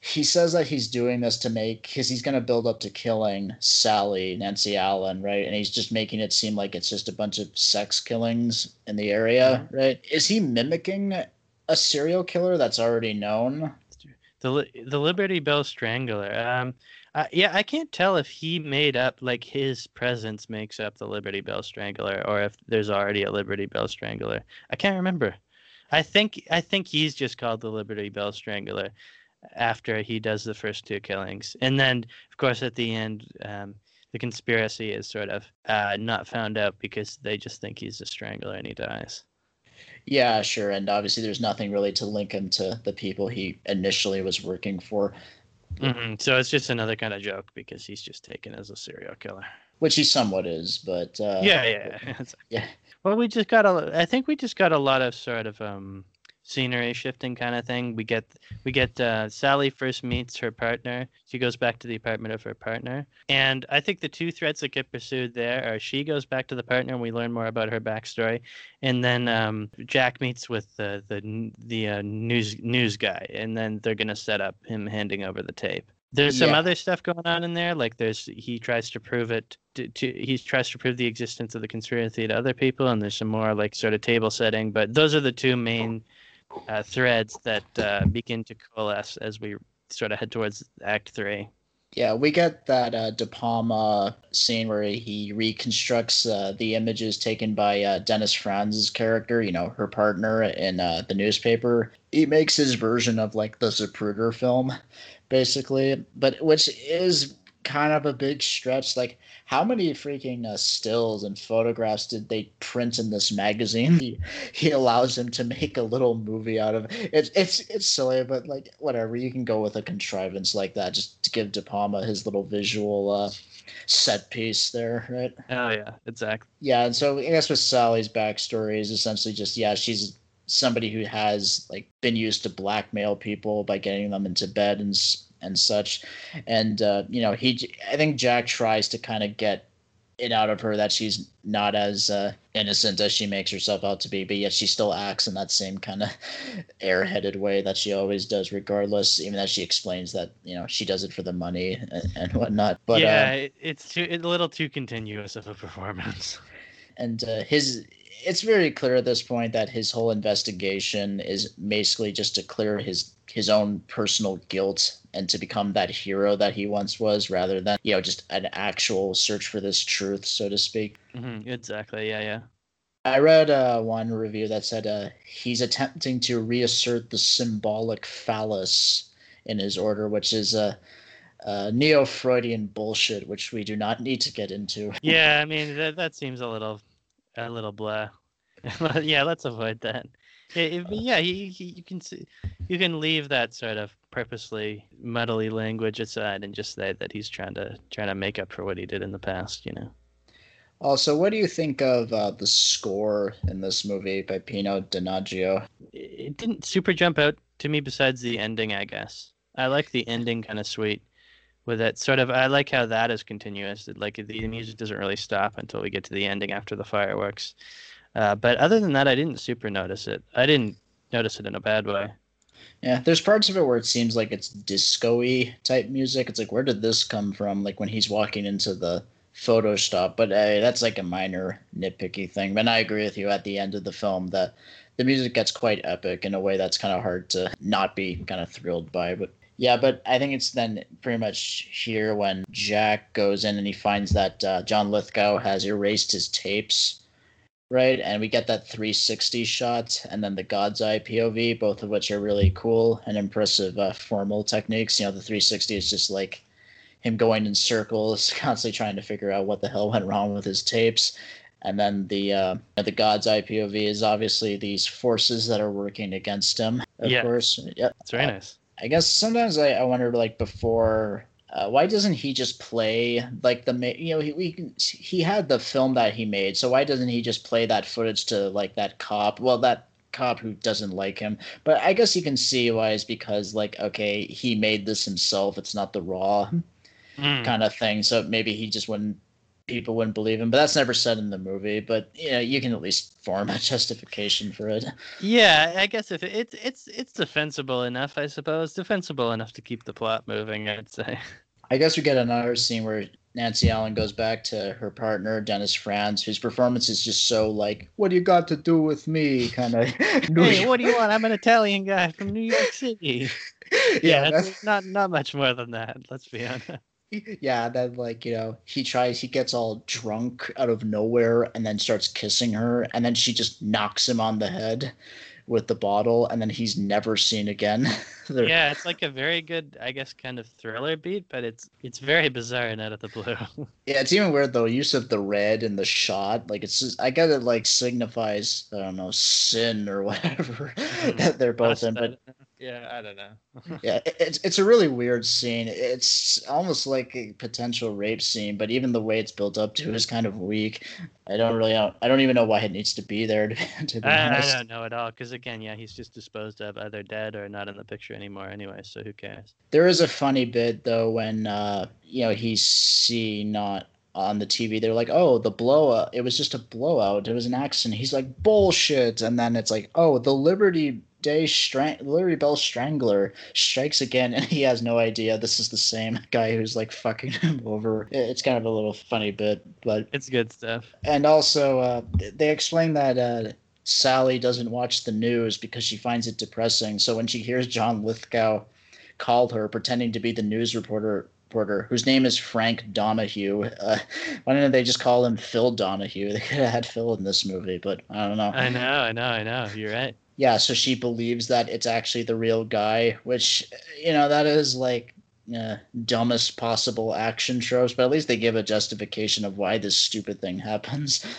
he says that he's doing this to make because he's going to build up to killing Sally Nancy Allen, right? And he's just making it seem like it's just a bunch of sex killings in the area, mm-hmm. right? Is he mimicking a serial killer that's already known? The the Liberty Bell Strangler. Um, uh, yeah, I can't tell if he made up like his presence makes up the Liberty Bell Strangler, or if there's already a Liberty Bell Strangler. I can't remember. I think I think he's just called the Liberty Bell Strangler after he does the first two killings, and then of course at the end. Um, the conspiracy is sort of uh, not found out because they just think he's a strangler and he dies. Yeah, sure. And obviously, there's nothing really to link him to the people he initially was working for. Mm-hmm. So it's just another kind of joke because he's just taken as a serial killer, which he somewhat is. But uh, yeah, yeah, yeah. Well, we just got a. I think we just got a lot of sort of um, scenery shifting kind of thing. We get we get uh, Sally first meets her partner. She goes back to the apartment of her partner, and I think the two threads that get pursued there are she goes back to the partner, and we learn more about her backstory, and then um, Jack meets with the the the uh, news news guy, and then they're gonna set up him handing over the tape. There's some yeah. other stuff going on in there, like there's he tries to prove it to, to, he tries to prove the existence of the conspiracy to other people, and there's some more like sort of table setting. But those are the two main uh, threads that uh, begin to coalesce as we sort of head towards Act Three. Yeah, we get that uh, De Palma scene where he reconstructs uh, the images taken by uh, Dennis Franz's character, you know, her partner in uh, the newspaper. He makes his version of like the Zapruder film, basically, but which is kind of a big stretch. Like, how many freaking uh, stills and photographs did they print in this magazine? He, he allows him to make a little movie out of it. It's it's it's silly, but like whatever. You can go with a contrivance like that just to give De Palma his little visual uh, set piece there, right? Oh yeah, exactly. Yeah, and so I guess with Sally's backstory is essentially just yeah, she's somebody who has like been used to blackmail people by getting them into bed and and such. And uh, you know, he I think Jack tries to kind of get it out of her that she's not as uh, innocent as she makes herself out to be, but yet she still acts in that same kind of airheaded way that she always does, regardless. Even as she explains that you know she does it for the money and, and whatnot. But yeah, uh, it's too it's a little too continuous of a performance. And uh, his it's very clear at this point that his whole investigation is basically just to clear his his own personal guilt and to become that hero that he once was rather than you know just an actual search for this truth so to speak mm-hmm. exactly yeah yeah i read uh, one review that said uh, he's attempting to reassert the symbolic phallus in his order which is a uh, neo-freudian bullshit which we do not need to get into yeah i mean that, that seems a little a little blah. yeah, let's avoid that. It, it, yeah, you, you can see, you can leave that sort of purposely muddly language aside and just say that he's trying to trying to make up for what he did in the past. You know. Also, what do you think of uh, the score in this movie by Pino Donaggio? It didn't super jump out to me. Besides the ending, I guess I like the ending kind of sweet with it. Sort of i like how that is continuous. Like the music doesn't really stop until we get to the ending after the fireworks. Uh, but other than that i didn't super notice it. I didn't notice it in a bad way. Yeah there's parts of it where it seems like it's disco-y type music. It's like where did this come from? Like when he's walking into the photo stop. But uh, that's like a minor nitpicky thing. But i agree with you at the end of the film that the music gets quite epic in a way that's kind of hard to not be kind of thrilled by but Yeah, but I think it's then pretty much here when Jack goes in and he finds that uh, John Lithgow has erased his tapes, right? And we get that 360 shot and then the God's Eye POV, both of which are really cool and impressive uh, formal techniques. You know, the 360 is just like him going in circles, constantly trying to figure out what the hell went wrong with his tapes. And then the uh, the God's Eye POV is obviously these forces that are working against him. Of Yeah. course, yeah. It's very Uh, nice. I guess sometimes I, I wonder like before uh, why doesn't he just play like the you know he we can, he had the film that he made so why doesn't he just play that footage to like that cop well that cop who doesn't like him but I guess you can see why it's because like okay he made this himself it's not the raw Mm. kind of thing so maybe he just wouldn't people wouldn't believe him but that's never said in the movie but you know you can at least form a justification for it Yeah, I guess if it, it's it's it's defensible enough, I suppose. Defensible enough to keep the plot moving, I'd say. I guess we get another scene where Nancy Allen goes back to her partner Dennis Franz, whose performance is just so like, "What do you got to do with me?" kind of. Hey, what do you want? I'm an Italian guy from New York City. yeah, Yeah, that's, not not much more than that. Let's be honest. yeah. Then like you know, he tries, he gets all drunk out of nowhere, and then starts kissing her, and then she just knocks him on the head with the bottle, and then he's never seen again. Yeah, it's like a very good, I guess, kind of thriller beat, but it's it's very bizarre and out of the blue. Yeah, it's even weird though. Use of the red in the shot, like it's just I get it like signifies I don't know sin or whatever Mhm. that they're both in, but yeah, I don't know. yeah, it- it's it's a really weird scene. It's almost like a potential rape scene, but even the way it's built up to is kind of weak. I don't really. I don't even know why it needs to be there. To, to be I, I don't know at all because again, yeah, he's just disposed of, either dead or not in the picture anymore anyway. So who cares? There is a funny bit though when uh you know he's see not on the TV. They're like, "Oh, the blowout. It was just a blowout. It was an accident." He's like, "Bullshit!" And then it's like, "Oh, the Liberty Day Strang- Larry Bell Strangler strikes again," and he has no idea this is the same guy who's like fucking him over. It's kind of a little funny bit, but It's good stuff. and also uh, they explain that uh, Sally doesn't watch the news because she finds it depressing. So when she hears John Lithgow called her, pretending to be the news reporter, reporter whose name is Frank Donahue, uh, why didn't they just call him Phil Donahue? They could have had Phil in this movie, but I don't know. I know, I know, I know. You're right. Yeah, so she believes that it's actually the real guy, which you know that is like uh, dumbest possible action tropes, but at least they give a justification of why this stupid thing happens.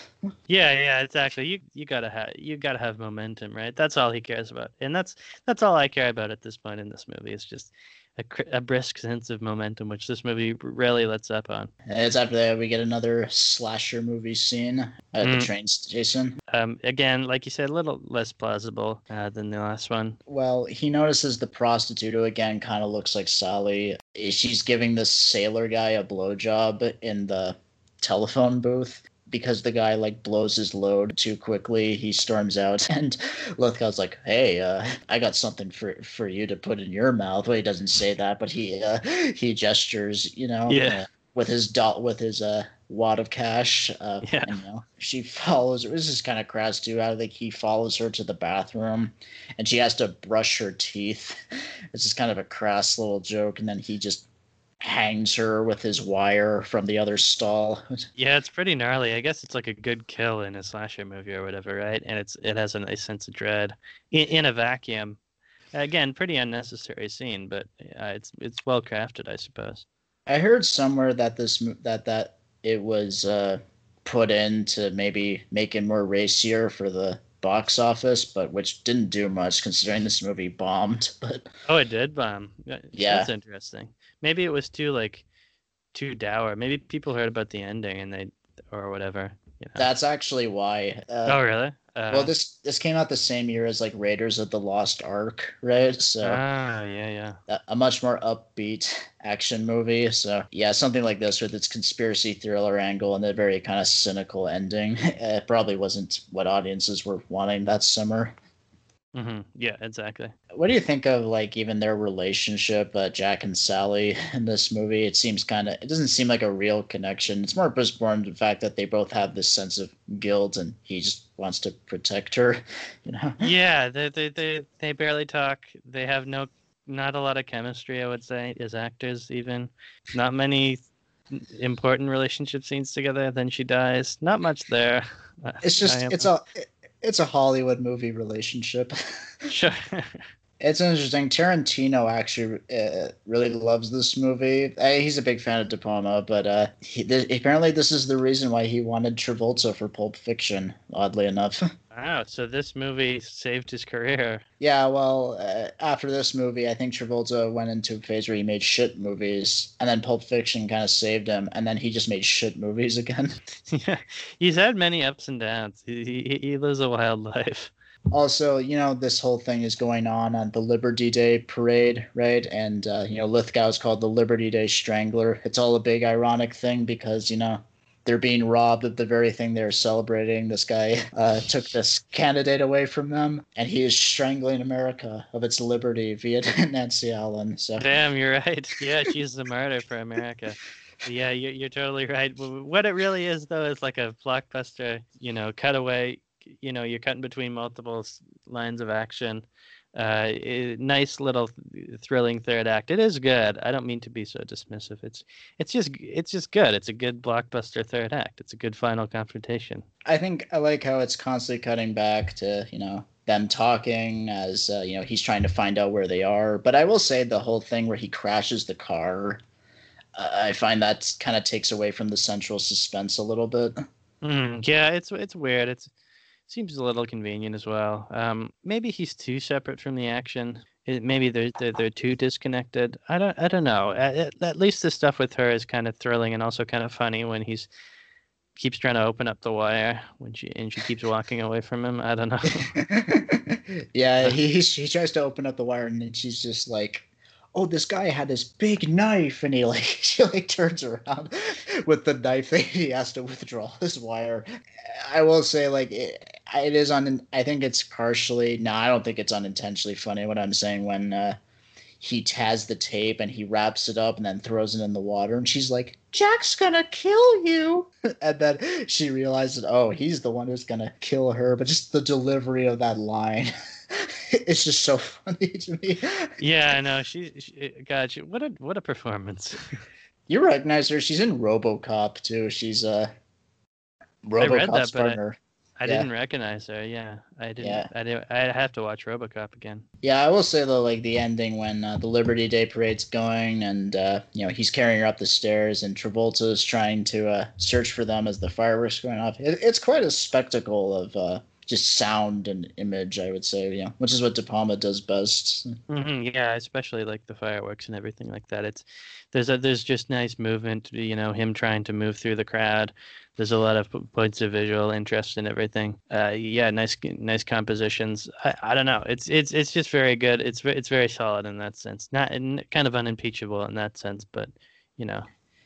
Yeah, yeah, exactly. You you gotta have you gotta have momentum, right? That's all he cares about, and that's that's all I care about at this point in this movie. It's just a, a brisk sense of momentum, which this movie rarely lets up on. It's after that we get another slasher movie scene at the Mm. train station. Um, again, like you said, a little less plausible uh, than the last one. Well, he notices the prostitute who again kind of looks like Sally. She's giving this sailor guy a blowjob in the telephone booth. Because the guy like blows his load too quickly, he storms out, and Lithgow's like, "Hey, uh, I got something for for you to put in your mouth." Well, he doesn't say that, but he uh, he gestures, you know, Yeah. uh, with his dot with his uh wad of cash. Uh, Yeah. you know, she follows. This is kind of crass too. I think he follows her to the bathroom, and she has to brush her teeth. It's just kind of a crass little joke, and then he just hangs her with his wire from the other stall. Yeah, it's pretty gnarly. I guess it's like a good kill in a slasher movie or whatever, right? And it's it has a nice sense of dread in, in a vacuum. Again, pretty unnecessary scene, but uh, it's it's well crafted, I suppose. I heard somewhere that this that that it was uh, put in to maybe make it more racier for the box office, but which didn't do much considering this movie bombed. But Oh, it did bomb. Yeah, Yeah. that's interesting. Maybe it was too like too dour. Maybe people heard about the ending and they or whatever. You know? that's actually why. Uh, oh, really? Uh, well, this this came out the same year as like Raiders of the Lost Ark, right? So. Ah, yeah, yeah. a- a much more upbeat action movie. So yeah, something like this with its conspiracy thriller angle and the very kind of cynical ending. It probably wasn't what audiences were wanting that summer. Hmm Yeah, exactly. What do you think of like even their relationship, uh, Jack and Sally in this movie? It seems kind of it doesn't seem like a real connection. It's more just born the fact that they both have this sense of guilt and he just wants to protect her, you know. yeah, they, they they they barely talk. They have no not a lot of chemistry. I would say as actors, even not many important relationship scenes together. Then she dies. Not much there. It's just it's a it's a Hollywood movie relationship. sure. It's interesting. Tarantino actually uh, really loves this movie. Uh, he's a big fan of De Palma, but uh, he, th- apparently this is the reason why he wanted Travolta for Pulp Fiction. Oddly enough. Wow, so this movie saved his career. Yeah, well, uh, after this movie, I think Travolta went into a phase where he made shit movies, and then Pulp Fiction kind of saved him, and then he just made shit movies again. yeah, he's had many ups and downs. He, he, he lives a wild life also, you know, this whole thing is going on on the Liberty Day parade, right? And, uh, you know, Lithgow is called the Liberty Day Strangler. It's all a big ironic thing because, you know, they're being robbed of the very thing they're celebrating. This guy uh, took this candidate away from them, and he is strangling America of its liberty via Nancy Allen. So damn, you're right. Yeah, she's the martyr for America. Yeah, you're, you're totally right. What it really is, though, is like a blockbuster, you know, cutaway you know you're cutting between multiple lines of action. Uh, it, nice little thrilling third act. It is good. I don't mean to be so dismissive. It's it's just it's just good. It's a good blockbuster third act. It's a good final confrontation. I think I like how it's constantly cutting back to you know them talking as uh, you know he's trying to find out where they are. But I will say the whole thing where he crashes the car, uh, I find that kind of takes away from the central suspense a little bit. Mm, yeah, it's it's weird. It's seems a little convenient as well. Um, maybe he's too separate from the action. It, maybe they're, they're, they're too disconnected. I don't I don't know. At, at least the stuff with her is kind of thrilling and also kind of funny when he's keeps trying to open up the wire when she and she keeps walking away from him. I don't know. yeah, he he tries to open up the wire and then she's just like oh, this guy had this big knife, and he like she like turns around with the knife that he has to withdraw his wire. I will say, like it, it is on. I think it's partially. No, I don't think it's unintentionally funny. What I'm saying when uh, he has the tape and he wraps it up and then throws it in the water, and she's like, "Jack's gonna kill you," and then she realizes, oh, he's the one who's gonna kill her. But just the delivery of that line. it's just so funny to me. Yeah, I know. She, she God, she, what a what a performance. you recognize her? She's in RoboCop too. She's uh RoboCop's that, partner. I, I yeah. didn't recognize her. Yeah, I didn't. Yeah. I did. I have to watch RoboCop again. Yeah, I will say though, like the ending when uh, the Liberty Day parade's going, and uh, you know he's carrying her up the stairs, and Travolta's trying to uh, search for them as the fireworks going off. It, it's quite a spectacle of uh, just sound and image, I would say, yeah, which is what De Palma does best. Mm-hmm, yeah, especially like the fireworks and everything like that. It's there's a there's just nice movement. You know, him trying to move through the crowd. There's a lot of points of visual interest and everything. Uh, yeah, nice nice compositions. I, I don't know. It's it's it's just very good. It's it's very solid in that sense. Not kind of unimpeachable in that sense, but you know.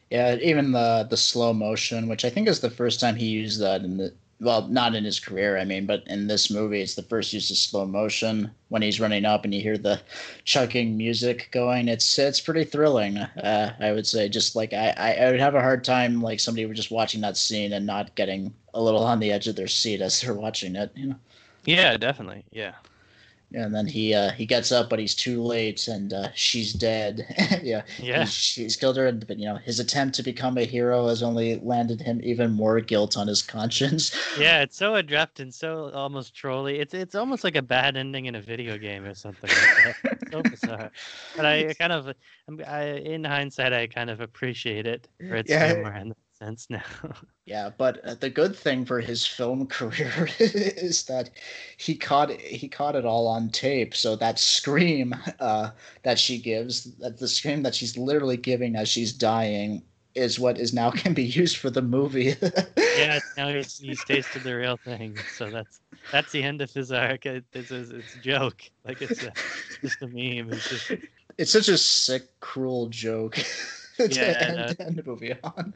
Yeah, even the the slow motion, which I think is the first time he used that in the well, not in his career, I mean, but in this movie, it's the first use of slow motion when he's running up and you hear the chugging music going. It's it's pretty thrilling, uh, I would say. Just like I, I would have a hard time like somebody were just watching that scene and not getting a little on the edge of their seat as they're watching it. You know. Yeah, definitely. Yeah and then he uh, he gets up, but he's too late, and uh, she's dead. yeah, yeah, he's, he's killed her, but you know his attempt to become a hero has only landed him even more guilt on his conscience. Yeah, it's so abrupt and so almost trolly. It's it's almost like a bad ending in a video game or something. Like so bizarre. But I kind of, I, in hindsight, I kind of appreciate it for its yeah. humor and sense now. yeah, but uh, the good thing for his film career is that he caught he caught it all on tape. So that scream uh, that she gives, that the scream that she's literally giving as she's dying, is what is now can be used for the movie. yeah, now he's, he's tasted the real thing. So that's that's the end of his arc. It's, it's, it's a joke. Like it's a, just a meme. It's just. It's such a sick, cruel joke. to, end, end the movie on.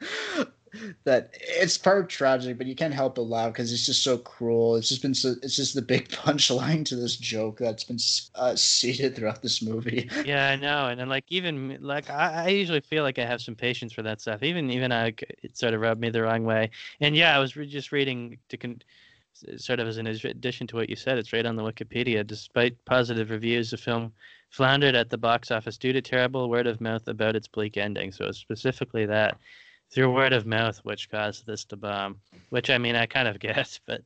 that it's part tragic, but you can't help but laugh because it's just so cruel. It's just been so. It's just the big punchline to this joke that's been uh, seeded throughout this movie. Yeah, I know, and then like even like I, I usually feel like I have some patience for that stuff. Even even I, it sort of rubbed me the wrong way. And yeah, I was re- just reading to. Con- sort of as an addition to what you said, it's right on the Wikipedia. Despite positive reviews, the film floundered at the box office due to terrible word of mouth about its bleak ending. So it's specifically that through word of mouth which caused this to bomb. Which I mean, I kind of guess, but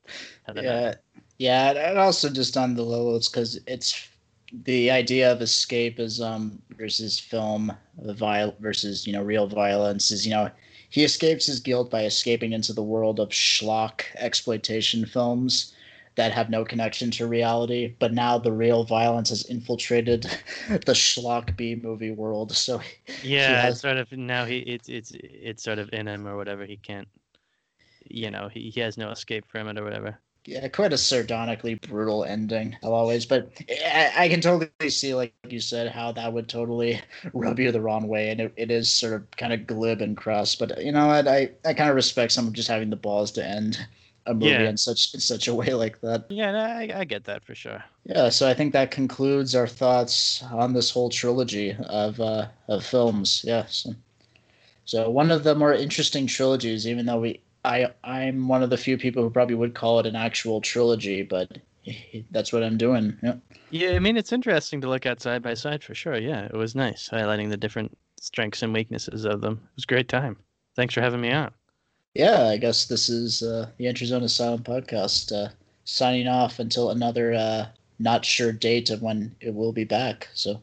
don't know. Yeah, yeah, and also just on the low, it's because it's the idea of escapism versus film the viol versus you know real violence is you know he escapes his guilt by escaping into the world of schlock exploitation films that have no connection to reality but now the real violence has infiltrated the schlock b movie world so Yeah, has- it's sort of now he it's it's it's sort of in him or whatever. He can't, you know, he, he has no escape from it or whatever. yeah quite a sardonically brutal ending always but I, I can totally see like you said how that would totally rub you the wrong way and it, it is sort of kind of glib and cruss but you know what i i kind of respect someone just having the balls to end a movie Yeah. in such in such a way like that Yeah, no, I, I get that for sure. yeah so i think that concludes our thoughts on this whole trilogy of uh of films yeah so, so one of the more interesting trilogies even though we i i'm one of the few people who probably would call it an actual trilogy but that's what i'm doing yeah Yeah, I mean it's interesting to look at side by side for sure. Yeah, it was nice highlighting the different strengths and weaknesses of them. It was a great time. Thanks for having me on. Yeah i guess this is uh the entry zone asylum podcast uh signing off until another uh not sure date of when it will be back so